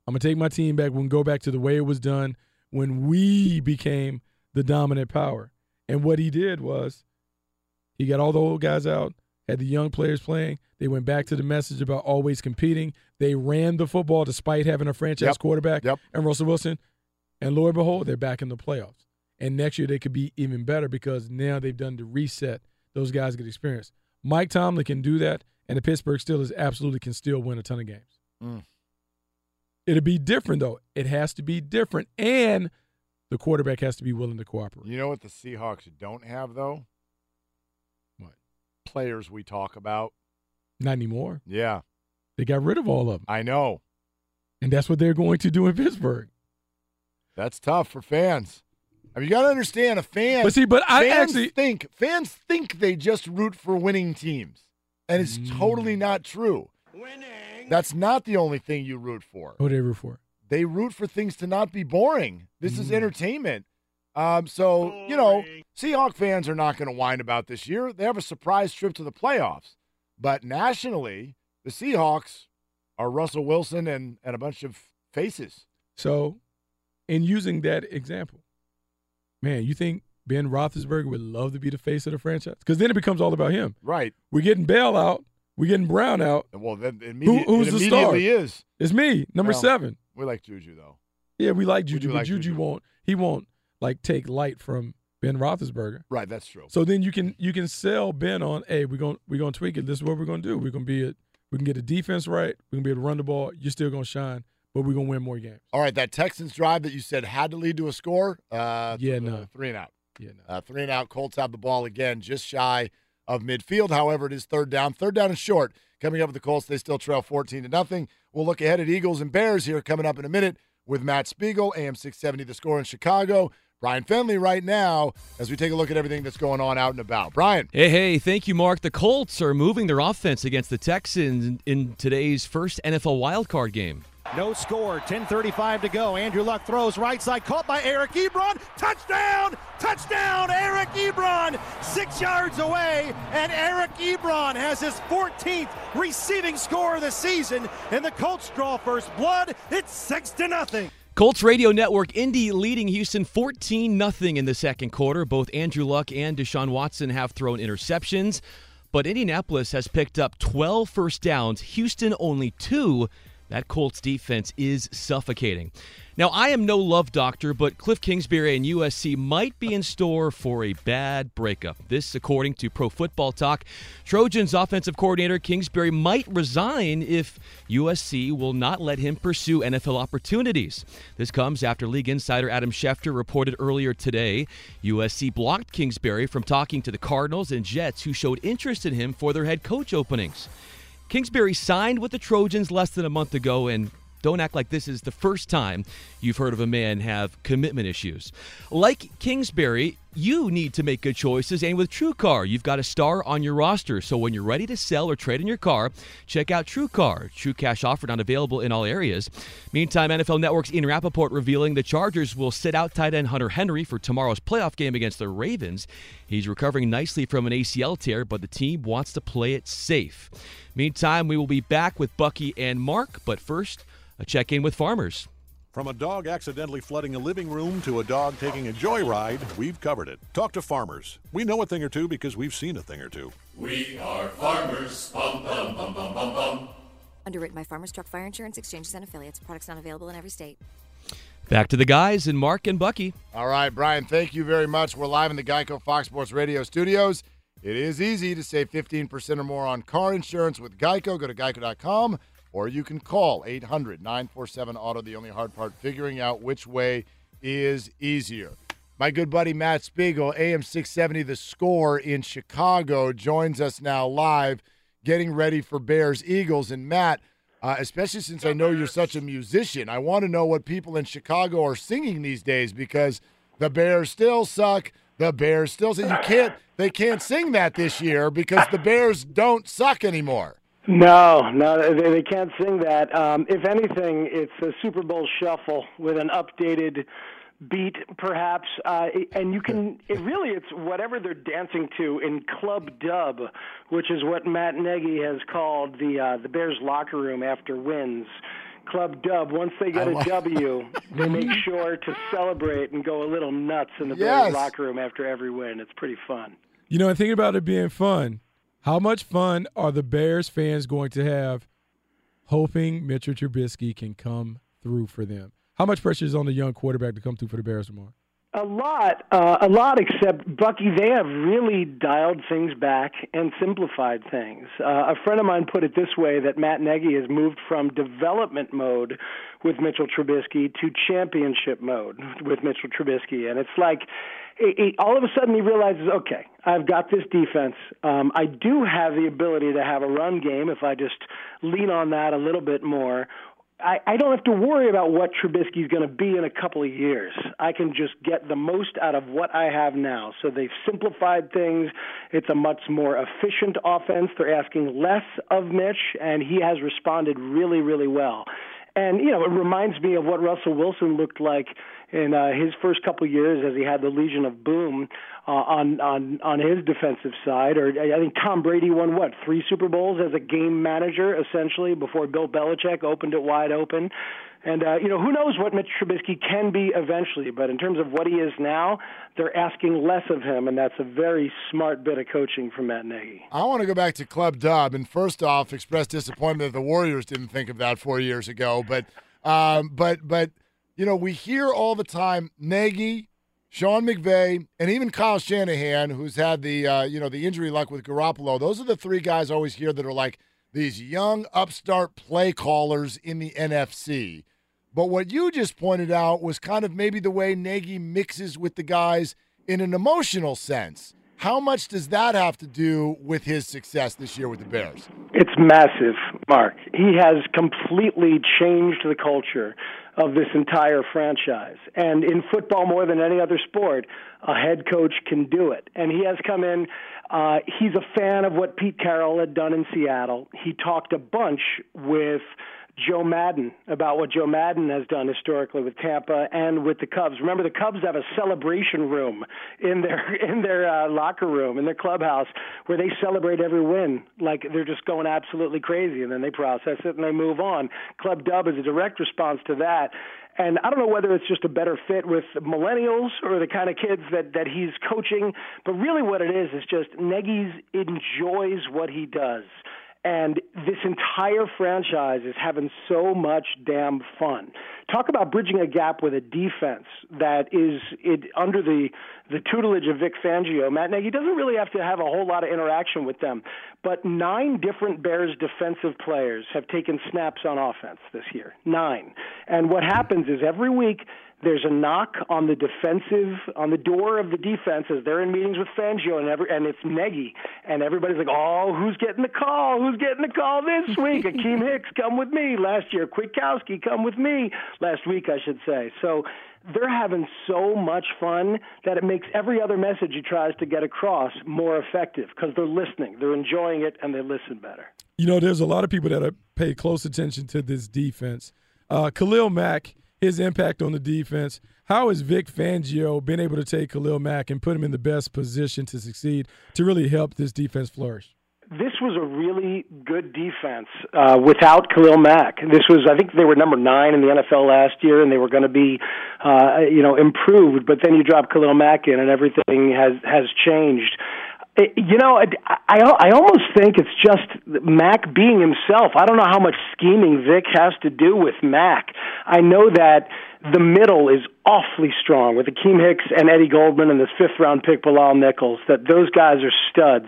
I'm going to take my team back. We're going to go back to the way it was done when we became the dominant power. And what he did was he got all the old guys out, had the young players playing. They went back to the message about always competing. They ran the football despite having a franchise Yep. quarterback Yep. and Russell Wilson. And lo and behold, they're back in the playoffs. And next year they could be even better because now they've done the reset. Those guys get experience. Mike Tomlin can do that, and the Pittsburgh Steelers absolutely can still win a ton of games. Mm. It'll be different though. It has to be different, and the quarterback has to be willing to cooperate. You know what the Seahawks don't have though? What? Players we talk about. Not anymore. Yeah. They got rid of all of them. I know. And that's what they're going to do in Pittsburgh. That's tough for fans. I mean, you got to understand a fan. But see, but I fans actually- think fans think they just root for winning teams, and it's Mm. totally not true. Winning. That's not the only thing you root for. What they root for? They root for things to not be boring. This is entertainment. Um, so you know, Seahawk fans are not going to whine about this year. They have a surprise trip to the playoffs, but nationally, the Seahawks are Russell Wilson and and a bunch of faces. So, in using that example, man, you think Ben Roethlisberger would love to be the face of the franchise? Because then it becomes all about him. Right. We're getting Bell out. We're getting Brown out. Well, then Who, who's it the star? immediately is. It's me, number Well, seven. We like Juju though. Yeah, we like Juju, but like Juju, Juju. won't. He won't like take light from Ben Roethlisberger. Right, that's true. So then you can you can sell Ben on, hey, we're gonna we're gonna tweak it. This is what we're gonna do. We're gonna be a, we can get the defense right. We're gonna be able to run the ball. You're still gonna shine, but we're gonna win more games. All right, that Texans drive that you said had to lead to a score. Uh, Yeah, no. three and out. Yeah, no. Uh, three and out. Colts have the ball again, just shy of midfield. However, it is third down. Third down and short. Coming up with the Colts, they still trail 14 to nothing. We'll look ahead at Eagles and Bears here coming up in a minute with Matt Spiegel, AM 670, the score in Chicago. Brian Fenley right now as we take a look at everything that's going on out and about. Brian. Hey, hey, thank you, Mark. The Colts are moving their offense against the Texans in- in today's first NFL wildcard game. No score, 10.35 to go. Andrew Luck throws right side, caught by Eric Ebron. Touchdown! Touchdown! Eric Ebron, six yards away, and Eric Ebron has his 14th receiving score of the season, and the Colts draw first blood. It's six to nothing. Colts Radio Network, Indy leading Houston 14 0 in the second quarter. Both Andrew Luck and Deshaun Watson have thrown interceptions, but Indianapolis has picked up 12 first downs, Houston only two. That Colts defense is suffocating. Now, I am no love doctor, but Cliff Kingsbury and USC might be in store for a bad breakup. This, according to Pro Football Talk. Trojans offensive coordinator Kingsbury might resign if USC will not let him pursue NFL opportunities. This comes after league insider Adam Schefter reported earlier today USC blocked Kingsbury from talking to the Cardinals and Jets, who showed interest in him for their head coach openings. Kingsbury signed with the Trojans less than a month ago, and don't act like this is the first time you've heard of a man have commitment issues. Like Kingsbury, you need to make good choices, and with TrueCar, you've got a star on your roster. So when you're ready to sell or trade in your car, check out TrueCar. True cash offer not available in all areas. Meantime, NFL Network's Ian Rapoport revealing the Chargers will sit out tight end Hunter Henry for tomorrow's playoff game against the Ravens. He's recovering nicely from an ACL tear, but the team wants to play it safe. Meantime, we will be back with Bucky and Mark, but first, a check in with farmers. From a dog accidentally flooding a living room to a dog taking a joyride, we've covered it. Talk to farmers. We know a thing or two because we've seen a thing or two. We are farmers. Bum, bum, bum, bum, bum, bum. Underwritten by Farmers Truck Fire Insurance Exchanges and Affiliates. Products not available in every state. Back to the guys and Mark and Bucky. All right, Brian, thank you very much. We're live in the Geico Fox Sports Radio studios. It is easy to save 15% or more on car insurance with Geico. Go to geico.com or you can call 800 947 Auto. The only hard part, figuring out which way is easier. My good buddy Matt Spiegel, AM 670, the score in Chicago, joins us now live, getting ready for Bears Eagles. And Matt, uh, especially since I know you're such a musician, I want to know what people in Chicago are singing these days because the Bears still suck. The Bears still say you can't. They can't sing that this year because the Bears don't suck anymore. No, no, they, they can't sing that. Um, if anything, it's a Super Bowl shuffle with an updated beat, perhaps. Uh, and you can, it really, it's whatever they're dancing to in Club Dub, which is what Matt Nagy has called the uh, the Bears locker room after wins. Club Dub. Once they get a W, they make sure to celebrate and go a little nuts in the Yes. Bears locker room after every win. It's pretty fun. You know, and thinking about it being fun, how much fun are the Bears fans going to have hoping Mitchell Trubisky can come through for them? How much pressure is on the young quarterback to come through for the Bears tomorrow? A lot, uh, a lot. Except Bucky, they have really dialed things back and simplified things. Uh, a friend of mine put it this way: that Matt Nagy has moved from development mode with Mitchell Trubisky to championship mode with Mitchell Trubisky, and it's like. It, it, all of a sudden, he realizes, okay, I've got this defense. Um, I do have the ability to have a run game if I just lean on that a little bit more. I, I don't have to worry about what Trubisky's going to be in a couple of years. I can just get the most out of what I have now. So they've simplified things. It's a much more efficient offense. They're asking less of Mitch, and he has responded really, really well. And you know, it reminds me of what Russell Wilson looked like in uh, his first couple years as he had the Legion of Boom uh, on on on his defensive side. Or I think Tom Brady won what three Super Bowls as a game manager essentially before Bill Belichick opened it wide open. And uh, you know, who knows what Mitch Trubisky can be eventually? But in terms of what he is now, they're asking less of him, and that's a very smart bit of coaching from Matt Nagy. I want to go back to Club Dub and first off express disappointment that the Warriors didn't think of that four years ago. But, um, but, but you know, we hear all the time Nagy, Sean McVay, and even Kyle Shanahan, who's had the uh, you know the injury luck with Garoppolo. Those are the three guys I always hear that are like these young upstart play callers in the NFC. But what you just pointed out was kind of maybe the way Nagy mixes with the guys in an emotional sense. How much does that have to do with his success this year with the Bears? It's massive, Mark. He has completely changed the culture of this entire franchise. And in football, more than any other sport, a head coach can do it. And he has come in. Uh, he's a fan of what Pete Carroll had done in Seattle. He talked a bunch with Joe Maddon about what Joe Maddon has done historically with Tampa and with the Cubs. Remember, the Cubs have a celebration room in their in their uh, locker room in their clubhouse where they celebrate every win like they're just going absolutely crazy, and then they process it and they move on. Club Dub is a direct response to that. And I don't know whether it's just a better fit with millennials or the kind of kids that, that he's coaching, but really what it is is just Nagy's enjoys what he does. And this entire franchise is having so much damn fun. Talk about bridging a gap with a defense that is it, under the the tutelage of Vic Fangio. Matt Nagy doesn't really have to have a whole lot of interaction with them, but nine different Bears defensive players have taken snaps on offense this year. Nine. And what happens is every week there's a knock on the defensive on the door of the defense as they're in meetings with Fangio and every and it's Nagy and everybody's like, oh, who's getting the call? Who's getting the call this week? Akiem Hicks, come with me. Last year, Kwiatkoski, come with me. Last week, I should say. So they're having so much fun that it makes every other message he tries to get across more effective because they're listening, they're enjoying it, and they listen better. You know, there's a lot of people that pay close attention to this defense. Uh, Khalil Mack, his impact on the defense. How has Vic Fangio been able to take Khalil Mack and put him in the best position to succeed to really help this defense flourish? This was a really good defense uh, without Khalil Mack. This was, I think, they were number nine in the NFL last year, and they were going to be, uh, you know, improved. But then you drop Khalil Mack in, and everything has has changed. It- You know, I, I I almost think it's just Mack being himself. I don't know how much scheming Vic has to do with Mack. I know that the middle is awfully strong with Akiem Hicks and Eddie Goldman and this fifth round pick Bilal Nichols. That those guys are studs,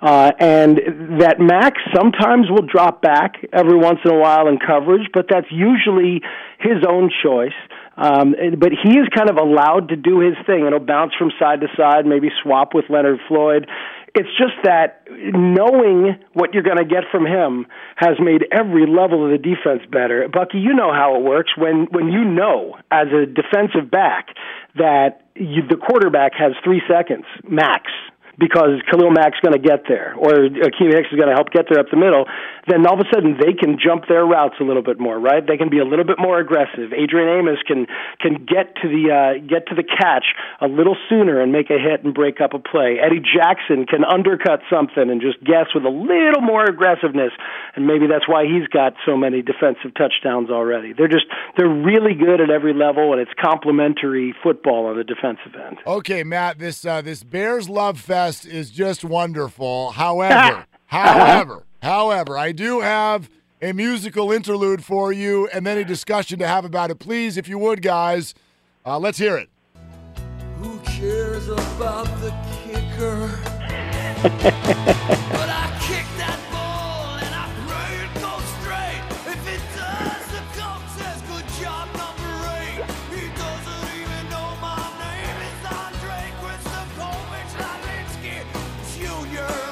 uh, and that Max sometimes will drop back every once in a while in coverage, but that's usually his own choice. Um, but he is kind of allowed to do his thing he'll bounce from side to side, maybe swap with Leonard Floyd. It's just that knowing what you're going to get from him has made every level of the defense better. Bucky, you know how it works when when you know as a defensive back that you, the quarterback has three seconds max because Khalil Mack's going to get there or Akiem Hicks is going to help get there up the middle, then all of a sudden they can jump their routes a little bit more, right? They can be a little bit more aggressive. Adrian Amos can can get to the uh, get to the catch a little sooner and make a hit and break up a play. Eddie Jackson can undercut something and just guess with a little more aggressiveness, and maybe that's why he's got so many defensive touchdowns already. They're just they're really good at every level, and it's complementary football on the defensive end. Okay, Matt, this uh, this Bears love fest is just wonderful. However, however, however, I do have a musical interlude for you and then a discussion to have about it. Please, if you would, guys, uh, let's hear it. Who cares about the kicker?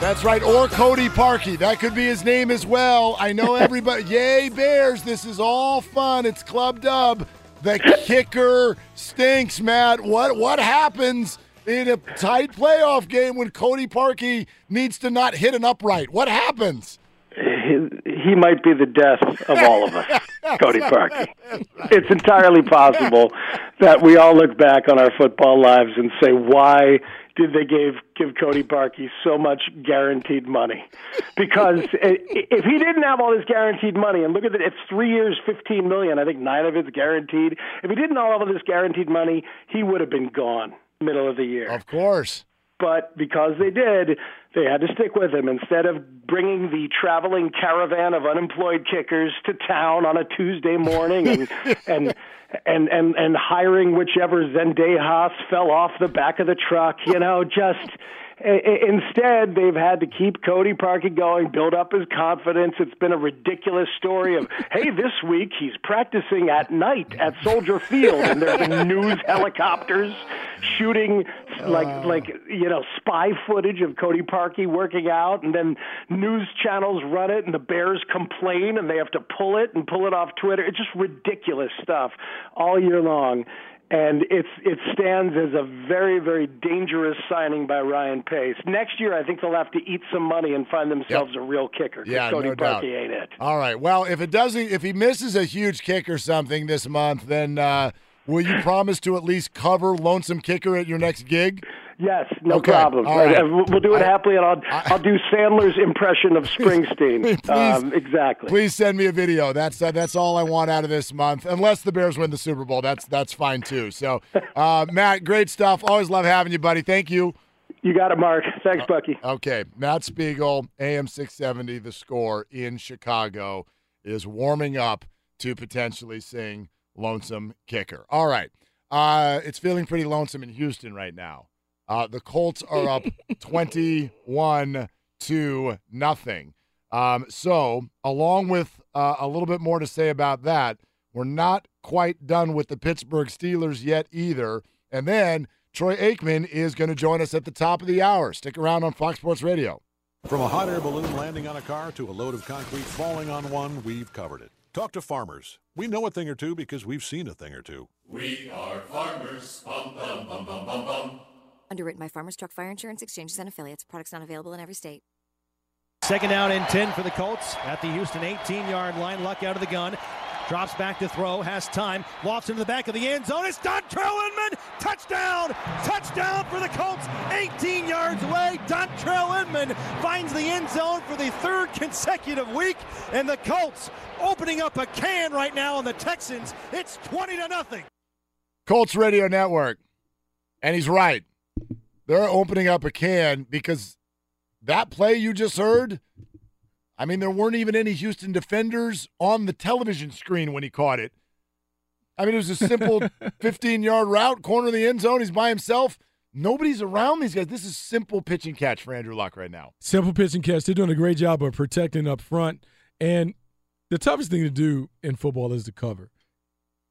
That's right, or Cody Parkey. That could be his name as well. I know everybody. Yay, Bears. This is all fun. It's Club Dub. The kicker stinks, Matt. What what happens in a tight playoff game when Cody Parkey needs to not hit an upright? What happens? He, he might be the death of all of us, Cody Parkey. It's entirely possible that we all look back on our football lives and say, why did they give give Cody Parkey so much guaranteed money? Because if he didn't have all this guaranteed money, and look at it, it's three years, fifteen million. I think nine of it's guaranteed. If he didn't have all of this guaranteed money, he would have been gone middle of the year. Of course. But because they did, they had to stick with him. Instead of bringing the traveling caravan of unemployed kickers to town on a Tuesday morning and and and and and hiring whichever Zendejas fell off the back of the truck, you know, just instead they've had to keep Cody Parkey going, build up his confidence. It's been a ridiculous story of, hey, this week he's practicing at night at Soldier Field, and there's been news helicopters shooting like oh. like you know spy footage of Cody Parkey working out, and then news channels run it, and the Bears complain, and they have to pull it and pull it off Twitter. It's just ridiculous stuff all year long. And it's it stands as a very very dangerous signing by Ryan Pace. Next year, I think they'll have to eat some money and find themselves a real kicker. Yeah, Cody no doubt. ain't it. All right. Well, if it doesn't, if he misses a huge kick or something this month, then uh, will you promise to at least cover lonesome kicker at your next gig? Yes, no Okay, problem. right. Uh, We'll do it happily, and I'll I'll do Sandler's impression of Springsteen. Please. um, exactly. Please send me a video. That's uh, that's all I want out of this month. Unless the Bears win the Super Bowl, that's that's fine too. So, uh, Matt, great stuff. Always love having you, buddy. Thank you. You got it, Mark. Thanks, Bucky. Okay, Matt Spiegel, AM six seventy. The score in Chicago is warming up to potentially sing "Lonesome Kicker." All right, uh, it's feeling pretty lonesome in Houston right now. Uh, the Colts are up twenty-one to nothing. Um, so, along with uh, a little bit more to say about that, we're not quite done with the Pittsburgh Steelers yet either. And then Troy Aikman is going to join us at the top of the hour. Stick around on Fox Sports Radio. From a hot air balloon landing on a car to a load of concrete falling on one, we've covered it. Talk to farmers. We know a thing or two because we've seen a thing or two. We are farmers. Bum, bum, bum, bum, bum, bum. Underwritten by Farmers Truck Fire Insurance Exchanges and Affiliates. Products not available in every state. Second down and 10 for the Colts at the Houston 18 yard line. Luck out of the gun. Drops back to throw, has time, lofts into the back of the end zone. It's Dontrell Inman! Touchdown! Touchdown for the Colts! 18 yards away. Dontrell Inman finds the end zone for the third consecutive week, and the Colts opening up a can right now on the Texans. It's 20 to nothing. Colts Radio Network. And he's right. They're opening up a can because that play you just heard, I mean, there weren't even any Houston defenders on the television screen when he caught it. I mean, it was a simple 15 yard route, corner of the end zone. He's by himself. Nobody's around these guys. This is simple pitch and catch for Andrew Luck right now. Simple pitch and catch. They're doing a great job of protecting up front. And the toughest thing to do in football is to cover.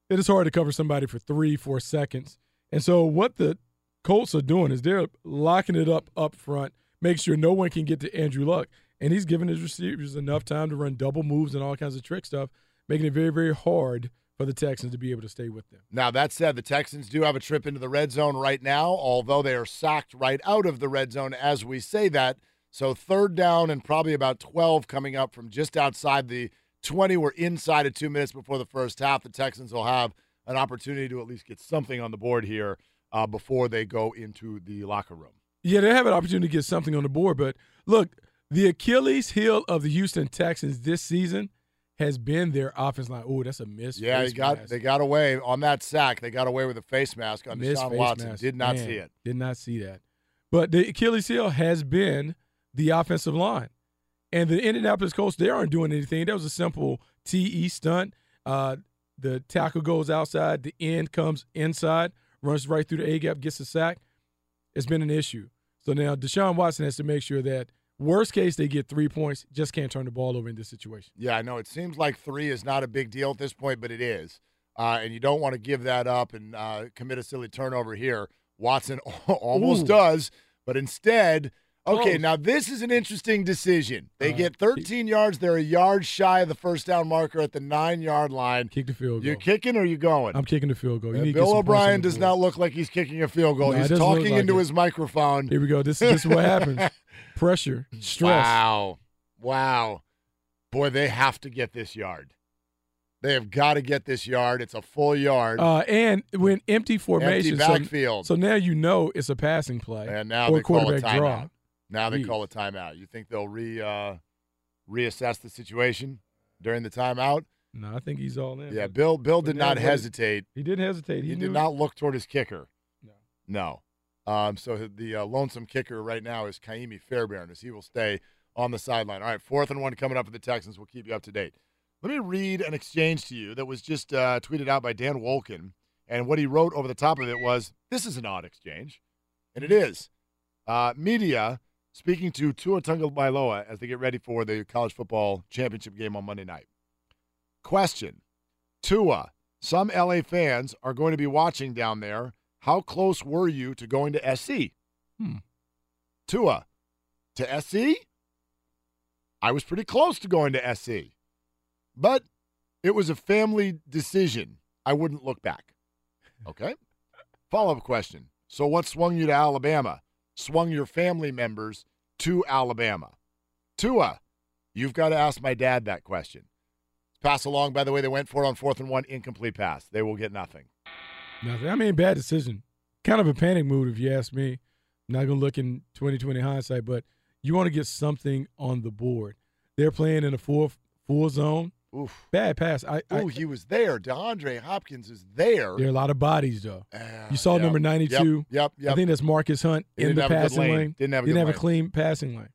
It is hard to cover somebody for three, four seconds. And so what the Colts are doing is they're locking it up up front, make sure no one can get to Andrew Luck. And he's giving his receivers enough time to run double moves and all kinds of trick stuff, making it very, very hard for the Texans to be able to stay with them. Now, that said, the Texans do have a trip into the red zone right now, although they are sacked right out of the red zone as we say that. So, third down and probably about 12 coming up from just outside the 20. We're inside of two minutes before the first half. The Texans will have an opportunity to at least get something on the board here uh, before they go into the locker room. Yeah, they have an opportunity to get something on the board. But look, the Achilles heel of the Houston Texans this season has been their offense line. Oh, that's a miss. Yeah, they got mask. they got away on that sack. They got away with a face mask on Deshaun Watson. mask. Did not Man, see it. Did not see that. But the Achilles heel has been the offensive line. And the Indianapolis Colts, they aren't doing anything. That was a simple TE stunt. Uh, the tackle goes outside, the end comes inside, runs right through the A gap, gets a sack. It's been an issue. So now Deshaun Watson has to make sure that worst case they get three points, just can't turn the ball over in this situation. Yeah, I know. It seems like three is not a big deal at this point, but it is. Uh, and you don't want to give that up and uh, commit a silly turnover here. Watson almost Ooh. does, but instead, okay, Close. now this is an interesting decision. They Uh, get 13 yards. They're a yard shy of the first down marker at the nine yard line. Kick the field goal. You kicking or you going? I'm kicking the field goal. You Uh, Bill some points on O'Brien does not look like he's kicking a field goal. No, he's talking like into it. his microphone. Here we go. This, this is what happens. Pressure, stress. Wow. Wow. Boy, they have to get this yard. They have got to get this yard. It's a full yard. Uh, and when empty formation, so- backfield. So, now you know it's a passing play and now or they call a quarterback draw. Now they Jeez. call a timeout. You think they'll re uh, reassess the situation during the timeout? No, I think he's all in. Yeah, Bill Bill did not hesitate. He didn't hesitate. He, He, did not look toward his kicker. No. No. Um, so the uh, lonesome kicker right now is Kaimi Fairbairn, as he will stay on the sideline. All right, fourth and one coming up for the Texans. We'll keep you up to date. Let me read an exchange to you that was just uh, tweeted out by Dan Wolken. And what he wrote over the top of it was this is an odd exchange. And it is. Uh, media speaking to Tua Tagovailoa as they get ready for the college football championship game on Monday night. Question Tua, some LA fans are going to be watching down there. How close were you to going to SC? Hmm. Tua, to SC? I was pretty close to going to SC, but it was a family decision. I wouldn't look back. Okay. Follow up question. So, what swung you to Alabama? Swung your family members to Alabama? Tua, you've got to ask my dad that question. Pass along, by the way, they went for it on fourth and one, incomplete pass. They will get nothing. Nothing. I mean, bad decision. Kind of a panic move, if you ask me. I'm not going to look in 2020 hindsight, but you want to get something on the board. They're playing in a full full zone. Oof. Bad pass. I, I, Oh, he was there. DeAndre Hopkins is there. there are a lot of bodies, though. Ah, you saw yep. number 92. Yep, yep, yep. I think that's Margus Hunt He in the passing lane. lane. Didn't have a Didn't have a clean passing lane.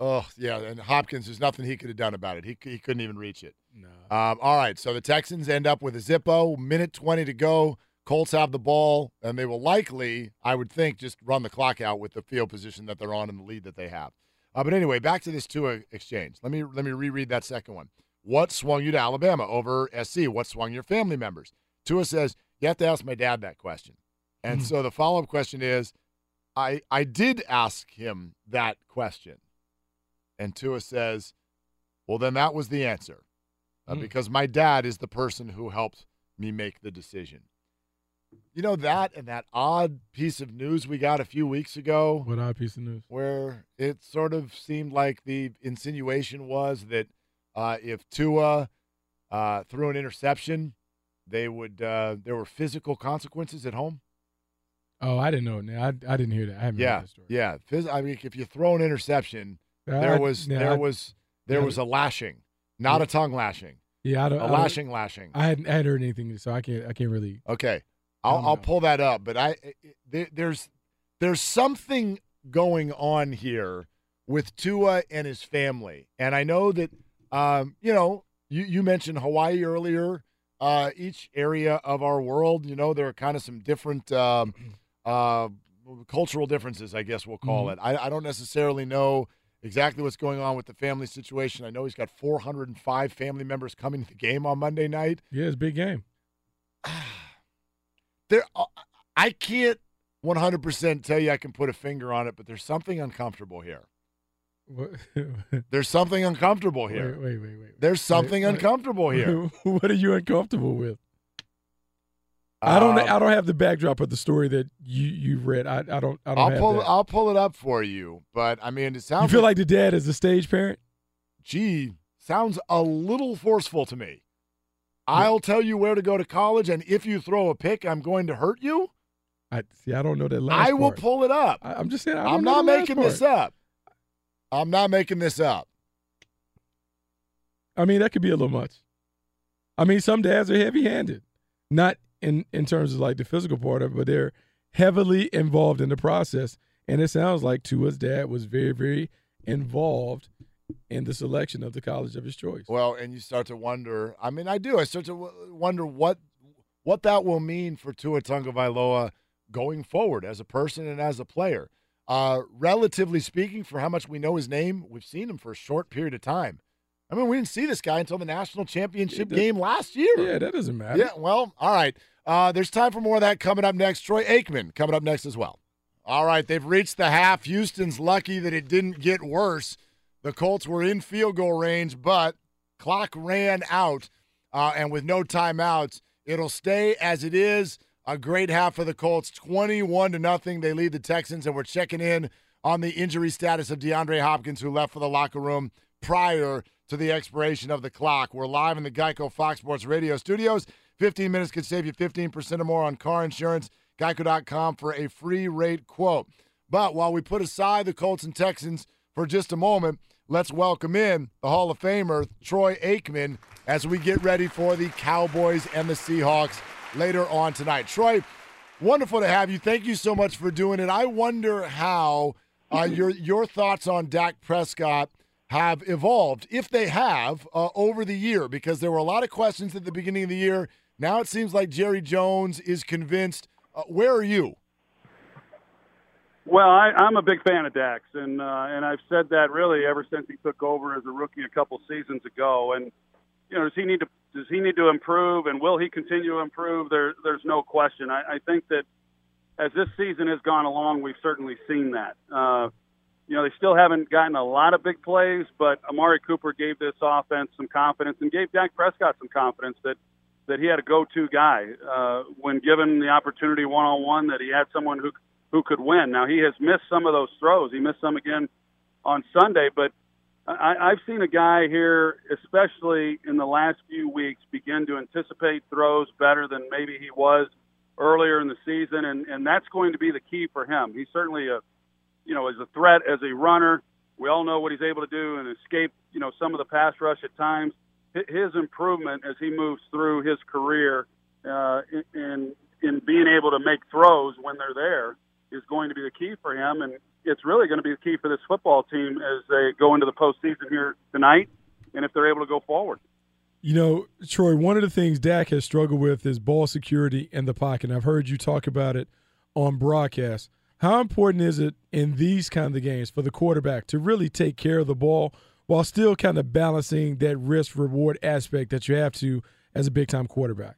Oh, yeah. And Hopkins, there's nothing he could have done about it. He, he couldn't even reach it. No. Um, all right. So the Texans end up with a Zippo, minute 20 to go. Colts have the ball, and they will likely, I would think, just run the clock out with the field position that they're on and the lead that they have. Uh, but anyway, back to this Tua exchange. Let me let me reread that second one. What swung you to Alabama over SC? What swung your family members? Tua says you have to ask my dad that question, and so the follow up question is, I I did ask him that question, and Tua says, well then that was the answer, uh, Hmm. because my dad is the person who helped me make the decision. You know that and that odd piece of news we got a few weeks ago What odd piece of news. where it sort of seemed like the insinuation was that uh, if Tua uh, threw an interception, they would uh, there were physical consequences at home. Oh, I didn't know. Now I, I didn't hear that. I haven't Yeah, heard that story. yeah. Phys- I mean, if you throw an interception, I- there was yeah, there I- was there was a lashing, not Yeah. a tongue lashing. Yeah, I don't. A I don't- lashing, lashing. I hadn't, I hadn't heard anything, so I can't. I can't really. Okay, I I'll I'll pull that up, but I there, there's there's something going on here with Tua and his family, and I know that um, you know you you mentioned Hawaii earlier. uh, each area of our world. You know, there are kind of some different um, uh, cultural differences, I guess we'll call Mhm. it. I, I don't necessarily know exactly what's going on with the family situation. I know he's got 405 family members coming to the game on Monday night. Yeah, it's a big game. There, uh, I can't 100% tell you I can put a finger on it, but there's something uncomfortable here. What? There's something uncomfortable here. Wait, wait, wait, wait. There's something Wait, wait. uncomfortable here. what are you uncomfortable with? I don't. Um, I don't have the backdrop of the story that you you read. I, I don't. I don't I'll have pull. that. I'll pull it up for you. But I mean, it sounds. you feel like the dad is a stage parent? gee, sounds a little forceful to me. I'll tell you where to go to college, and if you throw a pick, I'm going to hurt you. I see. I don't know that last. I will part. pull it up. I, I'm just saying. I know not making part. this up. I'm not making this up. I mean, that could be a little much. I mean, some dads are heavy-handed, not in in terms of like the physical part of it, but they're heavily involved in the process. And it sounds like Tua's dad was very, very involved in the selection of the college of his choice. Well, and you start to wonder. I mean, I do. I start to w- wonder what what that will mean for Tua Tagovailoa going forward as a person and as a player. Uh, relatively speaking, for how much we know his name, we've seen him for a short period of time. I mean, we didn't see this guy until the national championship game last year. Yeah, that doesn't matter. Yeah, well, all right. Uh, there's time for more of that coming up next. Troy Aikman coming up next as well. All right, they've reached the half. Houston's lucky that it didn't get worse. The Colts were in field goal range, but clock ran out, uh, and with no timeouts, it'll stay as it is. A great half for the Colts, 21 to nothing. They lead the Texans, and we're checking in on the injury status of DeAndre Hopkins, who left for the locker room prior to the expiration of the clock. We're live in the Geico Fox Sports Radio studios. 15 minutes could save you 15% or more on car insurance. Geico.com for a free rate quote. But while we put aside the Colts and Texans for just a moment, let's welcome in the Hall of Famer, Troy Aikman, as we get ready for the Cowboys and the Seahawks later on tonight. Troy, wonderful to have you. Thank you so much for doing it. I wonder how uh, your your thoughts on Dak Prescott have evolved, if they have, uh, over the year, because there were a lot of questions at the beginning of the year. Now it seems like Jerry Jones is convinced. Uh, where are you? Well, I, I'm a big fan of Dax, and uh, and I've said that really ever since he took over as a rookie a couple seasons ago. And you know, does he need to does he need to improve, and will he continue to improve? There, there's no question. I, I think that as this season has gone along, we've certainly seen that. Uh, you know, they still haven't gotten a lot of big plays, but Amari Cooper gave this offense some confidence and gave Dak Prescott some confidence that that he had a go-to guy uh, when given the opportunity one-on-one. That he had someone who who could win. Now he has missed some of those throws. He missed some again on Sunday, but I, I've seen a guy here, especially in the last few weeks, begin to anticipate throws better than maybe he was earlier in the season, and and that's going to be the key for him. He's certainly a, you know, as a threat as a runner. We all know what he's able to do and escape, you know, some of the pass rush at times. His improvement as he moves through his career uh, in in being able to make throws when they're there is going to be the key for him, and it's really going to be the key for this football team as they go into the postseason here tonight, and if they're able to go forward. You know, Troy, one of the things Dak has struggled with is ball security in the pocket. And I've heard you talk about it on broadcast. How important is it in these kind of games for the quarterback to really take care of the ball while still kind of balancing that risk reward aspect that you have to as a big time quarterback?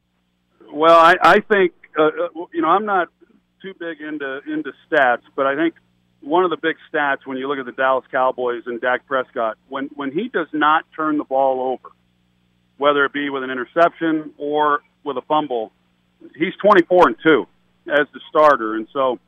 Well, I, I think uh, uh, you know I'm not too big into into stats, but I think one of the big stats when you look at the Dallas Cowboys and Dak Prescott, when when he does not turn the ball over, whether it be with an interception or with a fumble, he's 24 and two as the starter, and so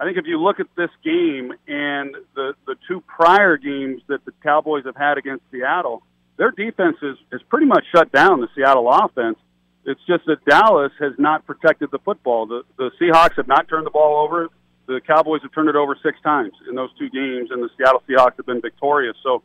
I think if you look at this game and the the two prior games that the Cowboys have had against Seattle, their defense is is pretty much shut down the Seattle offense. It's just that Dallas has not protected the football. The the Seahawks have not turned the ball over. The Cowboys have turned it over six times in those two games, and the Seattle Seahawks have been victorious. So,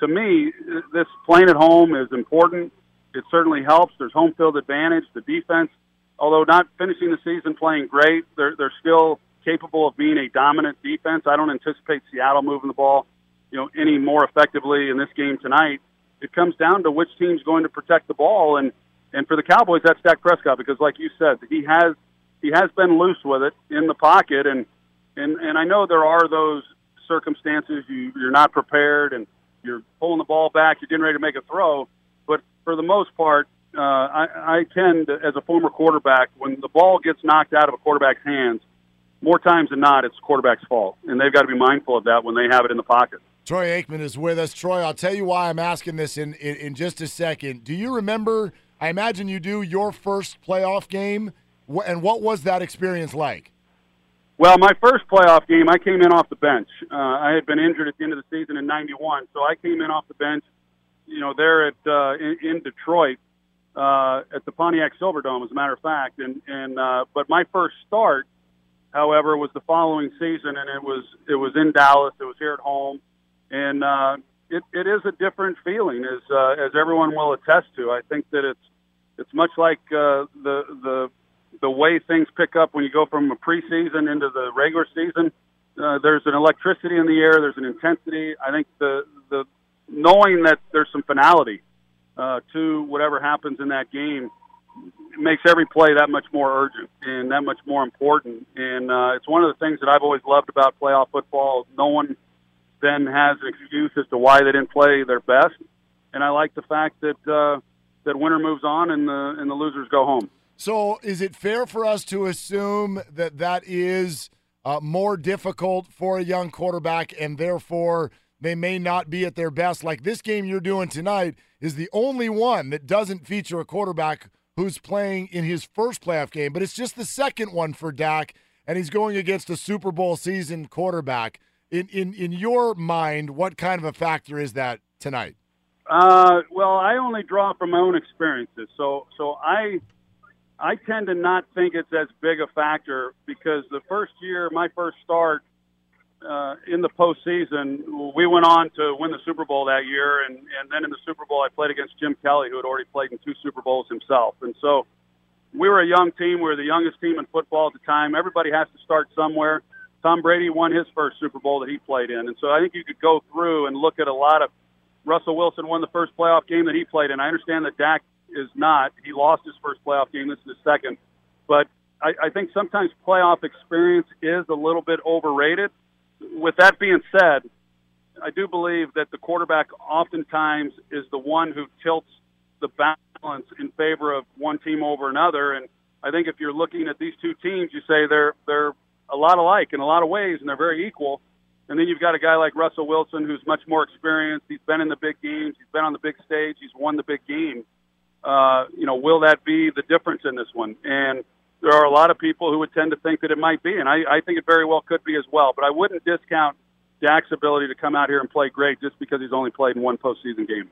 to me, this playing at home is important. It certainly helps. There's home field advantage. The defense, although not finishing the season playing great, they're they're still capable of being a dominant defense. I don't anticipate Seattle moving the ball, you know, any more effectively in this game tonight. It comes down to which team's going to protect the ball, and And for the Cowboys, that's Dak Prescott because, like you said, he has he has been loose with it in the pocket, and and and I know there are those circumstances you you're not prepared and you're pulling the ball back, you're getting ready to make a throw, but for the most part, uh, I, I tend, to, as a former quarterback, when the ball gets knocked out of a quarterback's hands, more times than not, it's quarterback's fault, and they've got to be mindful of that when they have it in the pocket. Troy Aikman is with us. Troy, I'll tell you why I'm asking this in, in, in just a second. Do you remember? I imagine you do your first playoff game, and what was that experience like? Well, my first playoff game, I came in off the bench. Uh, I had been injured at the end of the season in '91, so I came in off the bench. You know, there at uh, in, in Detroit uh, at the Pontiac Silverdome, as a matter of fact. And and uh, but my first start, however, was the following season, and it was it was in Dallas. It was here at home, and uh, it it is a different feeling, as uh, as everyone will attest to. I think that it's it's much like uh, the the the way things pick up when you go from a preseason into the regular season. Uh, there's an electricity in the air. There's an intensity. I think the the knowing that there's some finality uh, to whatever happens in that game makes every play that much more urgent and that much more important. And uh, it's one of the things that I've always loved about playoff football. No one then has an excuse as to why they didn't play their best. And I like the fact that uh, that winner moves on and the and the losers go home. So, is it fair for us to assume that that is uh, more difficult for a young quarterback, and therefore they may not be at their best? Like this game you're doing tonight is the only one that doesn't feature a quarterback who's playing in his first playoff game, but it's just the second one for Dak, and he's going against a Super Bowl season quarterback. In in in your mind, what kind of a factor is that tonight? Uh, well, I only draw from my own experiences, so so I I tend to not think it's as big a factor because the first year, my first start uh, in the postseason, we went on to win the Super Bowl that year, and and then in the Super Bowl, I played against Jim Kelly, who had already played in two Super Bowls himself, and so we were a young team. We were the youngest team in football at the time. Everybody has to start somewhere. Tom Brady won his first Super Bowl that he played in, and so I think you could go through and look at a lot of. Russell Wilson won the first playoff game that he played in. I understand that Dak is not. He lost his first playoff game. This is his second. But I, I think sometimes playoff experience is a little bit overrated. With that being said, I do believe that the quarterback oftentimes is the one who tilts the balance in favor of one team over another. And I think if you're looking at these two teams, you say they're they're a lot alike in a lot of ways, and they're very equal. And then you've got a guy like Russell Wilson who's much more experienced. He's been in the big games. He's been on the big stage. He's won the big game. Uh, you know, will that be the difference in this one? And there are a lot of people who would tend to think that it might be, and I, I think it very well could be as well. But I wouldn't discount Dak's ability to come out here and play great just because he's only played in one postseason game.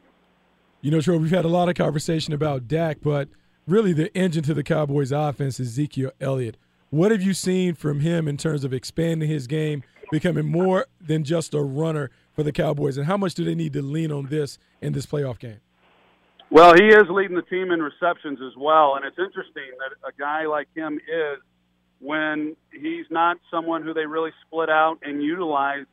You know, Troy, we've had a lot of conversation about Dak, but really the engine to the Cowboys' offense is Ezekiel Elliott. What have you seen from him in terms of expanding his game, becoming more than just a runner for the Cowboys, and how much do they need to lean on this in this playoff game? Well, he is leading the team in receptions as well, and it's interesting that a guy like him is when he's not someone who they really split out and utilize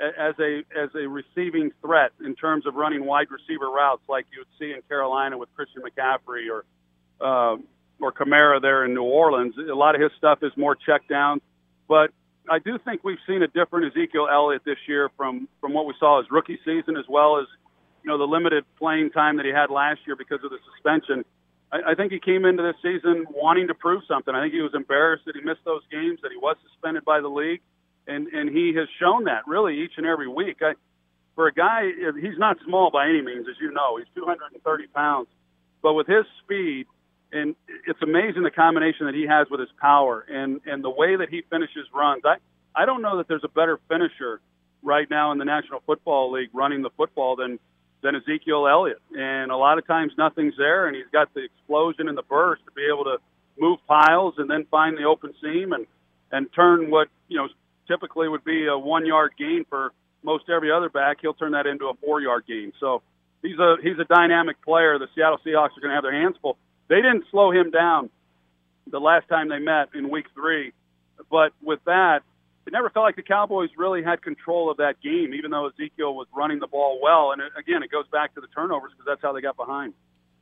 as a as a receiving threat in terms of running wide receiver routes like you would see in Carolina with Christian McCaffrey or uh, or Kamara there in New Orleans. A lot of his stuff is more check down, but I do think we've seen a different Ezekiel Elliott this year from from what we saw his rookie season as well as you know the limited playing time that he had last year because of the suspension. I, I think he came into this season wanting to prove something. I think he was embarrassed that he missed those games, that he was suspended by the league, and and he has shown that really each and every week. I, for a guy, he's not small by any means, as you know. He's 230 pounds, but with his speed, and it's amazing the combination that he has with his power and and the way that he finishes runs. I I don't know that there's a better finisher right now in the National Football League running the football than than Ezekiel Elliott. And a lot of times nothing's there, and he's got the explosion and the burst to be able to move piles and then find the open seam and and turn what you know typically would be a one yard gain for most every other back. He'll turn that into a four yard gain. So he's a he's a dynamic player. The Seattle Seahawks are going to have their hands full. They didn't slow him down the last time they met in Week Three, but with that, it never felt like the Cowboys really had control of that game, even though Ezekiel was running the ball well. And it, again, it goes back to the turnovers because that's how they got behind.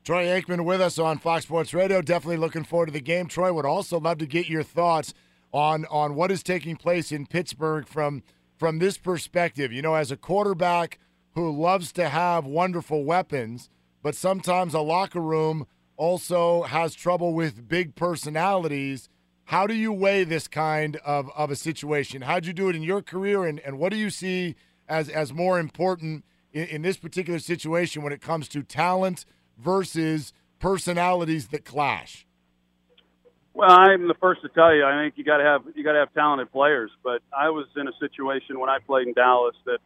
Troy Aikman with us on Fox Sports Radio. Definitely looking forward to the game. Troy would also love to get your thoughts on on what is taking place in Pittsburgh from from this perspective. You know, as a quarterback who loves to have wonderful weapons, but sometimes a locker room also has trouble with big personalities. How do you weigh this kind of, of a situation? How'd you do it in your career, and, and what do you see as, as more important in, in this particular situation when it comes to talent versus personalities that clash? Well, I'm the first to tell you. I think you got to have you got to have talented players. But I was in a situation when I played in Dallas that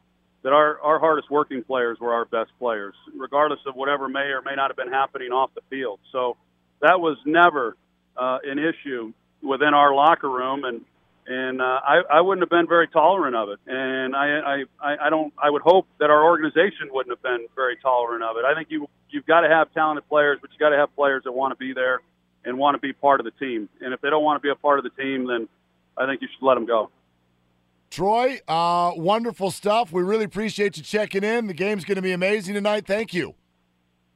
that our our hardest working players were our best players, regardless of whatever may or may not have been happening off the field. So that was never uh, an issue within our locker room, and and uh, I I wouldn't have been very tolerant of it. And I I I don't I would hope that our organization wouldn't have been very tolerant of it. I think you you've got to have talented players, but you got to have players that want to be there and want to be part of the team. And if they don't want to be a part of the team, then I think you should let them go. Troy, uh, wonderful stuff. We really appreciate you checking in. The game's going to be amazing tonight. Thank you.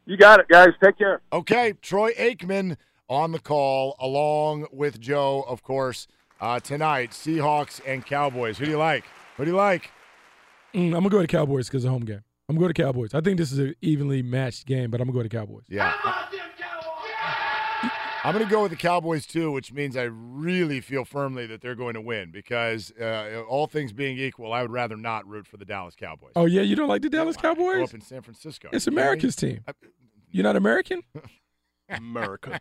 You got it, guys. Take care. Okay, Troy Aikman on the call, along with Joe, of course, uh, tonight. Seahawks and Cowboys. Who do you like? Who do you like? Mm, I'm gonna go to Cowboys because of home game. I'm going to go to Cowboys. I think this is an evenly matched game, but I'm gonna go to Cowboys. Yeah. I'm going to go with the Cowboys too, which means I really feel firmly that they're going to win because uh, all things being equal, I would rather not root for the Dallas Cowboys. Oh yeah, you don't like the Dallas I grew Cowboys? up in San Francisco. It's You me? America's team. You're not American? America.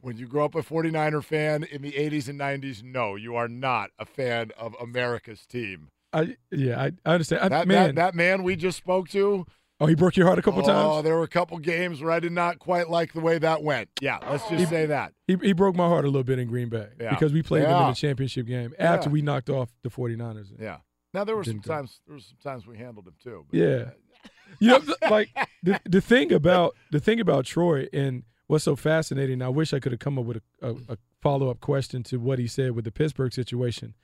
when you grow up a 49er fan in the 80s and 90s, no, you are not a fan of America's team. I yeah, I, I understand. I, That man, that, that man we just spoke to. oh, he broke your heart a couple oh, times. Oh, there were a couple games where I did not quite like the way that went. Yeah, let's just say that. He, he broke my heart a little bit in Green Bay Yeah. because we played them in the championship game after Yeah. we knocked off the 49ers. Yeah. Now there were some go. times there were some times we handled him too. but- Yeah. You know, like the the thing about the thing about Troy and what's so fascinating. I wish I could have come up with a, a, a follow up question to what he said with the Pittsburgh situation.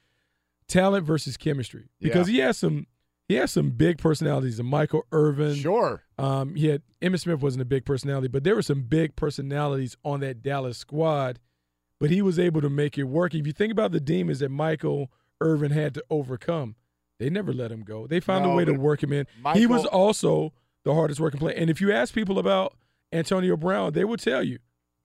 Talent versus chemistry, because Yeah. he has some he has some big personalities. And Michael Irvin, Sure. Um, he had Emmitt Smith wasn't a big personality, but there were some big personalities on that Dallas squad. But he was able to make it work. If you think about the demons that Michael Irvin had to overcome, they never let him go. They found a way to work him in. he was also the hardest working player. And if you ask people about Antonio Brown, they will tell you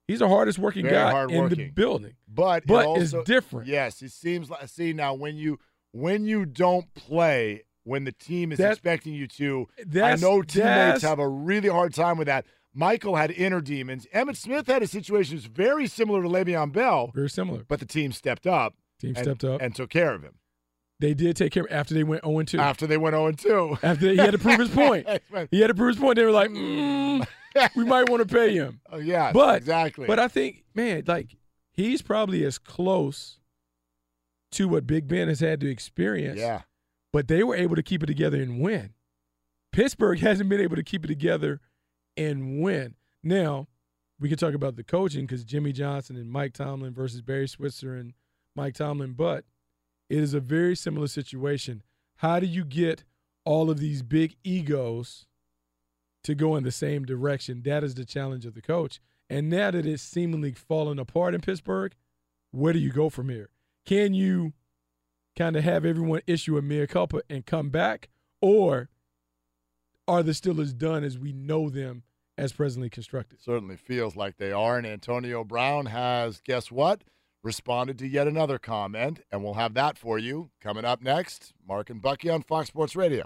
he's the hardest working Very guy in the building. But, it But also, it's different. Yes, it seems like see now when you when you don't play when the team is That- expecting you to. I know teammates have a really hard time with that. Michael had inner demons. Emmitt Smith had a situation that's very similar to Le'Veon Bell, Very similar. but the team stepped up. Team and- stepped up. and took care of him They did take care after they went 0 2. after they went 0 2. After he had to prove his point. He had to prove his point. They were like, mm, we might want to pay him. Oh, yes, but exactly. But I think, man, like he's probably as close to what Big Ben has had to experience. Yeah. But they were able to keep it together and win. Pittsburgh hasn't been able to keep it together and win. Now, we can talk about the coaching because Jimmy Johnson and Mike Tomlin versus Barry Switzer and Mike Tomlin, but it is a very similar situation. How do you get all of these big egos to go in the same direction? That is the challenge of the coach. And now that it's seemingly falling apart in Pittsburgh, where do you go from here? Can you kind of have everyone issue a mea culpa and come back? Or are the Steelers done as we know them as presently constructed? Certainly feels like they are. And Antonio Brown has, guess what? Responded to yet another comment, and we'll have that for you coming up next. Mark and Bucky on Fox Sports Radio.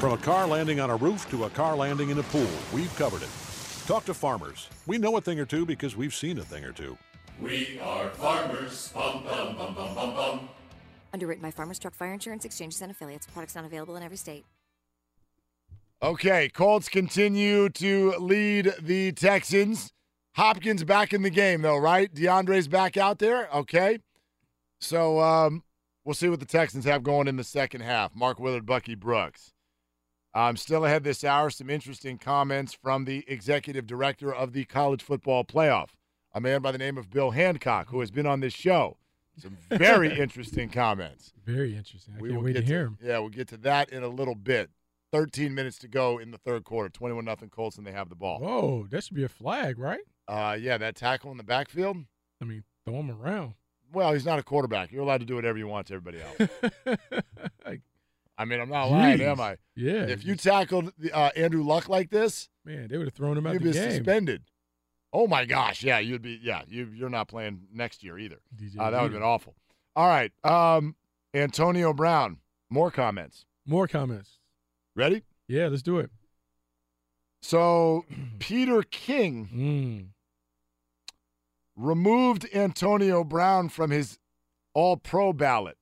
From a car landing on a roof to a car landing in a pool, we've covered it. Talk to farmers. We know a thing or two because we've seen a thing or two. We are farmers. Bum, bum, bum, bum, bum, bum. Underwritten by Farmers Truck Fire Insurance Exchanges and Affiliates. Products not available in every state. Okay, Colts continue to lead the Texans. Hopkins back in the game, though, right? DeAndre's back out there. Okay. So um, we'll see what the Texans have going in the second half. Mark Willard, Bucky Brooks. I'm still ahead this hour. Some interesting comments from the executive director of the college football playoff, a man by the name of Bill Hancock, who has been on this show. Some very interesting comments. Very interesting. I We can't will wait get to hear him. Yeah, we'll get to that in a little bit. 13 minutes to go in the third quarter. 21 nothing Colts, and they have the ball. Whoa, that should be a flag, right? Uh, yeah, that tackle in the backfield. I mean, throw him around. Well, he's not a quarterback. You're allowed to do whatever you want to everybody else. I mean, I'm not lying, am I? Yeah. If you tackled uh, Andrew Luck like this, Man, they would have thrown him out of the street. you'd be game. suspended. Oh my gosh, yeah, you'd be. Yeah, you you're not playing next year either. Uh, that would have been awful. All right, um, Antonio Brown. More comments. More comments. Ready? Yeah, let's do it. So Peter King Mm. removed Antonio Brown from his All Pro ballot.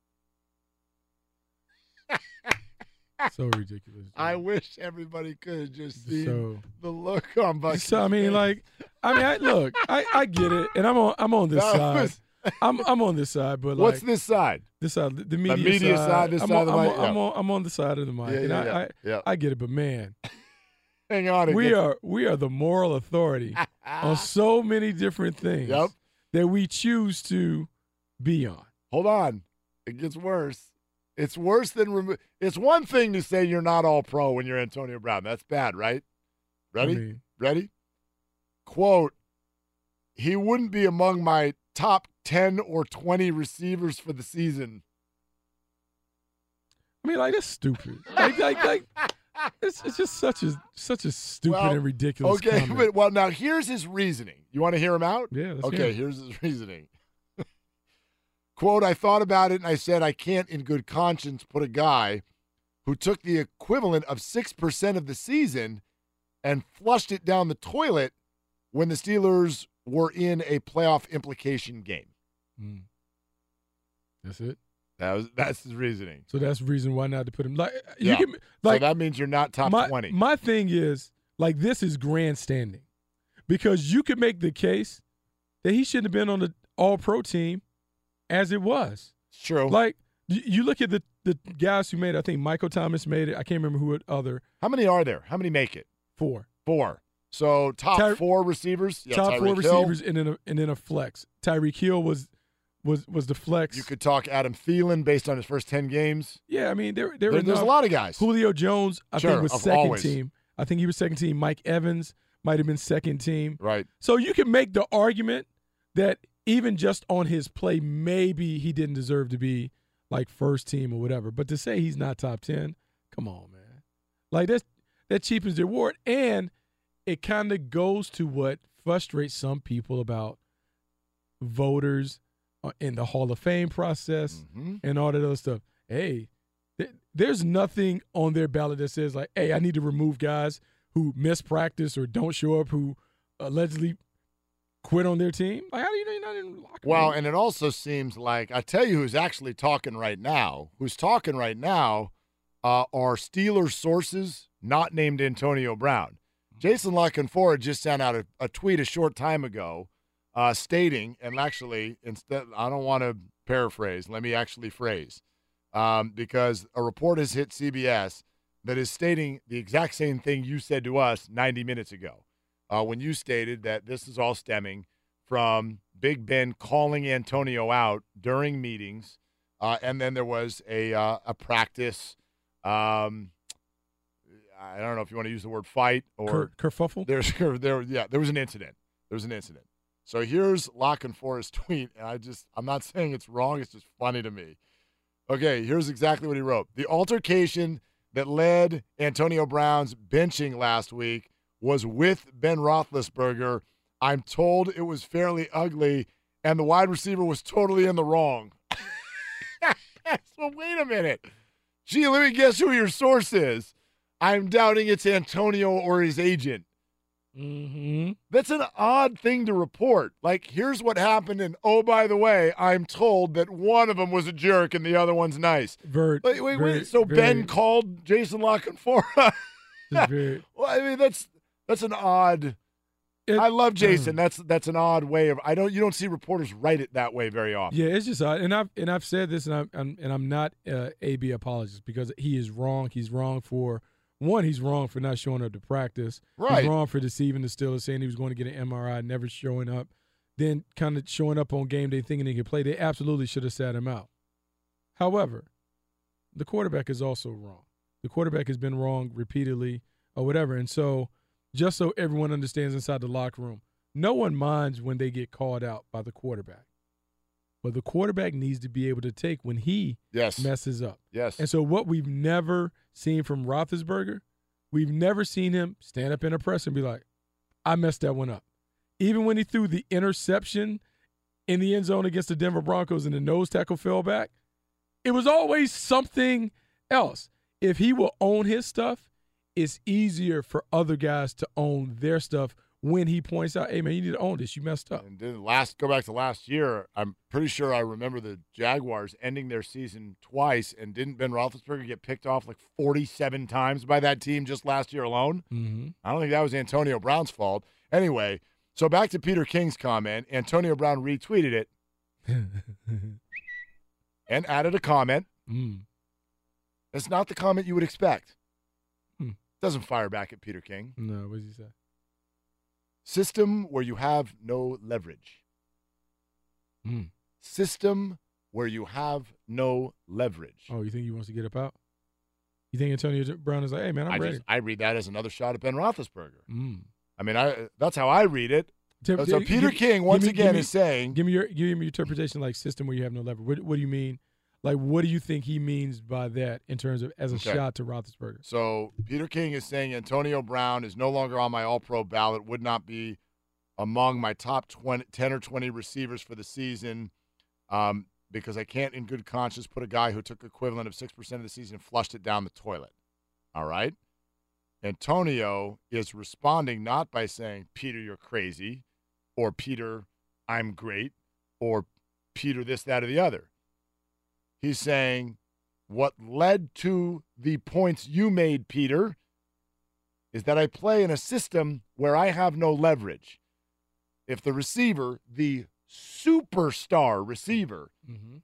So ridiculous. I wish everybody could just see So- the look on Bucky's So I mean, face. like, I mean, I, look, I, I get it, and I'm on I'm on this That side. was- I'm I'm on this side, but like, What's this side? This side, the media, media side, this I'm side on, of the I'm mic, on, I'm yeah. on, I'm on the side of the mic, Yeah, and yeah, I, yeah, I, yeah. I get it, but man, Hang on. we are we are the moral authority on so many different things Yep. that we choose to be on. Hold on. It gets worse. It's worse than remo- It's one thing to say you're not all pro when you're Antonio Brown. That's bad, right? Ready? mean- Ready? Quote, he wouldn't be among my top 10 or 20 receivers for the season. I mean, like that's stupid. Like, like, like it's, it's just such a such a stupid Well, and ridiculous. Okay, comment. but well, now here's his reasoning. You want to hear him out? Yeah, let's okay, hear here's his reasoning. Quote, I thought about it and I said, I can't in good conscience put a guy who took the equivalent of 6% of the season and flushed it down the toilet when the Steelers were in a playoff implication game. Mm. That's it. That was that's his reasoning. So that's the reason why not to put him. Like you Yeah. can, So that means you're not top my, 20. My thing is like this is grandstanding because you could make the case that he shouldn't have been on the All Pro team as it was. True. Like you, look at the the guys who made. it. I think Michael Thomas made it. I can't remember who other. How many are there? How many make it? Four. Four. So top Ty- four receivers. Yeah, top four Hill. receivers and then a, and then a flex. Tyreek Hill was was was the flex. You could talk Adam Thielen based on his first ten games. Yeah, I mean there there, There- there's a lot of guys. Julio Jones, I Sure, think was second always. team. I think he was second team. Mike Evans might have been second team. Right. So you can make the argument that even just on his play, maybe he didn't deserve to be like first team or whatever. But to say he's not top ten, come on, man. Like that's that cheapens the award, and it kind of goes to what frustrates some people about voters uh, in the Hall of Fame process Mm-hmm. and all that other stuff. Hey, th- there's nothing on their ballot that says like, "Hey, I need to remove guys who miss practice or don't show up who allegedly quit on their team." Like, how do you know you're not in locker Well, room? and it also seems like I tell you who's actually talking right now. Who's talking right now uh, are Steelers sources not named Antonio Brown. Jason La Canfora just sent out a, a tweet a short time ago uh, stating, and actually, instead, I don't want to paraphrase. Let me actually phrase, um, because a report has hit CBS that is stating the exact same thing you said to us 90 minutes ago, uh, when you stated that this is all stemming from Big Ben calling Antonio out during meetings, uh, and then there was a uh, a practice. Um, I don't know if you want to use the word fight or Ker- kerfuffle. There's there yeah there was an incident. There was an incident. So here's La Canfora's tweet, and I just I'm not saying it's wrong. It's just funny to me. Okay, here's exactly what he wrote. The altercation that led Antonio Brown's benching last week was with Ben Roethlisberger. I'm told it was fairly ugly, and the wide receiver was totally in the wrong. so wait a minute. Gee, let me guess who your source is. I'm doubting it's Antonio or his agent. Mm-hmm. That's an odd thing to report. Like, here's what happened, and oh, by the way, I'm told that one of them was a jerk and the other one's nice. Vert, Wait, wait, wait. So Ben called Jason La Canfora. Just very- well, I mean, that's that's an odd. I love Jason. That's that's an odd way of. I don't. You don't see reporters write it that way very often. Yeah, it's just odd, and I've and I've said this, and I'm, I'm and I'm not uh, AB apologist because he is wrong. He's wrong for one. He's wrong for not showing up to practice. Right. He's wrong for deceiving the Steelers, saying he was going to get an MRI, never showing up, then kind of showing up on game day thinking he could play. They absolutely should have sat him out. However, the quarterback is also wrong. The quarterback has been wrong repeatedly or whatever, and so just so everyone understands inside the locker room, no one minds when they get called out by the quarterback. But the quarterback needs to be able to take when he Yes. messes up. Yes. And so what we've never seen from Roethlisberger, we've never seen him stand up in a press and be like, I messed that one up. Even when he threw the interception in the end zone against the Denver Broncos and the nose tackle fell back, it was always something else. If he will own his stuff, it's easier for other guys to own their stuff when he points out, hey man, you need to own this. You messed up. And then last, go back to last year. I'm pretty sure I remember the Jaguars ending their season twice, and didn't Ben Roethlisberger get picked off like 47 times by that team just last year alone? Mm-hmm. I don't think that was Antonio Brown's fault. Anyway, so back to Peter King's comment. Antonio Brown retweeted it and added a comment. Mm. That's not the comment you would expect. Doesn't fire back at Peter King. No, what does he say? System where you have no leverage. Hmm. System where you have no leverage. Oh, you think he wants to get up out? You think Antonio Brown is like, hey man, I'm I ready. just I read that as another shot at Ben Roethlisberger. Mm. I mean, I that's how I read it. So Peter give- King once me- again me- is saying, Give me your give me your interpretation like system where you have no leverage. What, what do you mean? Like, what do you think he means by that in terms of as a Okay. shot to Roethlisberger? So Peter King is saying Antonio Brown is no longer on my All Pro ballot, would not be among my top 20, 10 or 20 receivers for the season um, because I can't, in good conscience, put a guy who took equivalent of 6% of the season and flushed it down the toilet. All right? Antonio is responding not by saying, Peter, you're crazy, or Peter, I'm great, or Peter, this, that, or the other. He's saying what led to the points you made, Peter, is that I play in a system where I have no leverage. If the receiver, the superstar receiver,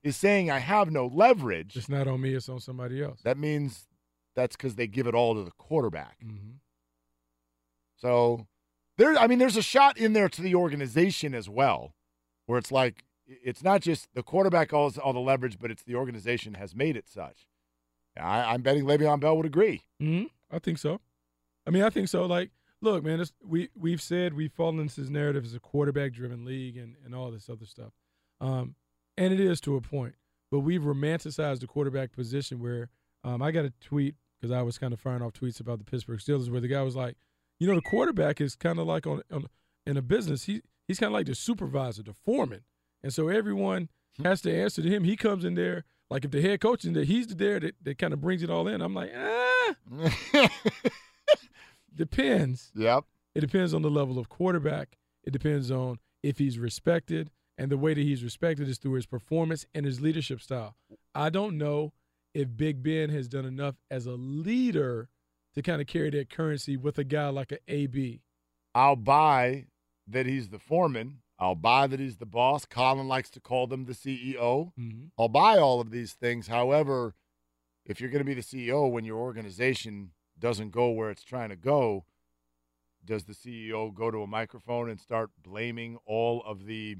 is saying I have no leverage, It's not on me, it's on somebody else. that means that's because they give it all to the quarterback. Mm-hmm. So there, I mean, there's a shot in there to the organization as well, where it's like it's not just the quarterback owns all the leverage, but it's the organization has made it such. I, I'm betting Le'Veon Bell would agree. hmm I think so. I mean, I think so. Like, look, man, it's, we we've said we've fallen into this narrative as a quarterback-driven league and and all this other stuff, um, and it is to a point. But we've romanticized the quarterback position where um, I got a tweet because I was kind of firing off tweets about the Pittsburgh Steelers where the guy was like, you know, the quarterback is kind of like on, on in a business. He he's kind of like the supervisor, the foreman, and so everyone has to answer to him. He comes in there like if the head coach is in there, he's there that, that kind of brings it all in. I'm like, ah. depends. Yep. It depends on the level of quarterback. It depends on if he's respected, and the way that he's respected is through his performance and his leadership style. I don't know if Big Ben has done enough as a leader to kind of carry that currency with a guy like a AB. I'll buy that he's the foreman. I'll buy that he's the boss. Colin likes to call them the CEO. Mhm. I'll buy all of these things. However, if you're going to be the CEO when your organization doesn't go where it's trying to go, does the CEO go to a microphone and start blaming all of the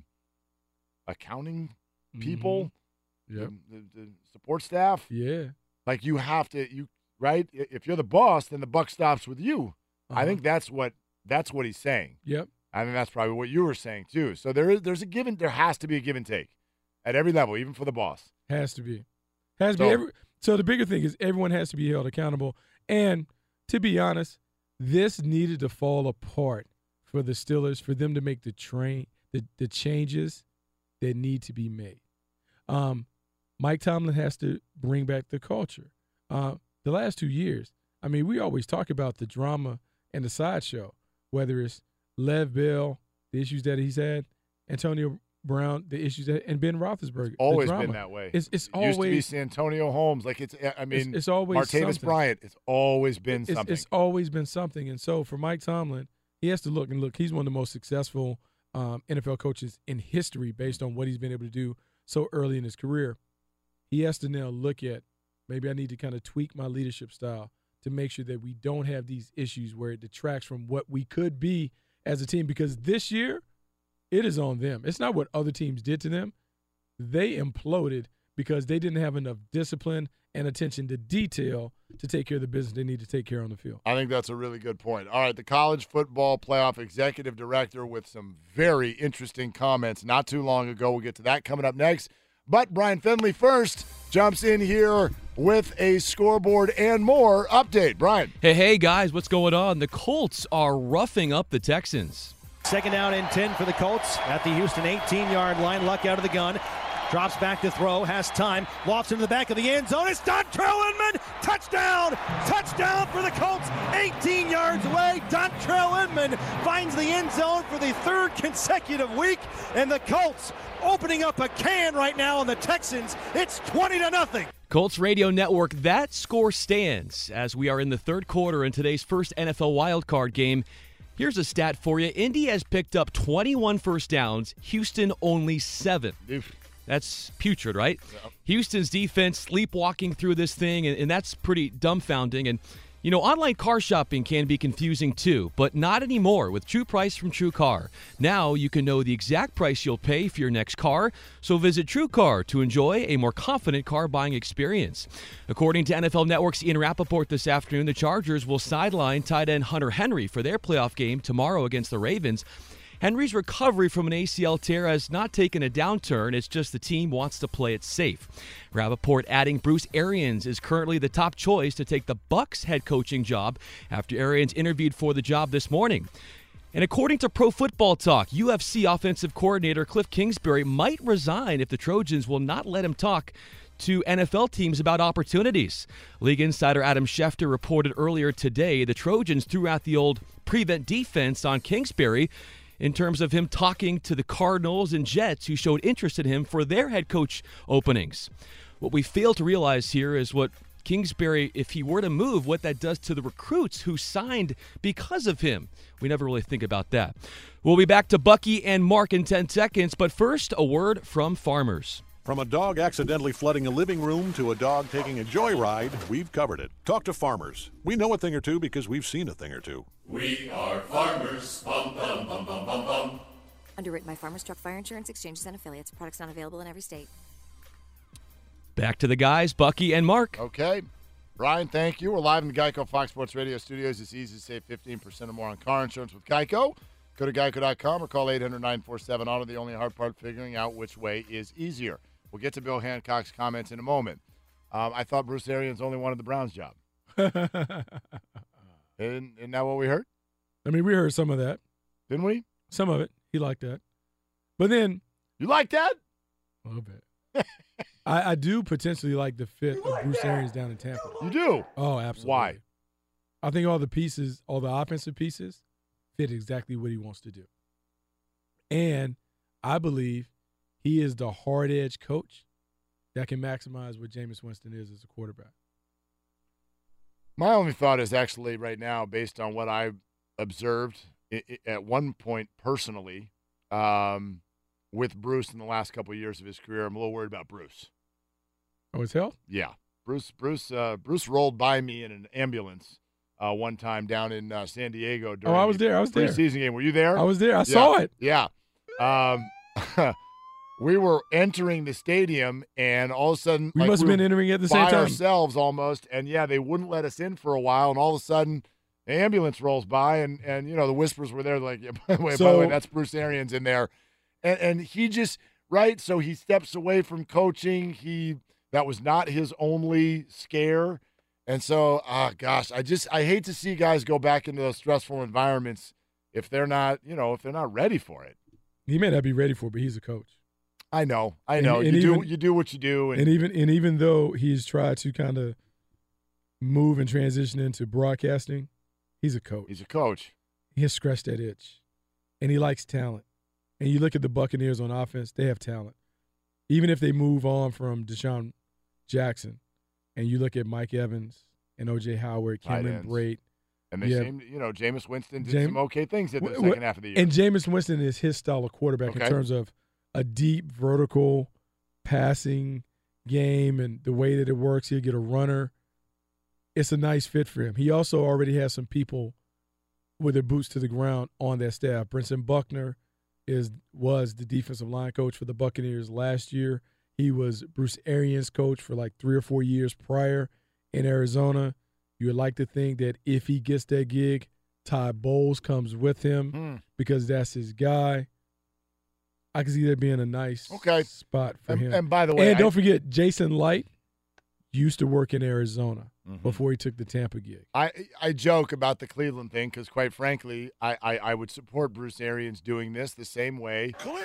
accounting people, Yep. the, the, support staff? Yeah. Like you have to, you right? If you're the boss, then the buck stops with you. I Uh-huh. think that's what that's what he's saying. Yep. I think that's probably what you were saying too. So there is there's a given there has to be a give and take at every level, even for the boss. Has to be. Has to So- be. Every, so the bigger thing is everyone has to be held accountable. And to be honest, this needed to fall apart for the Steelers for them to make the train the, the changes that need to be made. Um, Mike Tomlin has to bring back the culture. Uh, the last two years, I mean, we always talk about the drama and the sideshow, whether it's Lev Bell, the issues that he's had, Antonio Brown, the issues that, and Ben Roethlisberger. the Always been that way. It's it's It always used to be Santonio Holmes. Like it's I mean it's always Martavis something. Bryant. It's always been it's, something. It's always been something. And so for Mike Tomlin, he has to look and look. He's one of the most successful um, NFL coaches in history based on what he's been able to do so early in his career. He has to now look at maybe I need to kind of tweak my leadership style to make sure that we don't have these issues where it detracts from what we could be as a team. Because this year, it is on them. It's not what other teams did to them. They imploded because they didn't have enough discipline and attention to detail to take care of the business they need to take care on the field. I think that's a really good point. All right, the college football playoff executive director with some very interesting comments not too long ago. We'll get to that coming up next. But Brian Finley first jumps in here with a scoreboard and more update. Brian. Hey, hey, guys, what's going on? The Colts are roughing up the Texans. Second down and 10 for the Colts at the Houston 18 yard line. Luck out of the gun. Drops back to throw, has time, lofts into the back of the end zone. It's Dontrelle Inman! Touchdown! Touchdown for the Colts! 18 yards away. Dontrelle Inman finds the end zone for the third consecutive week, and the Colts opening up a can right now on the Texans. It's 20 to nothing. Colts Radio Network, that score stands as we are in the third quarter in today's first NFL wildcard game. Here's a stat for you Indy has picked up 21 first downs, Houston only seven. That's putrid, right? Houston's defense sleepwalking through this thing, and, and that's pretty dumbfounding. And, you know, online car shopping can be confusing too, but not anymore with True Price from True Car. Now you can know the exact price you'll pay for your next car, so visit True Car to enjoy a more confident car buying experience. According to NFL Network's Ian Rapoport this afternoon, the Chargers will sideline tight end Hunter Henry for their playoff game tomorrow against the Ravens. Henry's recovery from an ACL tear has not taken a downturn. It's just the team wants to play it safe. Rapoport adding Bruce Arians is currently the top choice to take the Bucks head coaching job after Arians interviewed for the job this morning. And according to Pro Football Talk, USC offensive coordinator Cliff Kingsbury might resign if the Trojans will not let him talk to NFL teams about opportunities. League insider Adam Schefter reported earlier today the Trojans threw out the old prevent defense on Kingsbury in terms of him talking to the Cardinals and Jets who showed interest in him for their head coach openings. What we fail to realize here is what Kingsbury, if he were to move, what that does to the recruits who signed because of him. We never really think about that. We'll be back to Bucky and Mark in 10 seconds, but first, a word from farmers. From a dog accidentally flooding a living room to a dog taking a joyride, we've covered it. Talk to farmers. We know a thing or two because we've seen a thing or two. We are farmers. Bum, bum, bum, bum, bum, bum. Underwritten by Farmers Truck Fire Insurance Exchanges and Affiliates. Products not available in every state. Back to the guys, Bucky and Mark. Okay. Brian, thank you. We're live in the Geico Fox Sports Radio studios. It's easy to save 15% or more on car insurance with Geico. Go to geico.com or call 800 947 Auto. The only hard part figuring out which way is easier. We'll get to Bill Hancock's comments in a moment. Um, I thought Bruce Arians only wanted the Browns job. isn't, isn't that what we heard? I mean, we heard some of that. Didn't we? Some of it. He liked that. But then. You like that? A little bit. I, I do potentially like the fit of Bruce Arians down in Tampa. You do? Oh, absolutely. Why? I think all the pieces, all the offensive pieces, fit exactly what he wants to do. And I believe he is the hard edge coach that can maximize what Jameis Winston is as a quarterback. My only thought is actually right now, based on what I observed at one point personally um, with Bruce in the last couple of years of his career, I'm a little worried about Bruce. Oh, his health? Yeah, Bruce. Bruce. Uh, Bruce rolled by me in an ambulance uh, one time down in uh, San Diego. During Oh, I was the there. I was there. preseason game. Were you there? I was there. I Yeah. saw it. Yeah. Um, we were entering the stadium, and all of a sudden, We like, must have been entering at the by same time. ourselves almost. And yeah, they wouldn't let us in for a while, and all of a sudden. The ambulance rolls by, and, and you know the whispers were there. Like, yeah, by the way, by the way, that's Bruce Arians in there, and and he just right. So he steps away from coaching. He that was not his only scare, and so ah gosh, I just I hate to see guys go back into those stressful environments if they're not you know if they're not ready for it. He may not be ready for it, but he's a coach. I know, I know. and you do you do what you do, and, And even and even though he's tried to kind of move and transition into broadcasting, he's a coach. he's a coach. He has scratched that itch, and he likes talent. And you look at the Buccaneers on offense; they have talent. Even if they move on from DeSean Jackson, and you look at Mike Evans and OJ Howard, Cameron. Brate, And they yeah, seem, you know, Jameis Winston did Jam- some okay things in the Wh- second wh- half of the year. And Jameis Winston is his style of quarterback Okay. in terms of a deep vertical passing game and the way that it works. He'll get a runner. It's a nice fit for him. He also already has some people with their boots to the ground on that staff. Brentson Buckner is was the defensive line coach for the Buccaneers last year. He was Bruce Arians' coach for like three or four years prior in Arizona. You would like to think that if he gets that gig, Todd Bowles comes with him Hmm. because that's his guy. I can see that being a nice Okay. spot for And- him. and by the way, and I- don't forget, Jason Licht used to work in Arizona Mhm. before he took the Tampa gig. I I joke about the Cleveland thing because, quite frankly, I, I I would support Bruce Arians doing this the same way. Cleveland.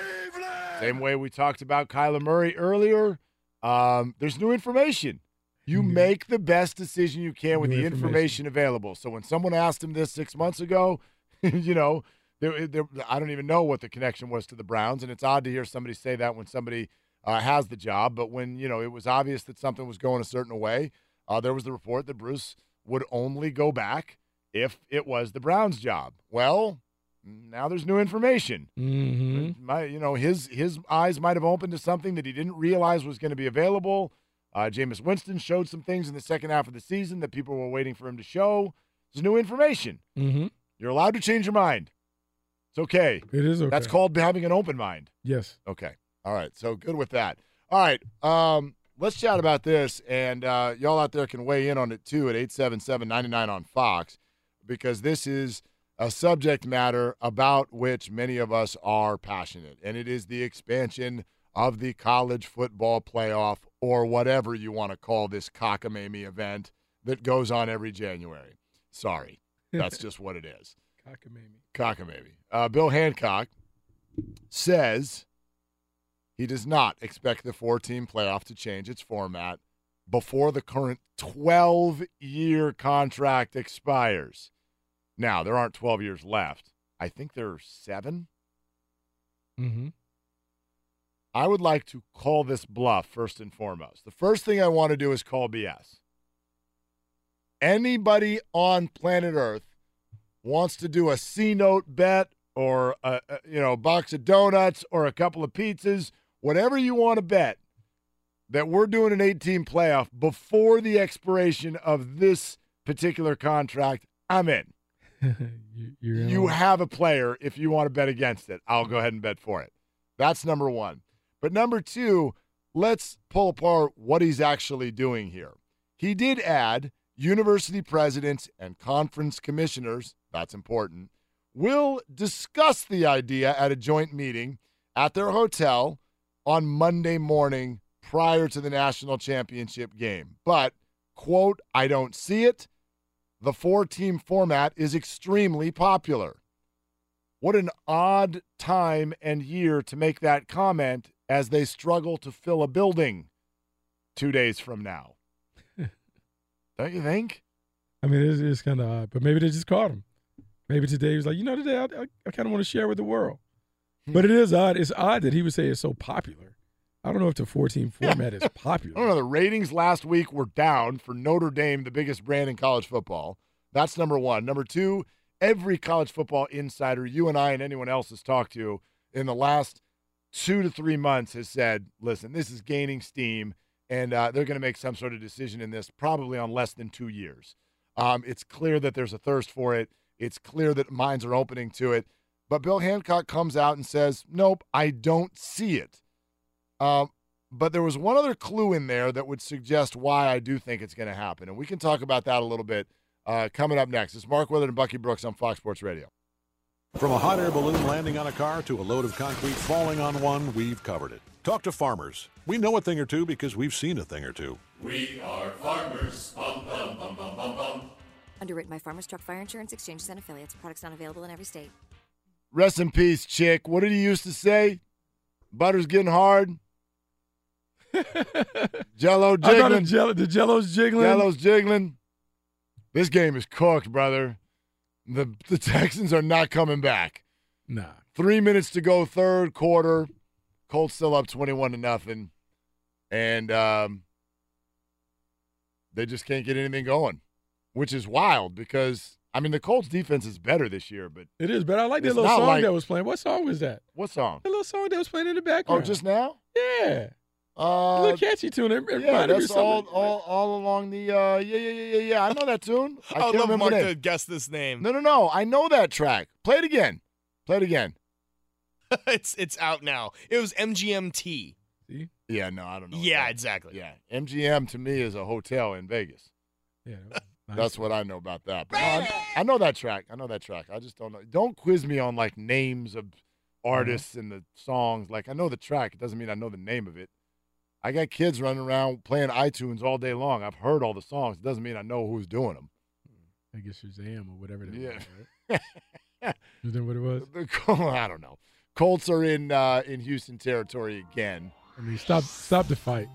Same way we talked about Kyler Murray earlier. Um, there's new information. You make the best decision you can with the information. information. available. So when someone asked him this six months ago, you know, there, there, I don't even know what the connection was to the Browns, and it's odd to hear somebody say that when somebody uh, has the job. But when you know it was obvious that something was going a certain way, uh, there was the report that Bruce would only go back if it was the Browns' job. Well, now there's new information. Mm-hmm. My, you know, his his eyes might have opened to something that he didn't realize was going to be available. Uh, Jameis Winston showed some things in the second half of the season that people were waiting for him to show. There's new information. Mm-hmm. You're allowed to change your mind. It's okay. It is okay. That's called having an open mind. Yes. Okay. All right. So good with that. All right. Um, let's chat about this, and uh, y'all out there can weigh in on it too at 877-99 on Fox, because this is a subject matter about which many of us are passionate, and it is the expansion of the college football playoff, or whatever you want to call this cockamamie event that goes on every January. Sorry, that's just what it is. Cockamamie. Cockamamie. Uh, Bill Hancock says he does not expect the four team playoff to change its format before the current 12 year contract expires. Now, there aren't 12 years left. I think there are seven. Mm-hmm. I would like to call this bluff first and foremost. The first thing I want to do is call BS. Anybody on planet Earth wants to do a C note bet or a, a you know box of donuts or a couple of pizzas, whatever you want to bet, that we're doing an 18 playoff before the expiration of this particular contract, I'm in. You on. have a player if you want to bet against it. I'll go ahead and bet for it. That's number one. But number two, let's pull apart what he's actually doing here. He did add university presidents and conference commissioners, that's important, will discuss the idea at a joint meeting at their hotel on Monday morning prior to the national championship game. But, quote, I don't see it. The four team format is extremely popular. What an odd time and year to make that comment as they struggle to fill a building two days from now. Don't you think? I mean, it's, it's kind of odd, but maybe they just caught him. Maybe today he was like, you know, today I, I, I kind of want to share with the world. But it is odd. It's odd that he would say it's so popular. I don't know if the 14 format is popular. I don't know. The ratings last week were down for Notre Dame, the biggest brand in college football. That's number one. Number two, every college football insider you and I and anyone else has talked to in the last two to three months has said, listen, this is gaining steam, and uh, they're going to make some sort of decision in this probably on less than two years. Um, it's clear that there's a thirst for it. It's clear that minds are opening to it. But Bill Hancock comes out and says, nope, I don't see it. Um, but there was one other clue in there that would suggest why I do think it's going to happen. And we can talk about that a little bit uh, coming up next. It's Mark Willard and Bucky Brooks on Fox Sports Radio. From a hot air balloon landing on a car to a load of concrete falling on one, we've covered it. Talk to farmers. We know a thing or two because we've seen a thing or two. We are farmers. Bum, bum, bum, bum, bum, bum. Underwritten by Farmers Truck Fire Insurance Exchanges and Affiliates. Products not available in every state. Rest in peace, chick. What did he used to say? Butter's getting hard. Jello I thought the, jiggling. jello, the jello's jiggling. Jello's jiggling. This game is cooked, brother. The the Texans are not coming back. Nah. Three minutes to go, third quarter. Colts still up twenty-one to nothing, and um, they just can't get anything going, which is wild because I mean the Colts defense is better this year, but It is, but I like that little song like- that was playing. What song was that? what song? The little song that was playing in the background. Oh, background. just now? yeah. Uh, a little catchy tune. It yeah, reminded me that's all, all all along the. Uh, yeah, yeah, yeah, yeah, yeah. I know that tune. I I can't would love remember Mark to guess this name. No, no, no. I know that track. Play it again. Play it again. it's it's out now. It was MGMT. See? Yeah, no, I don't know. Yeah, exactly. Yeah, MGM to me is a hotel in Vegas. Yeah. That's what I know about that. But no, I, I know that track. I know that track. I just don't know. Don't quiz me on like names of artists and the songs. Like I know the track. It doesn't mean I know the name of it. I got kids running around playing iTunes all day long. I've heard all the songs. It doesn't mean I know who's doing them. I guess Shazam or whatever that Yeah. was. Right? Is that what it was? The Col- I don't know. Colts are in uh, in Houston territory again. I mean, stop, stop the fight.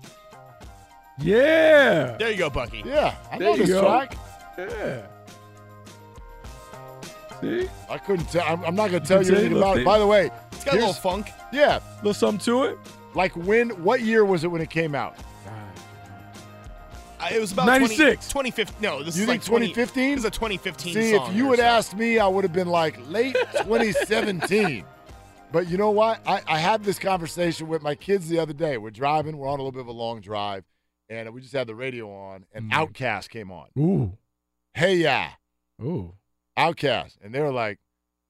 Yeah. There you go, Bucky. Yeah, I There know you this go. track. Yeah. See? I couldn't tell. I'm, I'm not going to tell can you anything little about it. By the way, It's got a little funk. yeah, A little something to it. like when? What year was it when it came out? Uh, it was about 96. 20, 2015. No, this You is think like 2015? This is a 2015 See, song. if you or had so. asked me, I would have been like late 2017. but you know what? I, I had this conversation with my kids the other day. We're driving. We're on a little bit of a long drive, and we just had the radio on, and OutKast came on. Ooh. Hey, yeah, Ooh. OutKast, and they were like,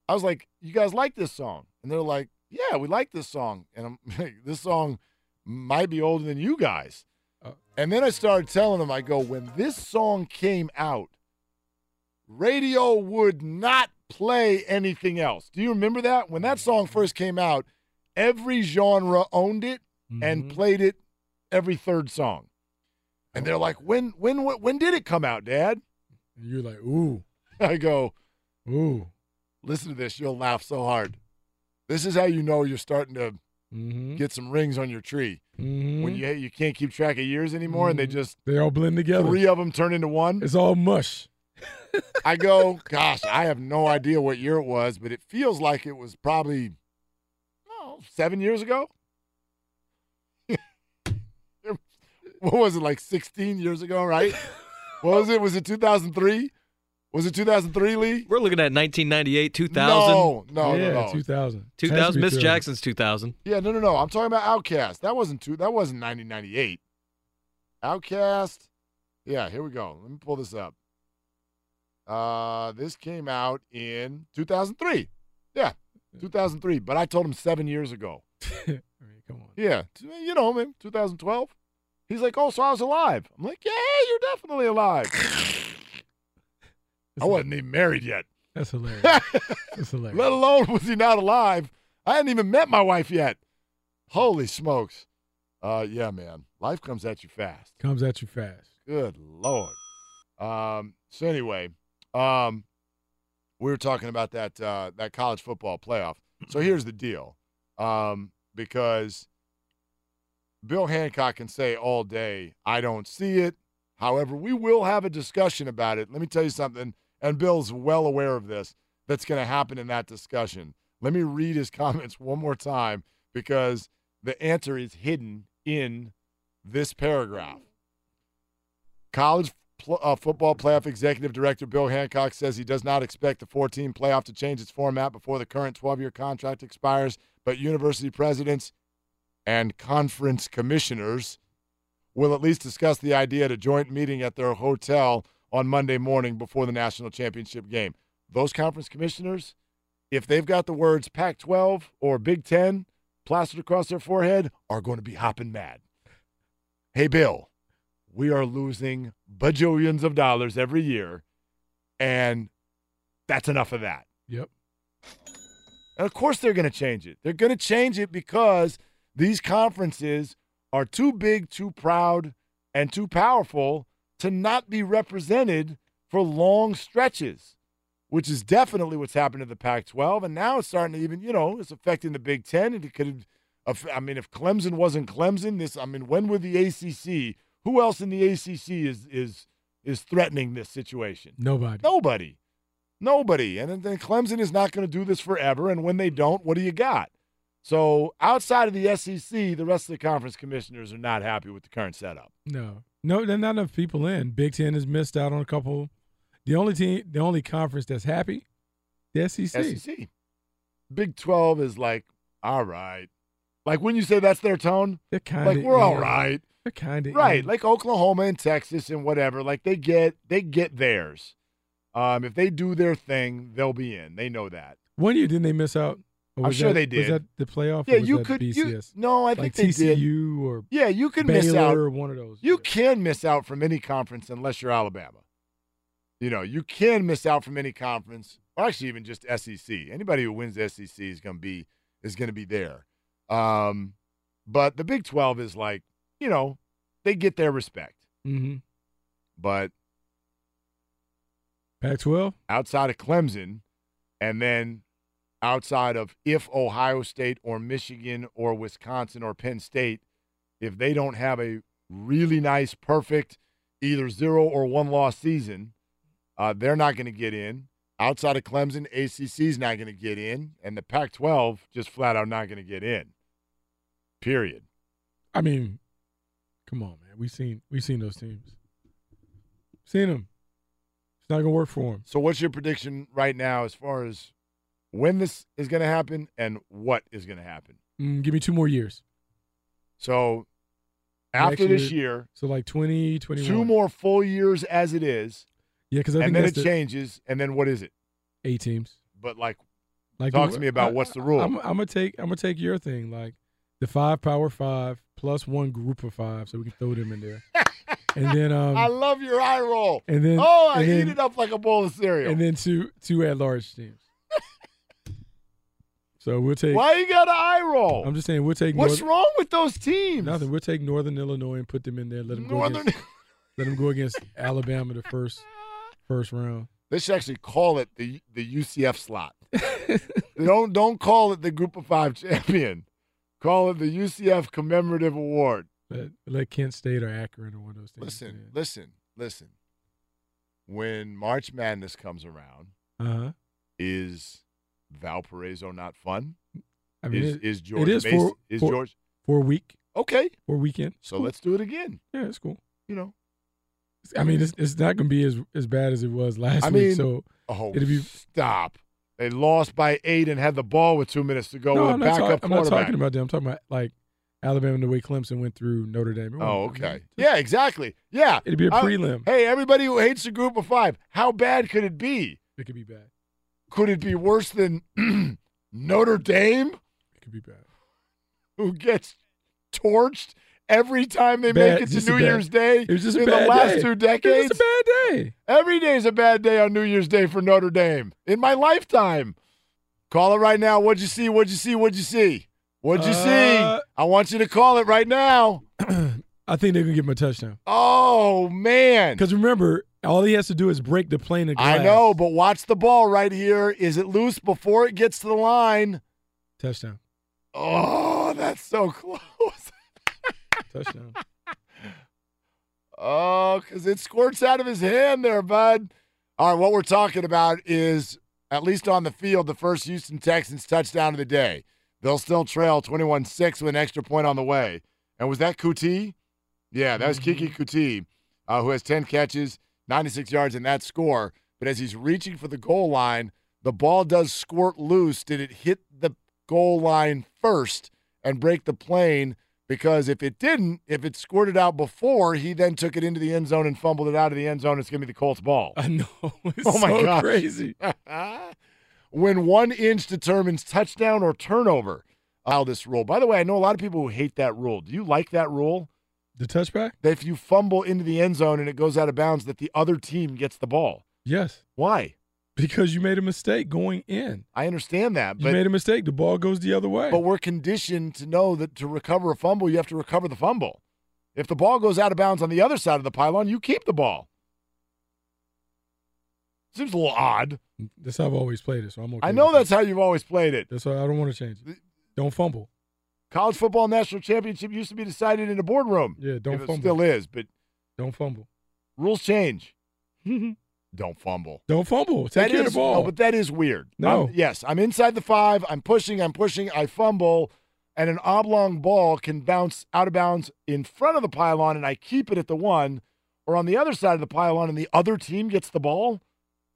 I was like, you guys like this song? And they're like, yeah, we like this song, and I'm this song might be older than you guys. Uh. and then I started telling them, I go, when this song came out, radio would not play anything else. Do you remember that? When that song first came out, every genre owned it and Mhm. played it every third song. And they're like, when when when, when did it come out, Dad? And you're like, ooh, I go, ooh. listen to this, you'll laugh so hard. This is how you know you're starting to Mm-hmm. get some rings on your tree. Mm-hmm. When you you can't keep track of years anymore and they just They all blend together. three of them turn into one. It's all mush. I go, gosh, I have no idea what year it was, but it feels like it was probably oh, seven years ago. What was it like 16 years ago, right? what was it? Was it 2003? Was it 2003, Lee? We're looking at 1998, 2000. No, no, yeah, no, no. 2000. 2000. Miss Jackson's 2000. Yeah, no, no, no. I'm talking about OutKast. That wasn't two. That wasn't 1998. OutKast. Yeah, here we go. Let me pull this up. Uh, this came out in 2003. Yeah, 2003. But I told him seven years ago. I mean, come on. Yeah, you know, man, 2012. He's like, oh, so I was alive. I'm like, yeah, you're definitely alive. I wasn't even married yet. That's hilarious. That's hilarious. Let alone was he not alive. I hadn't even met my wife yet. Holy smokes. Uh, yeah, man. Life comes at you fast. Comes at you fast. Good lord. Um, so anyway, um, we were talking about that uh, that college football playoff. So here's the deal, um, because Bill Hancock can say all day, "I don't see it." However, we will have a discussion about it. Let me tell you something, and Bill's well aware of this. That's going to happen in that discussion. Let me read his comments one more time because the answer is hidden in this paragraph. College pl- uh, football playoff executive director Bill Hancock says he does not expect the 14 playoff to change its format before the current 12 year contract expires, but university presidents and conference commissioners will at least discuss the idea at a joint meeting at their hotel on Monday morning before the national championship game. Those conference commissioners, if they've got the words Pac 12 or Big Ten plastered across their forehead, are going to be hopping mad. Hey, Bill, we are losing bajillions of dollars every year, and that's enough of that. Yep. And of course, they're going to change it. They're going to change it because these conferences are too big, too proud, and too powerful to not be represented for long stretches, which is definitely what's happened to the Pac 12. And now it's starting to even, you know, it's affecting the Big Ten. And it could have, I mean, if Clemson wasn't Clemson, this, I mean, when would the ACC, who else in the ACC is, is, is threatening this situation? Nobody. Nobody. Nobody. And then Clemson is not going to do this forever. And when they don't, what do you got? So outside of the SEC, the rest of the conference commissioners are not happy with the current setup. No, no, there are not enough people in. Big Ten has missed out on a couple. The only team, the only conference that's happy, the SEC. SEC. Big 12 is like, all right. Like when you say that's their tone, They're kind of like we're all right. They're kind of Right, like Oklahoma and Texas and whatever. Like they get they get theirs. Um, if they do their thing, they'll be in. They know that. One year didn't they miss out? I'm sure that- they did. Was that the playoff? or Yeah, was you could. You, no, I like think they did. TCU or Yeah, you could Baylor miss out. or one of those. You can miss out from any conference unless you're Alabama. You know, you can miss out from any conference, or actually even just SEC. Anybody who wins SEC is going to be is going to be there. Um, but the Big Twelve is like, you know, they get their respect, Mm-hmm. but Pac-12. outside of Clemson, and then outside of if Ohio State or Michigan or Wisconsin or Penn State, if they don't have a really nice, perfect, either zero or one loss season, uh, they're not going to get in. Outside of Clemson, ACC's not going to get in, and the Pac 12 just flat out not going to get in. Period. I mean, come on, man. We've seen we seen those teams. Seen them. It's not gonna work for them. So, what's your prediction right now as far as when this is going to happen and what is going to happen? Mm, give me two more years. So, after this year, so like 20, 21. two more full years as it is, Yeah, because I and think then it the changes, and then what is it? eight teams. But like, Like talk the- to me about I- what's the rule. I'm, I'm gonna take I'm gonna take your thing, like the five power five plus one group of five, so we can throw them in there. and then um I love your eye roll. and then oh, I and eat it up like a bowl of cereal. and then two two at large teams. So we'll take. Why you got an eye roll? I'm just saying we'll take. What's North- wrong with those teams? Nothing. We'll take Northern Illinois and put them in there. Let them go. Northern- Against, let them go against Alabama the first first round. They should actually call it the the UCF slot. Don't don't call it the Group of Five champion. Call it the UCF commemorative award. Let, let Kent State or Akron or one of those things. Listen, listen, listen. When March Madness comes around, Uh huh. is Valparaiso not fun? I mean, is, it- is George is Mason, for- is for- George for a week. Okay. for a weekend. So let's do it again. Yeah, it's cool. You know. I mean, it's, it's not going to be as as bad as it was last I week. mean, so oh, it'll be. stop. They lost by eight and had the ball with two minutes to go No, with I'm a not, backup talk- I'm not talking about them. I'm talking about like Alabama the way Clemson went through Notre Dame. It Oh, okay. Yeah, exactly. Yeah. It'd be a prelim. hey, everybody who hates the group of five, how bad could it be? It could be bad. Could it be worse than Notre Dame, It could be bad. who gets torched every time they Bad- make it to New Year's Day it was just in the last day. two decades? It's a bad day. Every day is a bad day on New Year's Day for Notre Dame in my lifetime. Call it right now. What'd you see? What'd you see? What'd you see? What'd you Uh, see? I want you to call it right now. I think they're going to give him a touchdown. Oh man. Because remember, all he has to do is break the plane of glass. I know, but watch the ball right here. Is it loose before it gets to the line? Touchdown. Oh, that's so close. Touchdown. Oh, because it squirts out of his hand there, bud. All right, what we're talking about is, at least on the field, the first Houston Texans touchdown of the day. They'll still trail 21 6 with an extra point on the way. And was that Coutee? Yeah, that was Keke Coutee, uh, who has 10 catches, 96 yards, and that score. But as he's reaching for the goal line, the ball does squirt loose. Did it hit the goal line first and break the plane? Because if it didn't, if it squirted out before, he then took it into the end zone and fumbled it out of the end zone. It's going to be the Colts' ball. I know. It's Oh my so gosh. crazy. when one inch determines touchdown or turnover. How this rule. By the way, I know a lot of people who hate that rule. Do you like that rule? The touchback? That if you fumble into the end zone and it goes out of bounds, that the other team gets the ball. Yes. Why? Because you made a mistake going in. I understand that, You made a mistake. The ball goes the other way. but we're conditioned to know that to recover a fumble, you have to recover the fumble. If the ball goes out of bounds on the other side of the pylon, you keep the ball. Seems a little odd. that's how I've always played it, so I'm okay. I know that's how you've always played it. it. That's why I don't want to change it. Don't fumble. College football national championship used to be decided in a boardroom. Yeah, don't fumble. still is, but Don't fumble. rules change. Don't fumble. Don't fumble. Take the ball. No, but that is weird. No. I'm- yes, I'm inside the five. I'm pushing. I'm pushing. I fumble, and an oblong ball can bounce out of bounds in front of the pylon, and I keep it at the one, or on the other side of the pylon, and the other team gets the ball.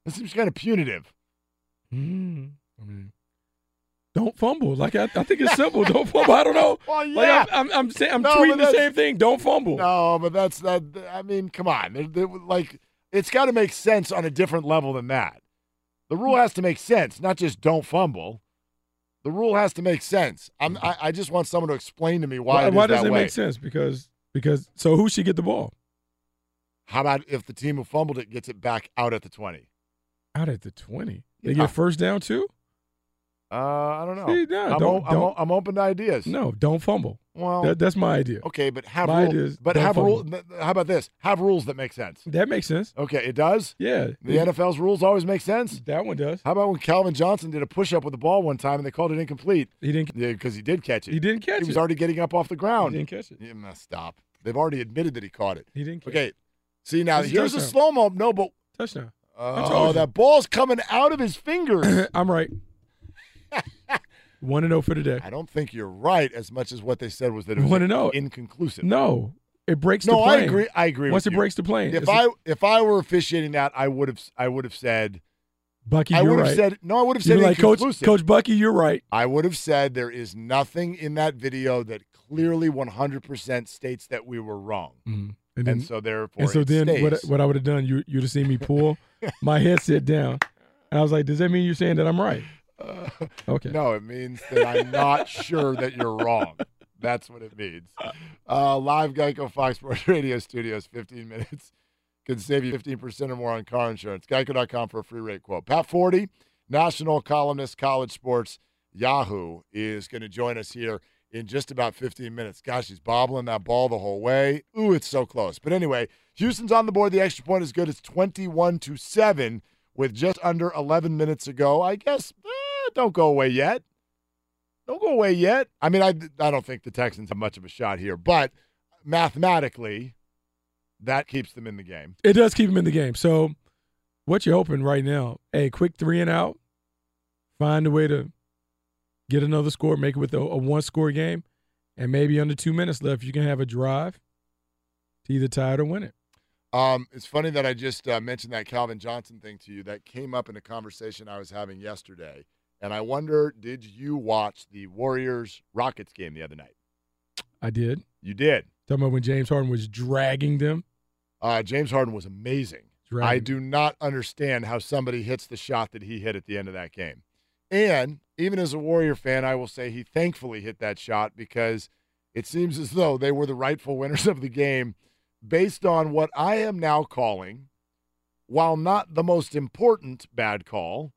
This seems kind of punitive. Mm, I mean, don't fumble. Like I, I think it's simple. Don't fumble. I don't know. Well, Like yeah. I'm, I'm, I'm, saying, I'm No, tweeting the same thing. Don't fumble. No, but that's that. I mean, come on. They're- they're- like, it's got to make sense on a different level than that. The rule has to make sense, not just don't fumble. The rule has to make sense. I'm, I, I just want someone to explain to me why. Why, why does it way. make sense? Because because so who should get the ball How about if the team who fumbled it gets it back out at the twenty? out at the twenty? They Yeah. get first down too. Uh, I don't know. See, no, I'm, don't- o- I'm, o- I'm open to ideas. No, don't fumble. Well, That, that's my idea. okay, but have My rule- but have fumble. rule. How about this? Have rules that make sense. That makes sense. Okay, it does. Yeah, The NFL's rules always make sense. that one does. How about when Calvin Johnson did a push-up with the ball one time and they called it incomplete? He didn't. Yeah, because he did catch it. He didn't catch it. He was it. already getting up off the ground. He didn't catch it. Yeah, stop. They've already admitted that he caught it. He didn't catch Okay. See now, That's a here's a touchdown. slow mo. No, but Touchdown. oh, you. that ball's coming out of his fingers. I'm right. One and zero for today. I don't think you're right as much as what they said was that it was One and oh. inconclusive. No, it breaks the No, plane. I agree. I agree. Once it you. breaks the plane, if it's a- I if I were officiating that, I would have I would have said Bucky, I you're would have right. said no. I would have said like Coach. Coach Bucky, you're right. I would have said there is nothing in that video that clearly 100% states that we were wrong, Mhm. and, so therefore, and so then what, what I would have done, you you'd have seen me pull my headset down, and I was like, "Does that mean you're saying that I'm right?" Okay. No, it means that I'm not sure that you're wrong. That's what it means. Uh, live Geico Fox Sports Radio Studios, 15 minutes. Can save you 15% or more on car insurance. Geico.com for a free rate quote. Pat Forde, national columnist, college sports, Yahoo, is going to join us here in just about 15 minutes. Gosh, he's bobbling that ball the whole way. Ooh, it's so close. But anyway, Houston's on the board. The extra point is good. It's 21 to 7 with just under 11 minutes ago. I guess eh, don't go away yet. Don't go away yet. I mean, I, I don't think the Texans have much of a shot here, but mathematically, that keeps them in the game. It does keep them in the game. So, what you're hoping right now? A quick three and out. Find a way to get another score, make it with a, a one score game, And maybe under two minutes left, you can have a drive to either tie it or win it. Um, it's funny that I just uh, mentioned that Calvin Johnson thing to you. That came up in a conversation I was having yesterday. And I wonder, did you watch the Warriors Rockets game the other night? I did. You did. Talking about when James Harden was dragging them. Uh, James Harden was amazing. Dragging. I do not understand how somebody hits the shot that he hit at the end of that game. And even as a Warrior fan, I will say he thankfully hit that shot because it seems as though they were the rightful winners of the game based on what I am now calling, while not the most important bad call,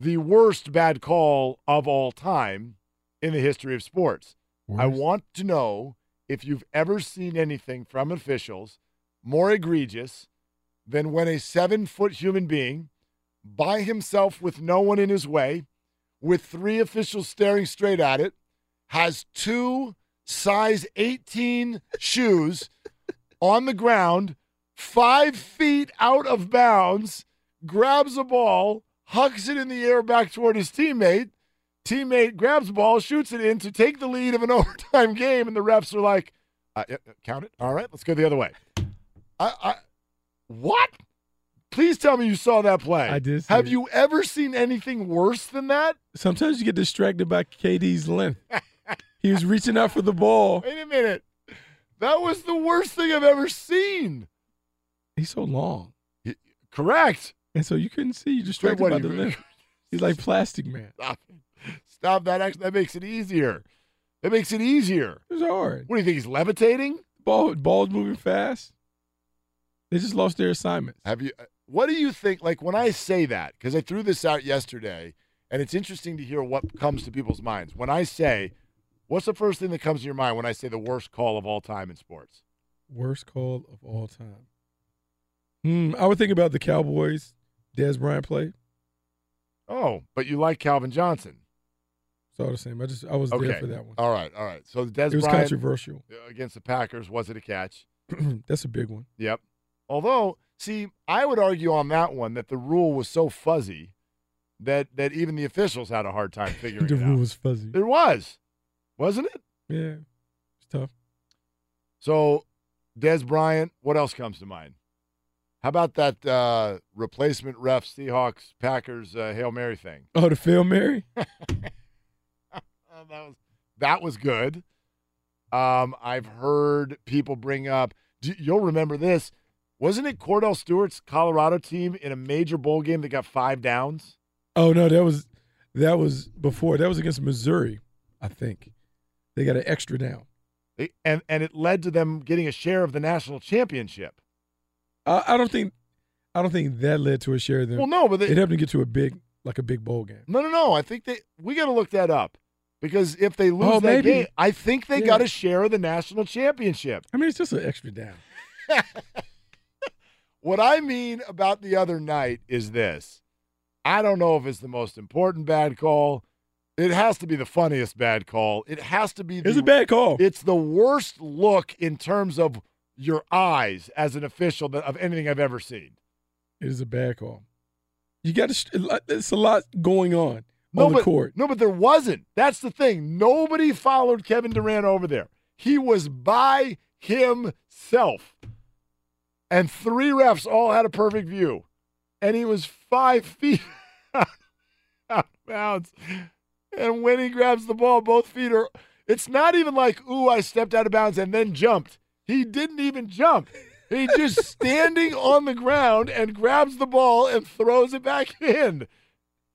the worst bad call of all time in the history of sports. I want to know if you've ever seen anything from officials more egregious than when a seven foot human being, by himself with no one in his way, with three officials staring straight at it, has two size 18 shoes on the ground, five feet out of bounds, grabs a ball, hucks it in the air back toward his teammate. Teammate grabs the ball, shoots it in to take the lead of an overtime game, and the refs are like, uh, "Count it. All right, let's go the other way." I, I what? Please tell me you saw that play. I did Have it. you ever seen anything worse than that? Sometimes you get distracted by KD's length. he was reaching out for the ball. Wait a minute. That was the worst thing I've ever seen. He's so long. Correct. And so you couldn't see. You distracted what by the length. He's like Plastic Man. Stop. Stop that. Actually, that makes it easier. That makes it easier. It was hard. What do you think? He's levitating? Ball, ball's moving fast. They just lost their assignments. Have you? uh, What do you think? Like when I say that, because I threw this out yesterday, and it's interesting to hear what comes to people's minds. When I say, what's the first thing that comes to your mind when I say the worst call of all time in sports? Worst call of all time. Hmm. I would think about the Cowboys. Dez Bryant play. Oh, but you like Calvin Johnson. It's all the same. I just I was Okay. there for that one. All right, all right. So Dez It was Bryant controversial. against the Packers was it a catch? That's a big one. Yep. Although, see, I would argue on that one that the rule was so fuzzy that that even the officials had a hard time figuring the rule out. was fuzzy. It was, wasn't it? Yeah, it's tough. So, Dez Bryant. What else comes to mind? How about that uh, replacement ref Seahawks Packers uh, hail mary thing? Oh, the Fail Mary. Uh, that was that was good. Um, I've heard people bring up. do- You'll remember this. Wasn't it Kordell Stewart's Colorado team in a major bowl game that got five downs? Oh no, that was that was before. That was against Missouri, I think. They got an extra down. They- and and it led to them getting a share of the national championship. I, I don't think I don't think that led to a share of them. Well, no, but they- it helped them get to a big like a big bowl game. No, no, no. I think they we got to look that up because if they lose Oh, that maybe. game, I think they Yeah. got a share of the national championship. I mean, it's just an extra down. What I mean about the other night is this. I don't know if it's the most important bad call. It has to be the funniest bad call. It has to be the, It's a bad call. It's the worst look in terms of your eyes as an official of anything I've ever seen. It is a bad call. You got to. It's a lot going on No, on the but, court. No, but there wasn't. That's the thing. Nobody followed Kevin Durant over there. He was by himself. And three refs all had a perfect view. And he was five feet out of bounds. And when he grabs the ball, both feet are. It's not even like, ooh, I stepped out of bounds and then jumped. He didn't even jump. He's just standing on the ground and grabs the ball and throws it back in.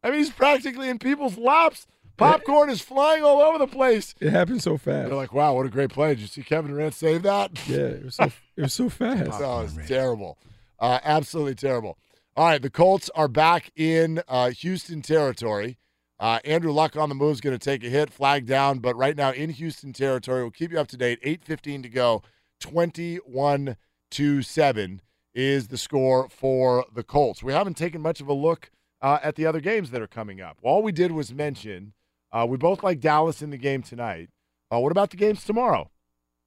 I mean, he's practically in people's laps. Popcorn is flying all over the place. It happened so fast. They're like, wow, what a great play. Did you see Kevin Durant save that? Yeah, it was so it was so fast. Oh, it's terrible. Uh, absolutely terrible. All right, the Colts are back in uh, Houston territory. Uh, Andrew Luck on the move is going to take a hit, flag down, but right now in Houston territory. We'll keep you up to date. 8.15 to go. 21 to 7 is the score for the Colts. We haven't taken much of a look uh, at the other games that are coming up. All we did was mention uh, we both like Dallas in the game tonight. Uh, what about the games tomorrow?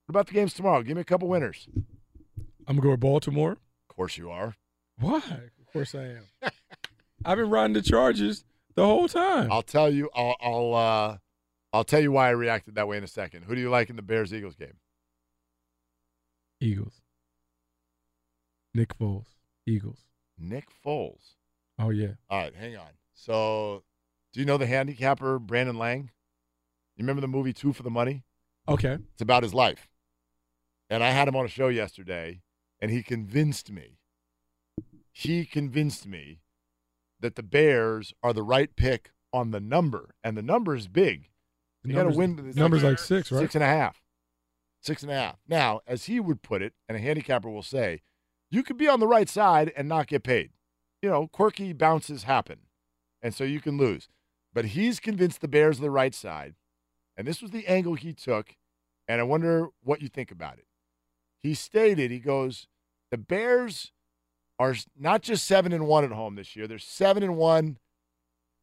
What about the games tomorrow? Give me a couple winners. I'm gonna go with Baltimore. Of course you are. Why? Of course I am. I've been riding the Chargers the whole time. I'll tell you. I'll I'll, uh, I'll tell you why I reacted that way in a second. Who do you like in the Bears Eagles game? Eagles. Nick Foles. Eagles. Nick Foles. Oh yeah. All right, hang on. So, do you know the handicapper Brandon Lang? You remember the movie Two for the Money? Okay. It's about his life. And I had him on a show yesterday, and he convinced me. He convinced me that the Bears are the right pick on the number, and the number is big. You got to win. number's like six, right? Six and a half. Six and a half. Now, as he would put it, and a handicapper will say, you could be on the right side and not get paid. You know, quirky bounces happen, and so you can lose. But he's convinced the Bears are the right side, and this was the angle he took, and I wonder what you think about it. He stated, he goes, the Bears are not just seven and one at home this year; they're seven and one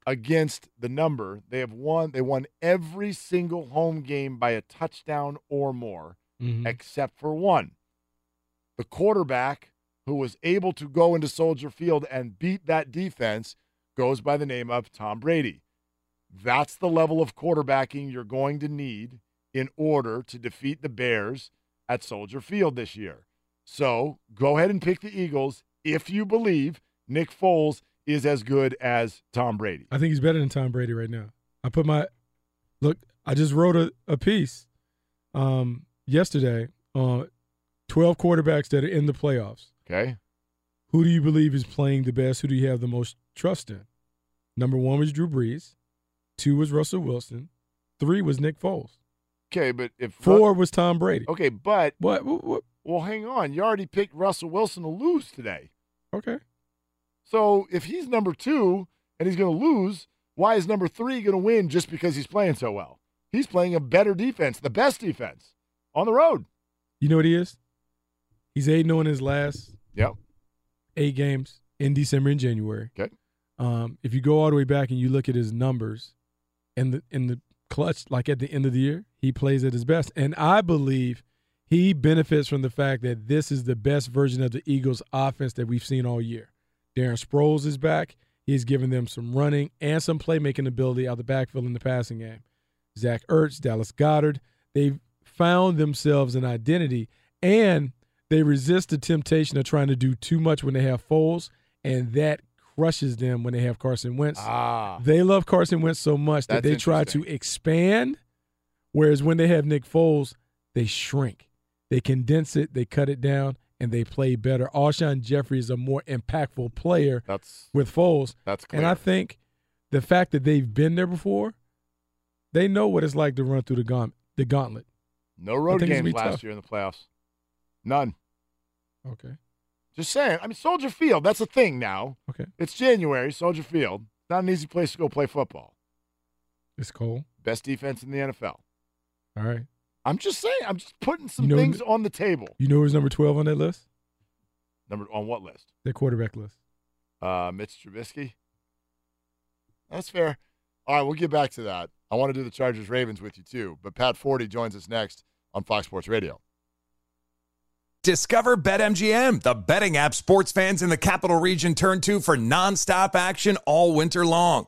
against the number. They have won. They won every single home game by a touchdown or more, Mhm. except for one. The quarterback who was able to go into Soldier Field and beat that defense goes by the name of Tom Brady. That's the level of quarterbacking you're going to need in order to defeat the Bears at Soldier Field this year. So go ahead and pick the Eagles if you believe Nick Foles is as good as Tom Brady. I think he's better than Tom Brady right now. I put my look. I just wrote a, a piece um, yesterday on twelve quarterbacks that are in the playoffs. Okay. Who do you believe is playing the best? Who do you have the most trust in? Number one was Drew Brees. Two was Russell Wilson. Three was Nick Foles. Okay, but if Four was Tom Brady. Okay, but what, what, what? Well, hang on. You already picked Russell Wilson to lose today. Okay. So if he's number two and he's going to lose, why is number three going to win just because he's playing so well? He's playing a better defense, the best defense on the road. You know what he is? He's eight on his last Yep. eight games in December and January. Okay. Um, if you go all the way back and you look at his numbers in the in the clutch, like at the end of the year, he plays at his best. And I believe he benefits from the fact that this is the best version of the Eagles offense that we've seen all year. Darren Sproles is back. He's given them some running and some playmaking ability out the backfield in the passing game. Zach Ertz, Dallas Goedert, they've found themselves an identity and they resist the temptation of trying to do too much when they have Foles, and that crushes them when they have Carson Wentz. Ah. They love Carson Wentz so much that they try to expand, whereas when they have Nick Foles, they shrink. They condense it, they cut it down, and they play better. Alshon Jeffery is a more impactful player That's with Foles. That's And I think the fact that they've been there before, they know what it's like to run through the gaunt, the gauntlet. No road games last tough. year in the playoffs. None. Okay. Just saying. I mean, Soldier Field, that's a thing now. Okay. It's January, Soldier Field. Not an easy place to go play football. It's cold. Best defense in the NFL. All right. I'm just saying. I'm just putting some You know- things on the table. You know who's number 12 on that list? Number on what list? Their quarterback list. Uh, Mitch Trubisky. That's fair. All right, we'll get back to that. I want to do the Chargers Ravens with you too. But Pat Forde joins us next on Fox Sports Radio. Discover BetMGM, the betting app sports fans in the capital region turn to for nonstop action all winter long.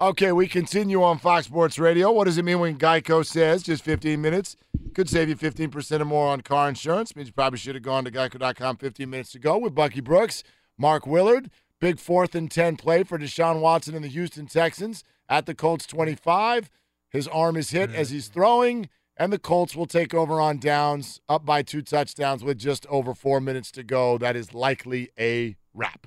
Okay, we continue on Fox Sports Radio. What does it mean when Geico says just 15 minutes could save you 15% or more on car insurance? Means you probably should have gone to geico.com 15 minutes ago with Bucky Brooks, Mark Willard. Big fourth and 10 play for Deshaun Watson and the Houston Texans at the Colts 25. His arm is hit as he's throwing, and the Colts will take over on downs, up by two touchdowns with just over four minutes to go. That is likely a wrap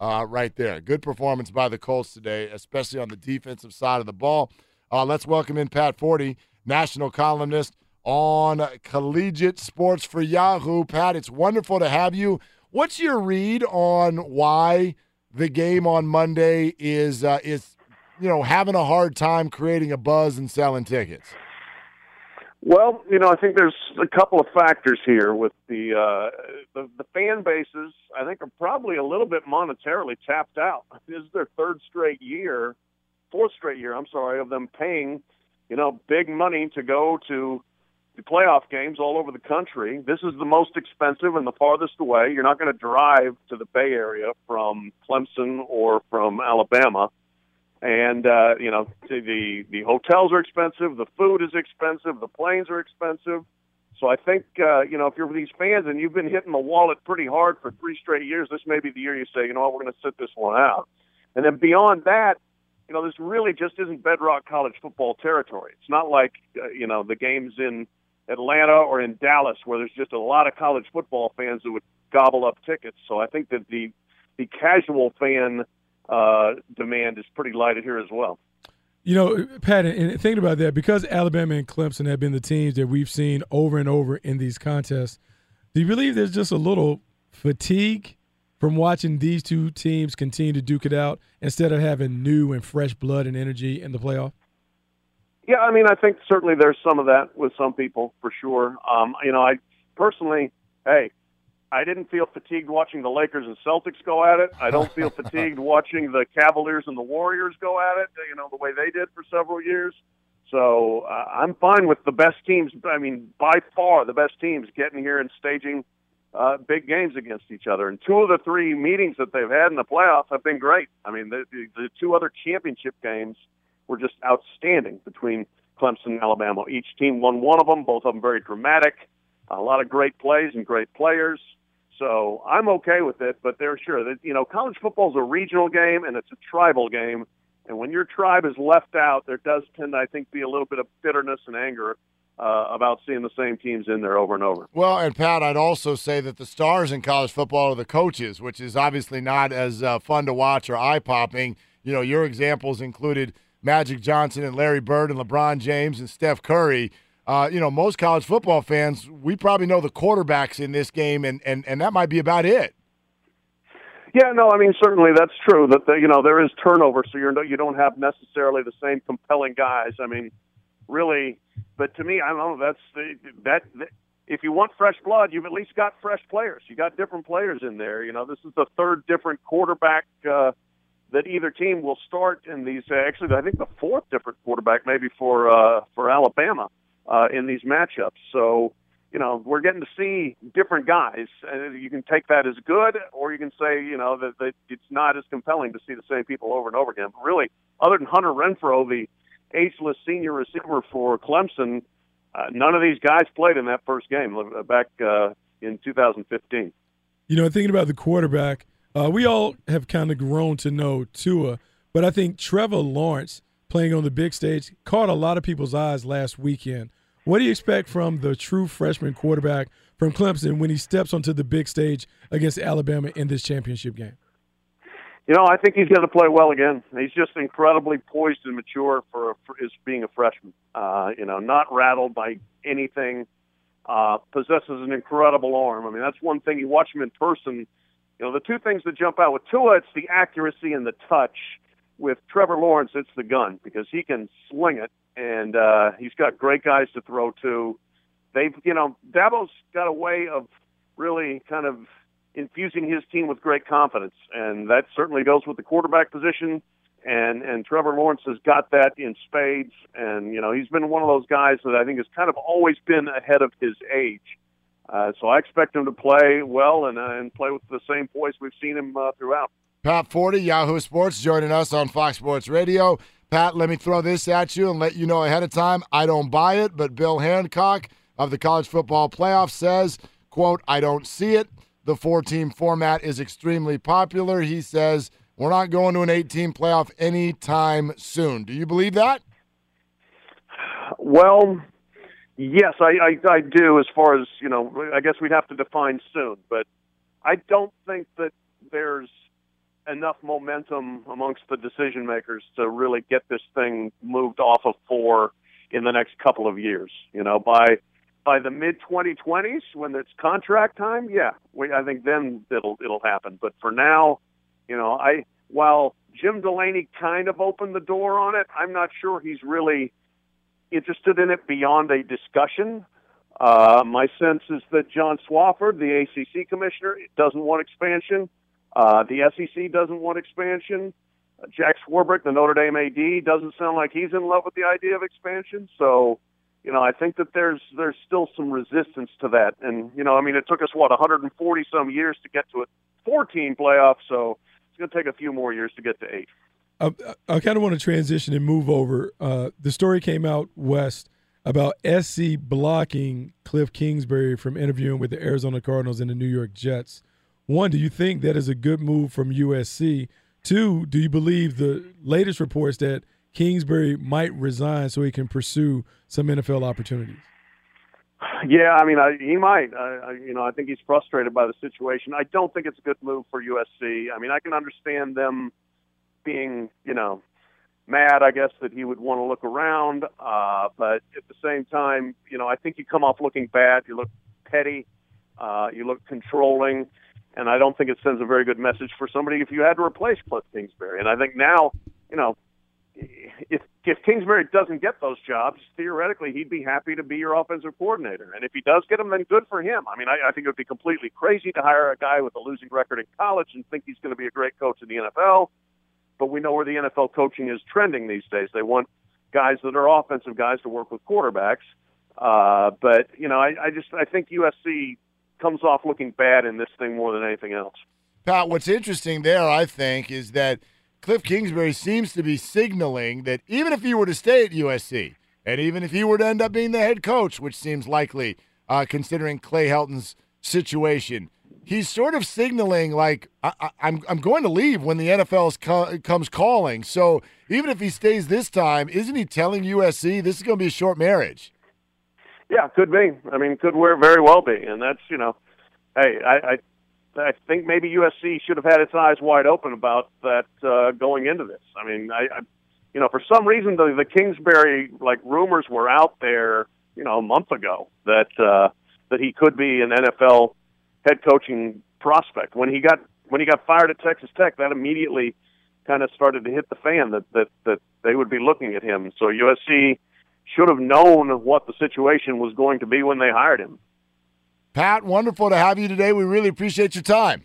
uh, right there. Good performance by the Colts today, especially on the defensive side of the ball. Uh, let's welcome in Pat Forde, national columnist on collegiate sports for Yahoo. Pat, it's wonderful to have you. What's your read on why the game on Monday is uh, is you know having a hard time creating a buzz and selling tickets? Well, you know, I think there's a couple of factors here with the uh, the, the fan bases. I think are probably a little bit monetarily tapped out. This is their third straight year, fourth straight year. I'm sorry, of them paying, you know, big money to go to the playoff games all over the country. This is the most expensive and the farthest away. You're not going to drive to the Bay Area from Clemson or from Alabama and uh, you know the the hotels are expensive, the food is expensive, the planes are expensive. So I think uh, you know if you're these fans and you've been hitting the wallet pretty hard for three straight years, this may be the year you say, you know what, we're going to sit this one out. And then beyond that, you know, this really just isn't bedrock college football territory. It's not like uh, you know the games in Atlanta or in Dallas where there's just a lot of college football fans that would gobble up tickets. So I think that the the casual fan uh, demand is pretty light here as well. You know, Pat, and thinking about that, because Alabama and Clemson have been the teams that we've seen over and over in these contests, do you believe there's just a little fatigue from watching these two teams continue to duke it out instead of having new and fresh blood and energy in the playoff? Yeah, I mean, I think certainly there's some of that with some people for sure. Um, you know, I personally, hey, I didn't feel fatigued watching the Lakers and Celtics go at it. I don't feel fatigued watching the Cavaliers and the Warriors go at it, you know, the way they did for several years. So uh, I'm fine with the best teams. I mean, by far the best teams getting here and staging uh, big games against each other. And two of the three meetings that they've had in the playoffs have been great. I mean, the, the, the two other championship games were just outstanding between Clemson and Alabama. Each team won one of them, both of them very dramatic. A lot of great plays and great players. So I'm okay with it, but they're sure that you know college football is a regional game and it's a tribal game, and when your tribe is left out, there does tend, to I think, be a little bit of bitterness and anger uh, about seeing the same teams in there over and over. Well, and Pat, I'd also say that the stars in college football are the coaches, which is obviously not as uh, fun to watch or eye popping. You know, your examples included Magic Johnson and Larry Bird and LeBron James and Steph Curry uh, you know, most college football fans, we probably know the quarterbacks in this game, and, and, and that might be about it. Yeah, no, I mean certainly that's true. That the, you know there is turnover, so you're no, you don't have necessarily the same compelling guys. I mean, really, but to me, I don't know. That's the, that. If you want fresh blood, you've at least got fresh players. You got different players in there. You know, this is the third different quarterback uh, that either team will start in these. Actually, I think the fourth different quarterback maybe for uh, for Alabama uh, in these matchups. So you know, we're getting to see different guys. And you can take that as good, or you can say, you know, that, that it's not as compelling to see the same people over and over again. But really, other than Hunter Renfrow, the ageless senior receiver for Clemson, uh, none of these guys played in that first game uh, back uh, in 2015. You know, thinking about the quarterback, uh, we all have kind of grown to know Tua, but I think Trevor Lawrence playing on the big stage caught a lot of people's eyes last weekend. What do you expect from the true freshman quarterback from Clemson when he steps onto the big stage against Alabama in this championship game? You know, I think he's going to play well again. He's just incredibly poised and mature for, for his being a freshman. Uh, you know, not rattled by anything. Uh, possesses an incredible arm. I mean, that's one thing. You watch him in person. You know, the two things that jump out with Tua, it's the accuracy and the touch. With Trevor Lawrence, it's the gun because he can sling it and uh, he's got great guys to throw to. They've, you know, Dabo's got a way of really kind of infusing his team with great confidence, and that certainly goes with the quarterback position. And and Trevor Lawrence has got that in spades, and you know he's been one of those guys that I think has kind of always been ahead of his age. Uh, so I expect him to play well and uh, and play with the same poise we've seen him uh, throughout. Pat Forde, Yahoo Sports, joining us on Fox Sports Radio. Pat, let me throw this at you and let you know ahead of time. I don't buy it, but Bill Hancock of the College Football Playoff says, quote, I don't see it. The four-team format is extremely popular. He says, we're not going to an 18 playoff anytime soon. Do you believe that? Well, yes, I, I, I do. As far as you know, I guess we'd have to define soon, but I don't think that there's enough momentum amongst the decision makers to really get this thing moved off of four in the next couple of years. You know, by by the mid 2020s when it's contract time, yeah, we, I think then it'll it'll happen. But for now, you know, I while Jim Delaney kind of opened the door on it, I'm not sure he's really interested in it beyond a discussion. Uh, my sense is that John Swofford, the ACC commissioner, doesn't want expansion. Uh, the SEC doesn't want expansion. Uh, Jack Swarbrick, the Notre Dame AD, doesn't sound like he's in love with the idea of expansion. So, you know, I think that there's there's still some resistance to that. And you know, I mean, it took us what 140 some years to get to a 14 playoff, so it's going to take a few more years to get to eight. I, I kind of want to transition and move over. Uh, the story came out west about SC blocking Cliff Kingsbury from interviewing with the Arizona Cardinals and the New York Jets. One, do you think that is a good move from USC? Two, do you believe the latest reports that Kingsbury might resign so he can pursue some NFL opportunities? Yeah, I mean, I, he might. I, I, you know, I think he's frustrated by the situation. I don't think it's a good move for USC. I mean, I can understand them being, you know, mad. I guess that he would want to look around, uh, but at the same time, you know, I think you come off looking bad. You look petty. Uh, you look controlling and I don't think it sends a very good message for somebody if you had to replace Cliff Kingsbury. And I think now, you know, if if Kingsbury doesn't get those jobs, theoretically he'd be happy to be your offensive coordinator. And if he does get them, then good for him. I mean, I, I think it would be completely crazy to hire a guy with a losing record in college and think he's going to be a great coach in the NFL. But we know where the NFL coaching is trending these days. They want guys that are offensive guys to work with quarterbacks. Uh, but you know, I, I just I think USC comes off looking bad in this thing more than anything else. Pat, what's interesting there, I think, is that Cliff Kingsbury seems to be signaling that even if he were to stay at USC, and even if he were to end up being the head coach, which seems likely uh, considering Clay Helton's situation, he's sort of signaling like I, am I'm, I'm going to leave when the NFL co- comes calling. So even if he stays this time, isn't he telling USC this is going to be a short marriage? Yeah, could be. I mean, could very well be, and that's you know, hey, I I, I think maybe USC should have had its eyes wide open about that uh, going into this. I mean, I, I you know, for some reason the the Kingsbury like rumors were out there, you know, a month ago that uh, that he could be an NFL head coaching prospect. When he got when he got fired at Texas Tech, that immediately kind of started to hit the fan that that that they would be looking at him. So USC should have known what the situation was going to be when they hired him. Pat, wonderful to have you today. We really appreciate your time.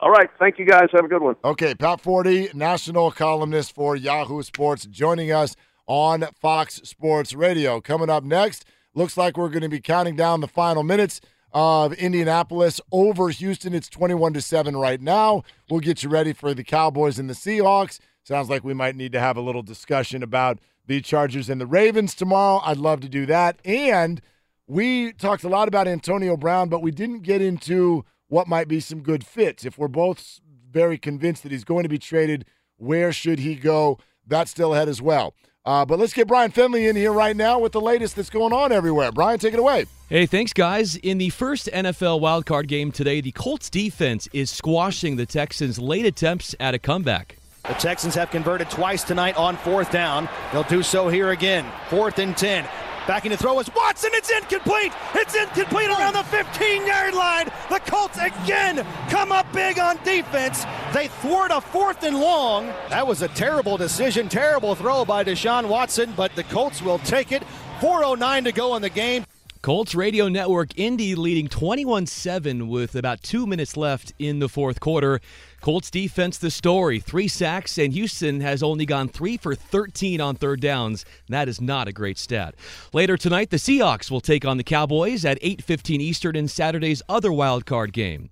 All right. Thank you, guys. Have a good one. Okay. Pat Forde, national columnist for Yahoo Sports, joining us on Fox Sports Radio. Coming up next, looks like we're going to be counting down the final minutes of Indianapolis over Houston. It's 21 to 7 right now. We'll get you ready for the Cowboys and the Seahawks. Sounds like we might need to have a little discussion about the Chargers and the Ravens tomorrow. I'd love to do that. And we talked a lot about Antonio Brown, but we didn't get into what might be some good fits. If we're both very convinced that he's going to be traded, where should he go? That's still ahead as well. Uh, but let's get Brian Finley in here right now with the latest that's going on everywhere. Brian, take it away. Hey, thanks, guys. In the first NFL wildcard game today, the Colts defense is squashing the Texans' late attempts at a comeback. The Texans have converted twice tonight on fourth down. They'll do so here again. Fourth and 10. Backing to throw is Watson. It's incomplete. It's incomplete around the 15 yard line. The Colts again come up big on defense. They thwart a fourth and long. That was a terrible decision, terrible throw by Deshaun Watson, but the Colts will take it. 4.09 to go in the game. Colts Radio Network Indy leading 21 7 with about two minutes left in the fourth quarter. Colts defense the story. Three sacks, and Houston has only gone three for 13 on third downs. That is not a great stat. Later tonight, the Seahawks will take on the Cowboys at 8.15 Eastern in Saturday's other wild card game.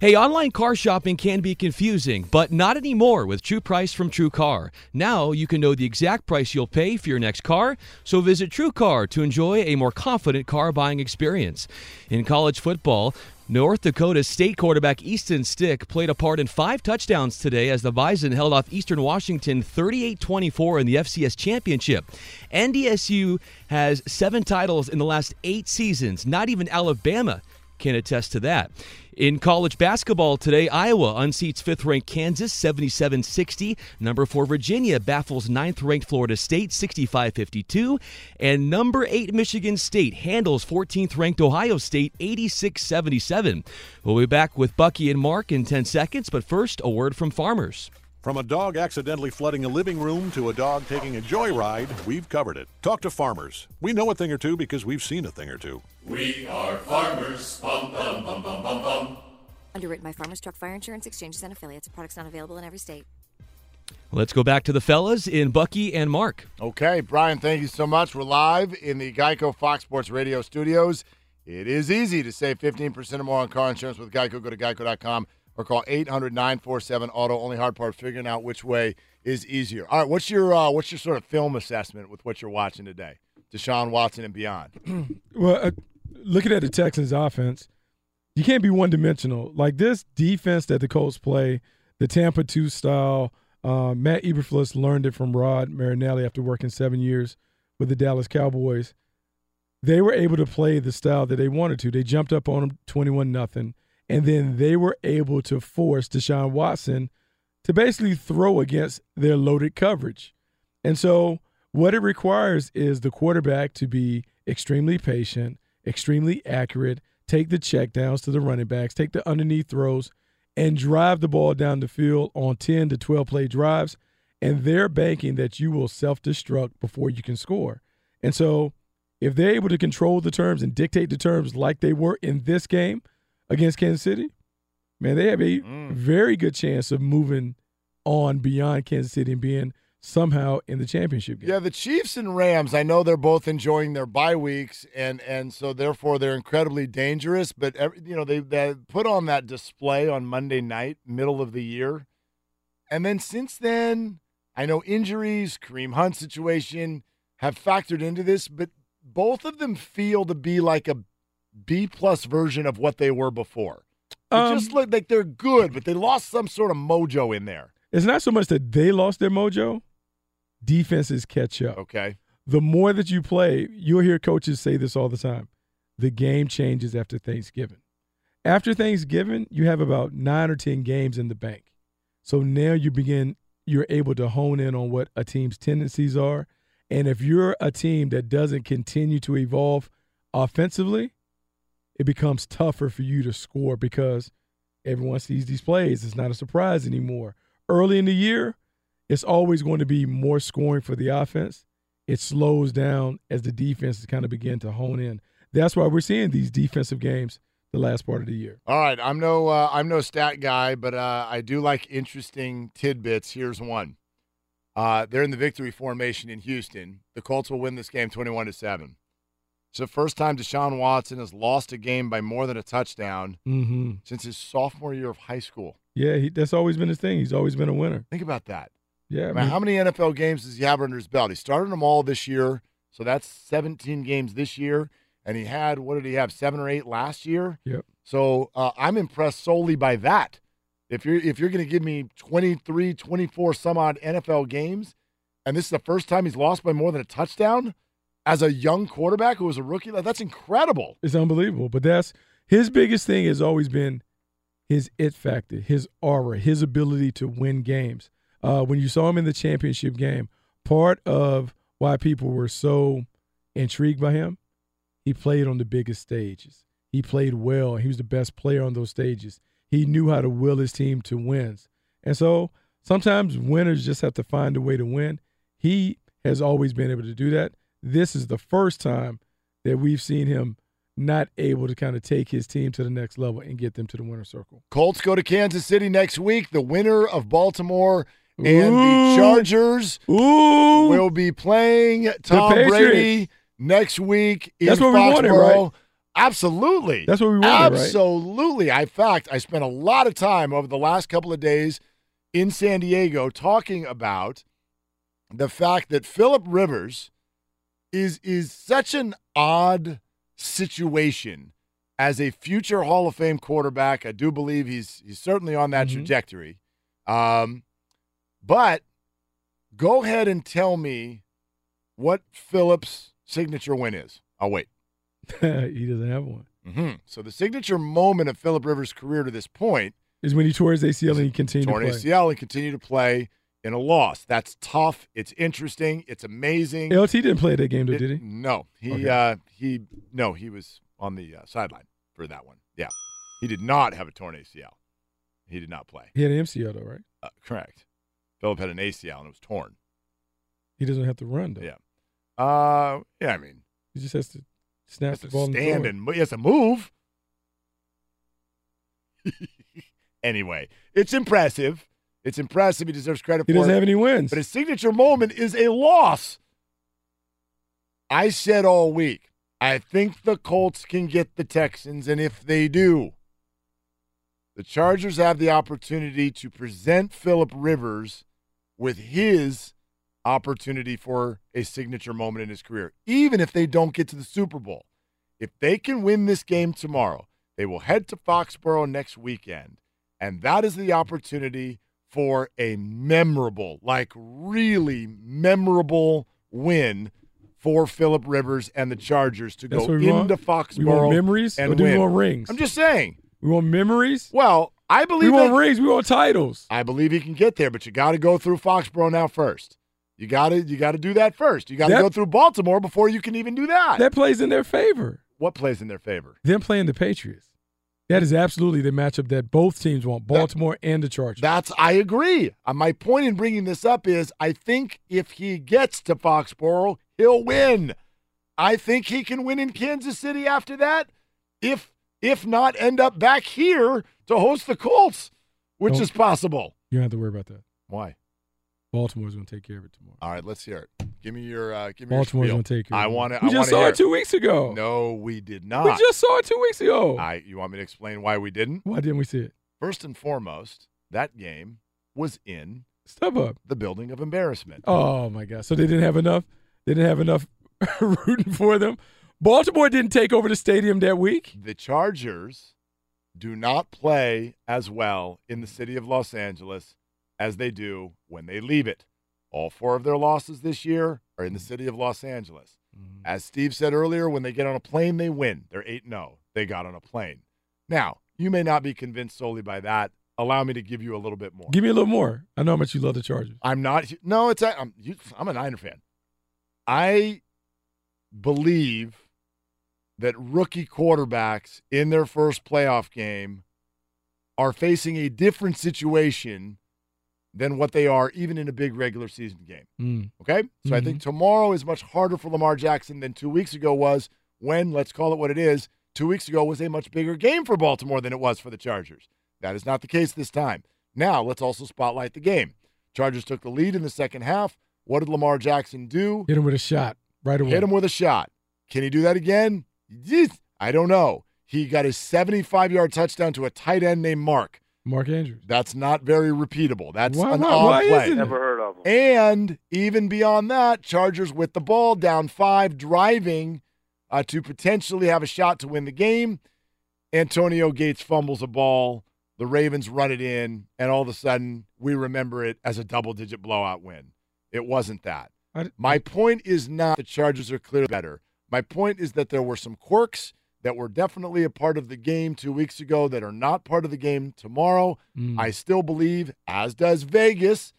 Hey, online car shopping can be confusing, but not anymore with True Price from True Car. Now you can know the exact price you'll pay for your next car, so visit True Car to enjoy a more confident car buying experience. In college football, North Dakota State quarterback Easton Stick played a part in five touchdowns today as the Bison held off Eastern Washington 38 24 in the FCS Championship. NDSU has seven titles in the last eight seasons, not even Alabama can attest to that. In college basketball today, Iowa unseats fifth ranked Kansas 77 60. Number four, Virginia baffles ninth ranked Florida State 65 52. And number eight, Michigan State handles 14th ranked Ohio State 86 77. We'll be back with Bucky and Mark in 10 seconds, but first, a word from farmers. From a dog accidentally flooding a living room to a dog taking a joyride, we've covered it. Talk to farmers. We know a thing or two because we've seen a thing or two. We are farmers. Bum, bum, bum, bum, bum, bum. Underwritten by Farmers Truck Fire Insurance Exchanges and Affiliates. Products not available in every state. Let's go back to the fellas in Bucky and Mark. Okay, Brian, thank you so much. We're live in the Geico Fox Sports Radio studios. It is easy to save 15% or more on car insurance with Geico. Go to geico.com or call 800 947 auto. Only hard part figuring out which way is easier. All right, what's your uh, what's your sort of film assessment with what you're watching today? Deshaun Watson and beyond. well, uh, looking at the Texans offense, you can't be one dimensional. Like this defense that the Colts play, the Tampa 2 style, uh, Matt Eberflus learned it from Rod Marinelli after working seven years with the Dallas Cowboys. They were able to play the style that they wanted to. They jumped up on them 21 nothing and then they were able to force Deshaun Watson to basically throw against their loaded coverage. And so, what it requires is the quarterback to be extremely patient, extremely accurate, take the checkdowns to the running backs, take the underneath throws, and drive the ball down the field on 10 to 12 play drives. And they're banking that you will self destruct before you can score. And so, if they're able to control the terms and dictate the terms like they were in this game, against Kansas City, man, they have a mm. very good chance of moving on beyond Kansas City and being somehow in the championship game. Yeah, the Chiefs and Rams, I know they're both enjoying their bye weeks and and so therefore they're incredibly dangerous, but every, you know, they they put on that display on Monday night, middle of the year. And then since then, I know injuries, Kareem Hunt situation have factored into this, but both of them feel to be like a B plus version of what they were before. It um, just look like they're good, but they lost some sort of mojo in there. It's not so much that they lost their mojo. Defenses catch up. Okay. The more that you play, you'll hear coaches say this all the time. The game changes after Thanksgiving. After Thanksgiving, you have about nine or ten games in the bank. So now you begin, you're able to hone in on what a team's tendencies are. And if you're a team that doesn't continue to evolve offensively, it becomes tougher for you to score because everyone sees these plays. It's not a surprise anymore. Early in the year, it's always going to be more scoring for the offense. It slows down as the defenses kind of begin to hone in. That's why we're seeing these defensive games the last part of the year. All right, I'm no uh, I'm no stat guy, but uh, I do like interesting tidbits. Here's one. Uh, they're in the victory formation in Houston. The Colts will win this game 21 to seven. It's the first time Deshaun Watson has lost a game by more than a touchdown Mm-hmm. since his sophomore year of high school. Yeah, he, that's always been his thing. He's always been a winner. Think about that. Yeah, I mean- how many NFL games does he have under his belt? He started them all this year, so that's 17 games this year, and he had what did he have? Seven or eight last year. Yep. So uh, I'm impressed solely by that. If you're if you're going to give me 23, 24 some odd NFL games, and this is the first time he's lost by more than a touchdown as a young quarterback who was a rookie, like, that's incredible. It's unbelievable. But that's his biggest thing has always been his it factor, his aura, his ability to win games. Uh, when you saw him in the championship game, part of why people were so intrigued by him, he played on the biggest stages. He played well. He was the best player on those stages. He knew how to will his team to wins. And so sometimes winners just have to find a way to win. He has always been able to do that. This is the first time that we've seen him not able to kind of take his team to the next level and get them to the winner's circle. Colts go to Kansas City next week. The winner of Baltimore and the Chargers Ooh. will be playing Tom Brady next week in That's what we wanted, Foxborough. right? Absolutely. That's what we wanted, right? Absolutely. In fact, I spent a lot of time over the last couple of days in San Diego talking about the fact that Philip Rivers is is such an odd situation as a future Hall of Fame quarterback. I do believe he's he's certainly on that trajectory. Um, but go ahead and tell me what Philip's signature win is. I'll wait. he doesn't have one. hmm So the signature moment of Philip Rivers' career to this point Is when he tore his ACL and he continued torn to play. ACL and continue to play in a loss. That's tough. It's interesting. It's amazing. LT didn't play that game though, did he? No, he Okay. uh, he no, he was on the uh, sideline for that one. Yeah, he did not have a torn ACL. He did not play. He had an MCL though, right? Uh, correct. Philip had an ACL and it was torn. He doesn't have to run though. Yeah. Uh, yeah. I mean, He just has to snap has the to ball stand and and he has to move. anyway, it's impressive. It's impressive. He deserves credit He for doesn't have any wins. But his signature moment is a loss. I said all week, I think the Colts can get the Texans, and if they do, the Chargers have the opportunity to present Philip Rivers with his opportunity for a signature moment in his career, even if they don't get to the Super Bowl. If they can win this game tomorrow, they will head to Foxborough next weekend, and that is the opportunity for a memorable, like really memorable win for Philip Rivers and the Chargers to That's go we want? into Foxborough. We want memories and we want rings? I'm just saying. We want memories. Well, I believe we want that- rings. We want titles. I believe he can get there, but you got to go through Foxborough now first. You got to you got to do that first. You got to go through Baltimore before you can even do that. That plays in their favor. What plays in their favor? Them playing the Patriots. That is absolutely the matchup that both teams want, Baltimore and the Chargers. That's I agree. Uh, my point in bringing this up is I think if he gets to Foxborough, he'll win. I think he can win in Kansas City after that. If if not, end up back here to host the Colts, which Don't- is possible. You don't have to worry about that. Why? Baltimore's going to take care of it tomorrow. All right, let's hear it. Give me your uh, give me Baltimore's your gonna take care of I want to. We just saw it two weeks ago. No, we did not. We just saw it two weeks ago. I. You want me to explain why we didn't? Why didn't we see it? First and foremost, that game was in StubHub. the building of embarrassment. Oh my God! So they didn't have enough. They didn't have enough rooting for them. Baltimore didn't take over the stadium that week. The Chargers do not play as well in the city of Los Angeles as they do when they leave it. All four of their losses this year are in the mm-hmm. city of Los Angeles. Mm-hmm. As Steve said earlier, when they get on a plane, they win. They're 8 0. They got on a plane. Now, you may not be convinced solely by that. Allow me to give you a little bit more. Give me a little more. I know how much you love the Chargers. I'm not. No, it's. I'm. You, I'm a Niner fan. I believe that rookie quarterbacks in their first playoff game are facing a different situation than what they are even in a big regular season game. Mm. Okay? So I think tomorrow is much harder for Lamar Jackson than two weeks ago was when, let's call it what it is, two weeks ago was a much bigger game for Baltimore than it was for the Chargers. That is not the case this time. Now, let's also spotlight the game. Chargers took the lead in the second half. What did Lamar Jackson do? Hit him with a shot right away. Hit him with a shot. Can he do that again? I don't know. He got his 75 yard touchdown to a tight end named Mark. Mark Andrews. That's not very repeatable. That's Why- an why- odd why play. isn't it? Never heard of him. And even beyond that, Chargers with the ball down five, driving uh, to potentially have a shot to win the game. Antonio Gates fumbles a ball. The Ravens run it in, and all of a sudden, we remember it as a double digit blowout win. It wasn't that. I- My point is not the Chargers are clearly better. My point is that there were some quirks that were definitely a part of the game two weeks ago that are not part of the game tomorrow. Mm. I still believe, as does Vegas,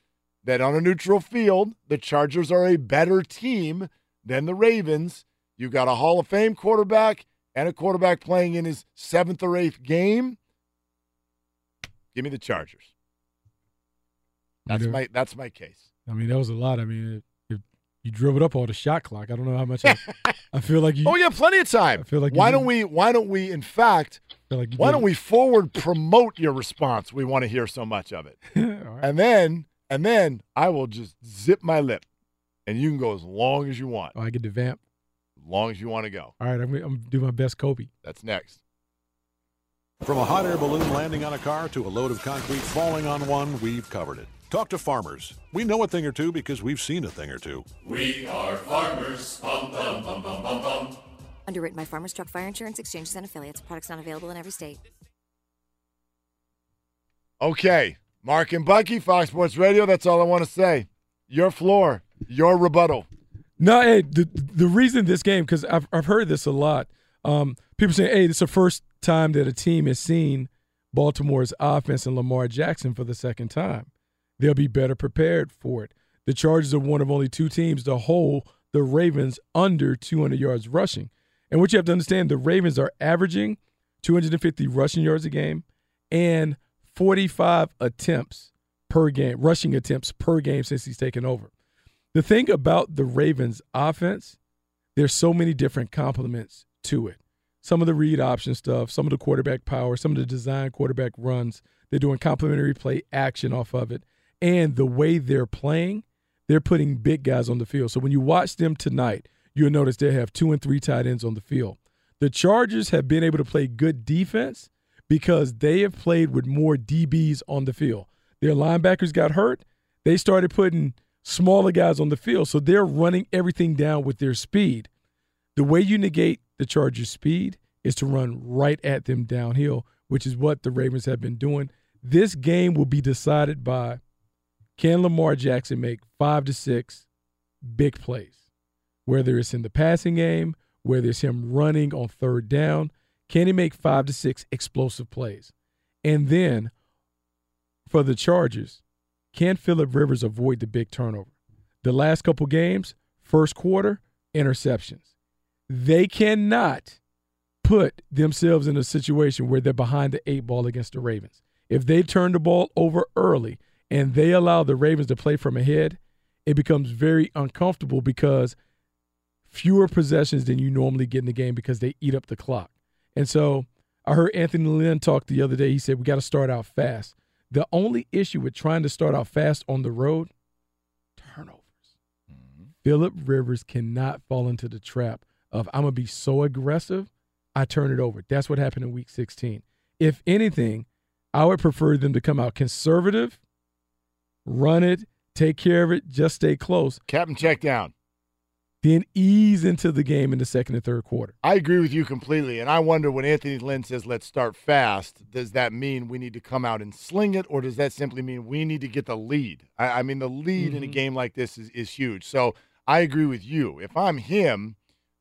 that on a neutral field, the Chargers are a better team than the Ravens. You've got a Hall of Fame quarterback and a quarterback playing in his seventh or eighth game. Give me the Chargers. That's my that's my case. I mean, that was a lot. I mean, you drove it up all the shot clock. I don't know how much. I, I feel like you. Oh yeah, plenty of time. I feel like why did- don't we? Why don't we? In fact, feel like why did- don't we forward promote your response? We want to hear so much of it, and then and then I will just zip my lip, and you can go as long as you want, Oh, I get the vamp. as long as you want to go. All right, I'm, I'm gonna do my best, Kobe. That's next. From a hot air balloon landing on a car to a load of concrete falling on one, we've covered it. Talk to farmers. We know a thing or two because we've seen a thing or two. We are farmers. Bum, bum, bum, bum, bum, bum. Underwritten by Farmers Truck Fire Insurance Exchanges and Affiliates. Products not available in every state. Okay, Mark and Bucky, Fox Sports Radio. That's all I want to say. Your floor, your rebuttal. No, hey, the the reason this game because I've I've heard this a lot. Um, people say, "Hey, this is the first time that a team has seen Baltimore's offense and Lamar Jackson for the second time. They'll be better prepared for it." The Chargers are one of only two teams to hold the Ravens under 200 yards rushing. And what you have to understand, the Ravens are averaging 250 rushing yards a game and 45 attempts per game, rushing attempts per game since he's taken over. The thing about the Ravens offense, there's so many different complements to it. Some of the read option stuff, some of the quarterback power, some of the design quarterback runs. They're doing complementary play action off of it. And the way they're playing, they're putting big guys on the field. So when you watch them tonight, you'll notice they have two and three tight ends on the field. The Chargers have been able to play good defense because they have played with more DBs on the field. Their linebackers got hurt. They started putting smaller guys on the field. So they're running everything down with their speed. The way you negate the Chargers' speed is to run right at them downhill, which is what the Ravens have been doing. This game will be decided by can Lamar Jackson make five to six big plays, whether it's in the passing game, whether it's him running on third down. Can he make five to six explosive plays? And then for the Chargers, can Philip Rivers avoid the big turnover? The last couple games, first quarter, interceptions. They cannot put themselves in a situation where they're behind the eight ball against the Ravens. If they turn the ball over early and they allow the Ravens to play from ahead, it becomes very uncomfortable because fewer possessions than you normally get in the game because they eat up the clock. And so I heard Anthony Lynn talk the other day. He said, We got to start out fast. The only issue with trying to start out fast on the road, turnovers. Mm-hmm. Philip Rivers cannot fall into the trap of I'm gonna be so aggressive, I turn it over. That's what happened in week 16. If anything, I would prefer them to come out conservative, run it, take care of it, just stay close. Captain check down. Then ease into the game in the second and third quarter. I agree with you completely. And I wonder when Anthony Lynn says, let's start fast, does that mean we need to come out and sling it, or does that simply mean we need to get the lead? I, I mean, the lead in a Mhm. game like this is, is huge. So I agree with you. If I'm him,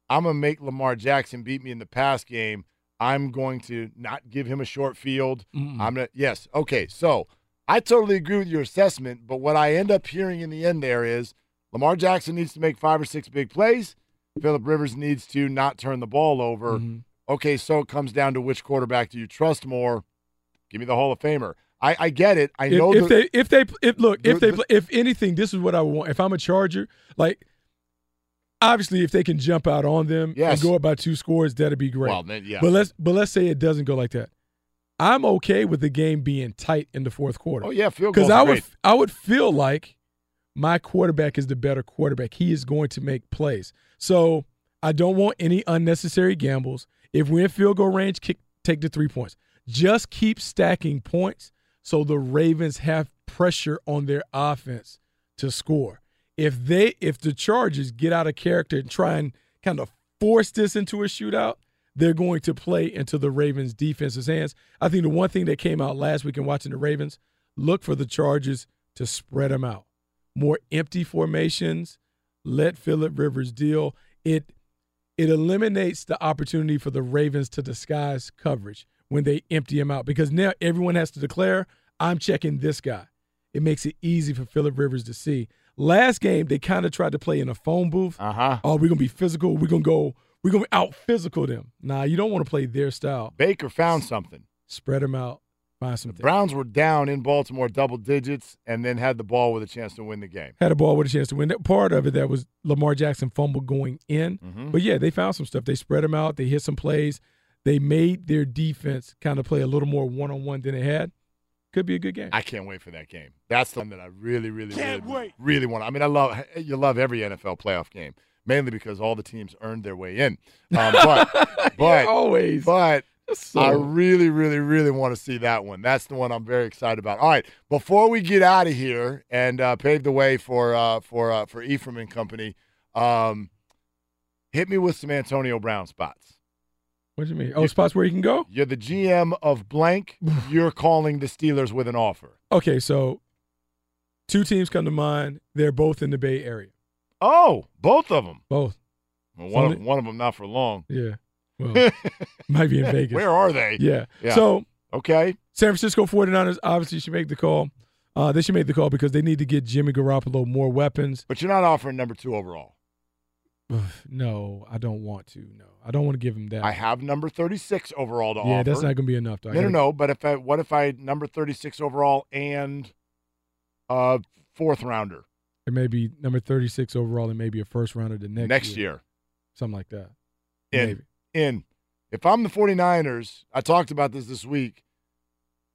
I'm going to make Lamar Jackson beat me in the pass game. I'm going to not give him a short field. Mm-mm. I'm going to, yes. Okay. So I totally agree with your assessment. But what I end up hearing in the end there is Lamar Jackson needs to make five or six big plays. Philip Rivers needs to not turn the ball over. Mm-hmm. Okay, so it comes down to which quarterback do you trust more? Give me the Hall of Famer. I, I get it. I know if the- they if they if look if they if anything, this is what I want. If I'm a Charger, like obviously if they can jump out on them Yes. and go up by two scores, that'd be great. Well, then, yeah. But let's but let's say it doesn't go like that. I'm okay with the game being tight in the fourth quarter. Oh yeah, field goal. because I would great. I would feel like my quarterback is the better quarterback. He is going to make plays. So I don't want any unnecessary gambles. If we're in field goal range, kick take the three points. Just keep stacking points so the Ravens have pressure on their offense to score. If they if the Chargers get out of character and try and kind of force this into a shootout, they're going to play into the Ravens defense's hands. I think the one thing that came out last week in watching the Ravens, look for the Chargers to spread them out. More empty formations, let Philip Rivers deal. It it eliminates the opportunity for the Ravens to disguise coverage when they empty him out because now everyone has to declare, I'm checking this guy. It makes it easy for Philip Rivers to see. Last game, they kind of tried to play in a phone booth. Uh-huh. Oh, we're gonna be physical. We're gonna go. We're gonna out physical them. Nah, you don't want to play their style. Baker found something. Spread them out. Find something. Browns were down in Baltimore double digits and then had the ball with a chance to win the game. Had a ball with a chance to win. That part of it that was Lamar Jackson fumble going in. Mhm. But yeah, they found some stuff. They spread them out. They hit some plays. They made their defense kind of play a little more one on one than it had. Could be a good game. I can't wait for that game. That's the one that I really, really, Can't really, wait. really want. I mean, I love you love every NFL playoff game, mainly because all the teams earned their way in. Um, but, but always. But So- I really, really, really want to see that one. That's the one I'm very excited about. All right, before we get out of here and uh, pave the way for uh, for uh, for Ephraim and company, um, hit me with some Antonio Brown spots. What do you mean? Oh, spots where you can go? You're the GM of blank. You're calling the Steelers with an offer. Okay, so two teams come to mind. They're both in the Bay Area. Oh, both of them. Both. Well, one, of, one of them not for long. Yeah. Well, might be in Vegas. Where are they? Yeah. Yeah. So, okay. San Francisco 49ers obviously should make the call. Uh, they should make the call because they need to get Jimmy Garoppolo more weapons. But you're not offering number two overall. no, I don't want to. No, I don't want to give him that. I have number 36 overall to offer. yeah, that's not going to be enough. Though. I No, no, no. But if I, what if I number 36 overall and uh fourth rounder It may be number 36 overall and maybe a first rounder the next, next year? Something like that. In. Maybe. In. If I'm the 49ers, I talked about this this week.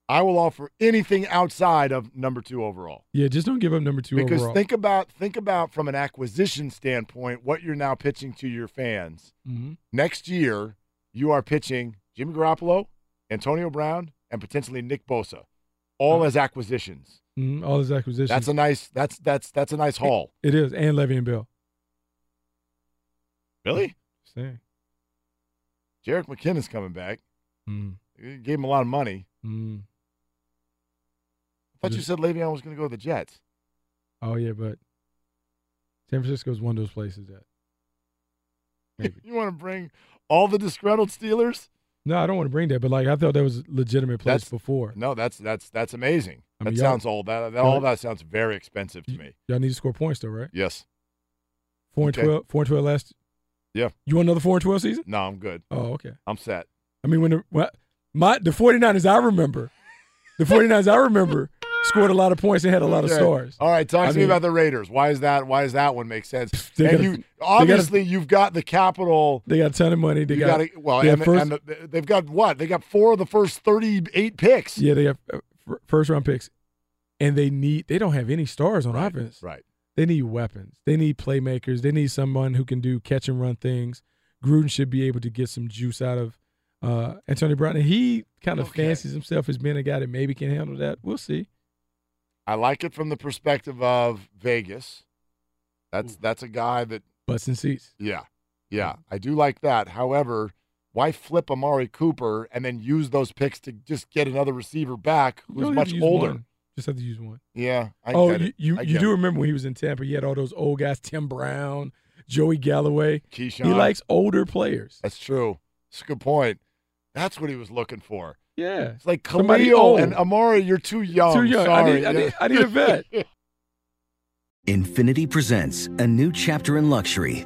I will offer anything outside of number two overall. Yeah, just don't give up number two because overall. think about think about from an acquisition standpoint what you're now pitching to your fans. Mhm. Next year, you are pitching Jimmy Garoppolo, Antonio Brown, and potentially Nick Bosa, all as acquisitions. Mhm, all his acquisitions. That's a nice that's that's that's a nice haul. It is, and Le'Veon Bell. Really? Saying. Jerick McKinnon's coming back. Mm. Gave him a lot of money. Mm. I thought you said Le'Veon was going to go to the Jets. Oh yeah, but San Francisco is one of those places that. Maybe. you want to bring all the disgruntled Steelers? No, I don't want to bring that, but like I thought that was a legitimate place That's- before. No, that's that's that's amazing. I mean, that sounds all that, that y'all- that sounds very expensive to me. Y'all need to score points though, right? Yes. Four and Okay. twelve. Four and twelve last. Yeah. You want another four and twelve season? No, I'm good. Oh, okay. I'm set. I mean, when the what, my the 49ers I remember, the 49ers I remember scored a lot of points and had a lot of Okay. stars. All right, talk I to me mean- about the Raiders. Why is that? Why does that one make sense? And got a- you they got a- obviously you've got the capital. They got a ton of money. They got, got, well, they and, first, and the, they've got what? They got four of the first thirty-eight picks. yeah, they have uh, first round picks, and they need they don't have any stars on offense. Right. They need weapons. They need playmakers. They need someone who can do catch and run things. Gruden should be able to get some juice out of uh, Antonio Brown, and he kind of fancies himself as being a guy that maybe can handle that. We'll see. I like it from the perspective of Vegas. That's that's a guy that Busting seats. Yeah. Yeah. I do like that. However, why flip Amari Cooper and then use those picks to just get another receiver back You who's much older? one. Just have to use one. Yeah. I oh, get you you, I you get do it. remember when he was in Tampa? He had all those old guys: Tim Brown, Joey Galloway. Keyshawn. He likes older players. That's true. That's a good point. That's what he was looking for. Yeah, It's like Somebody Khalil and Amari, you're too young. Too young. I Sorry. need- I need- I need a vet. Infiniti presents a new chapter in luxury,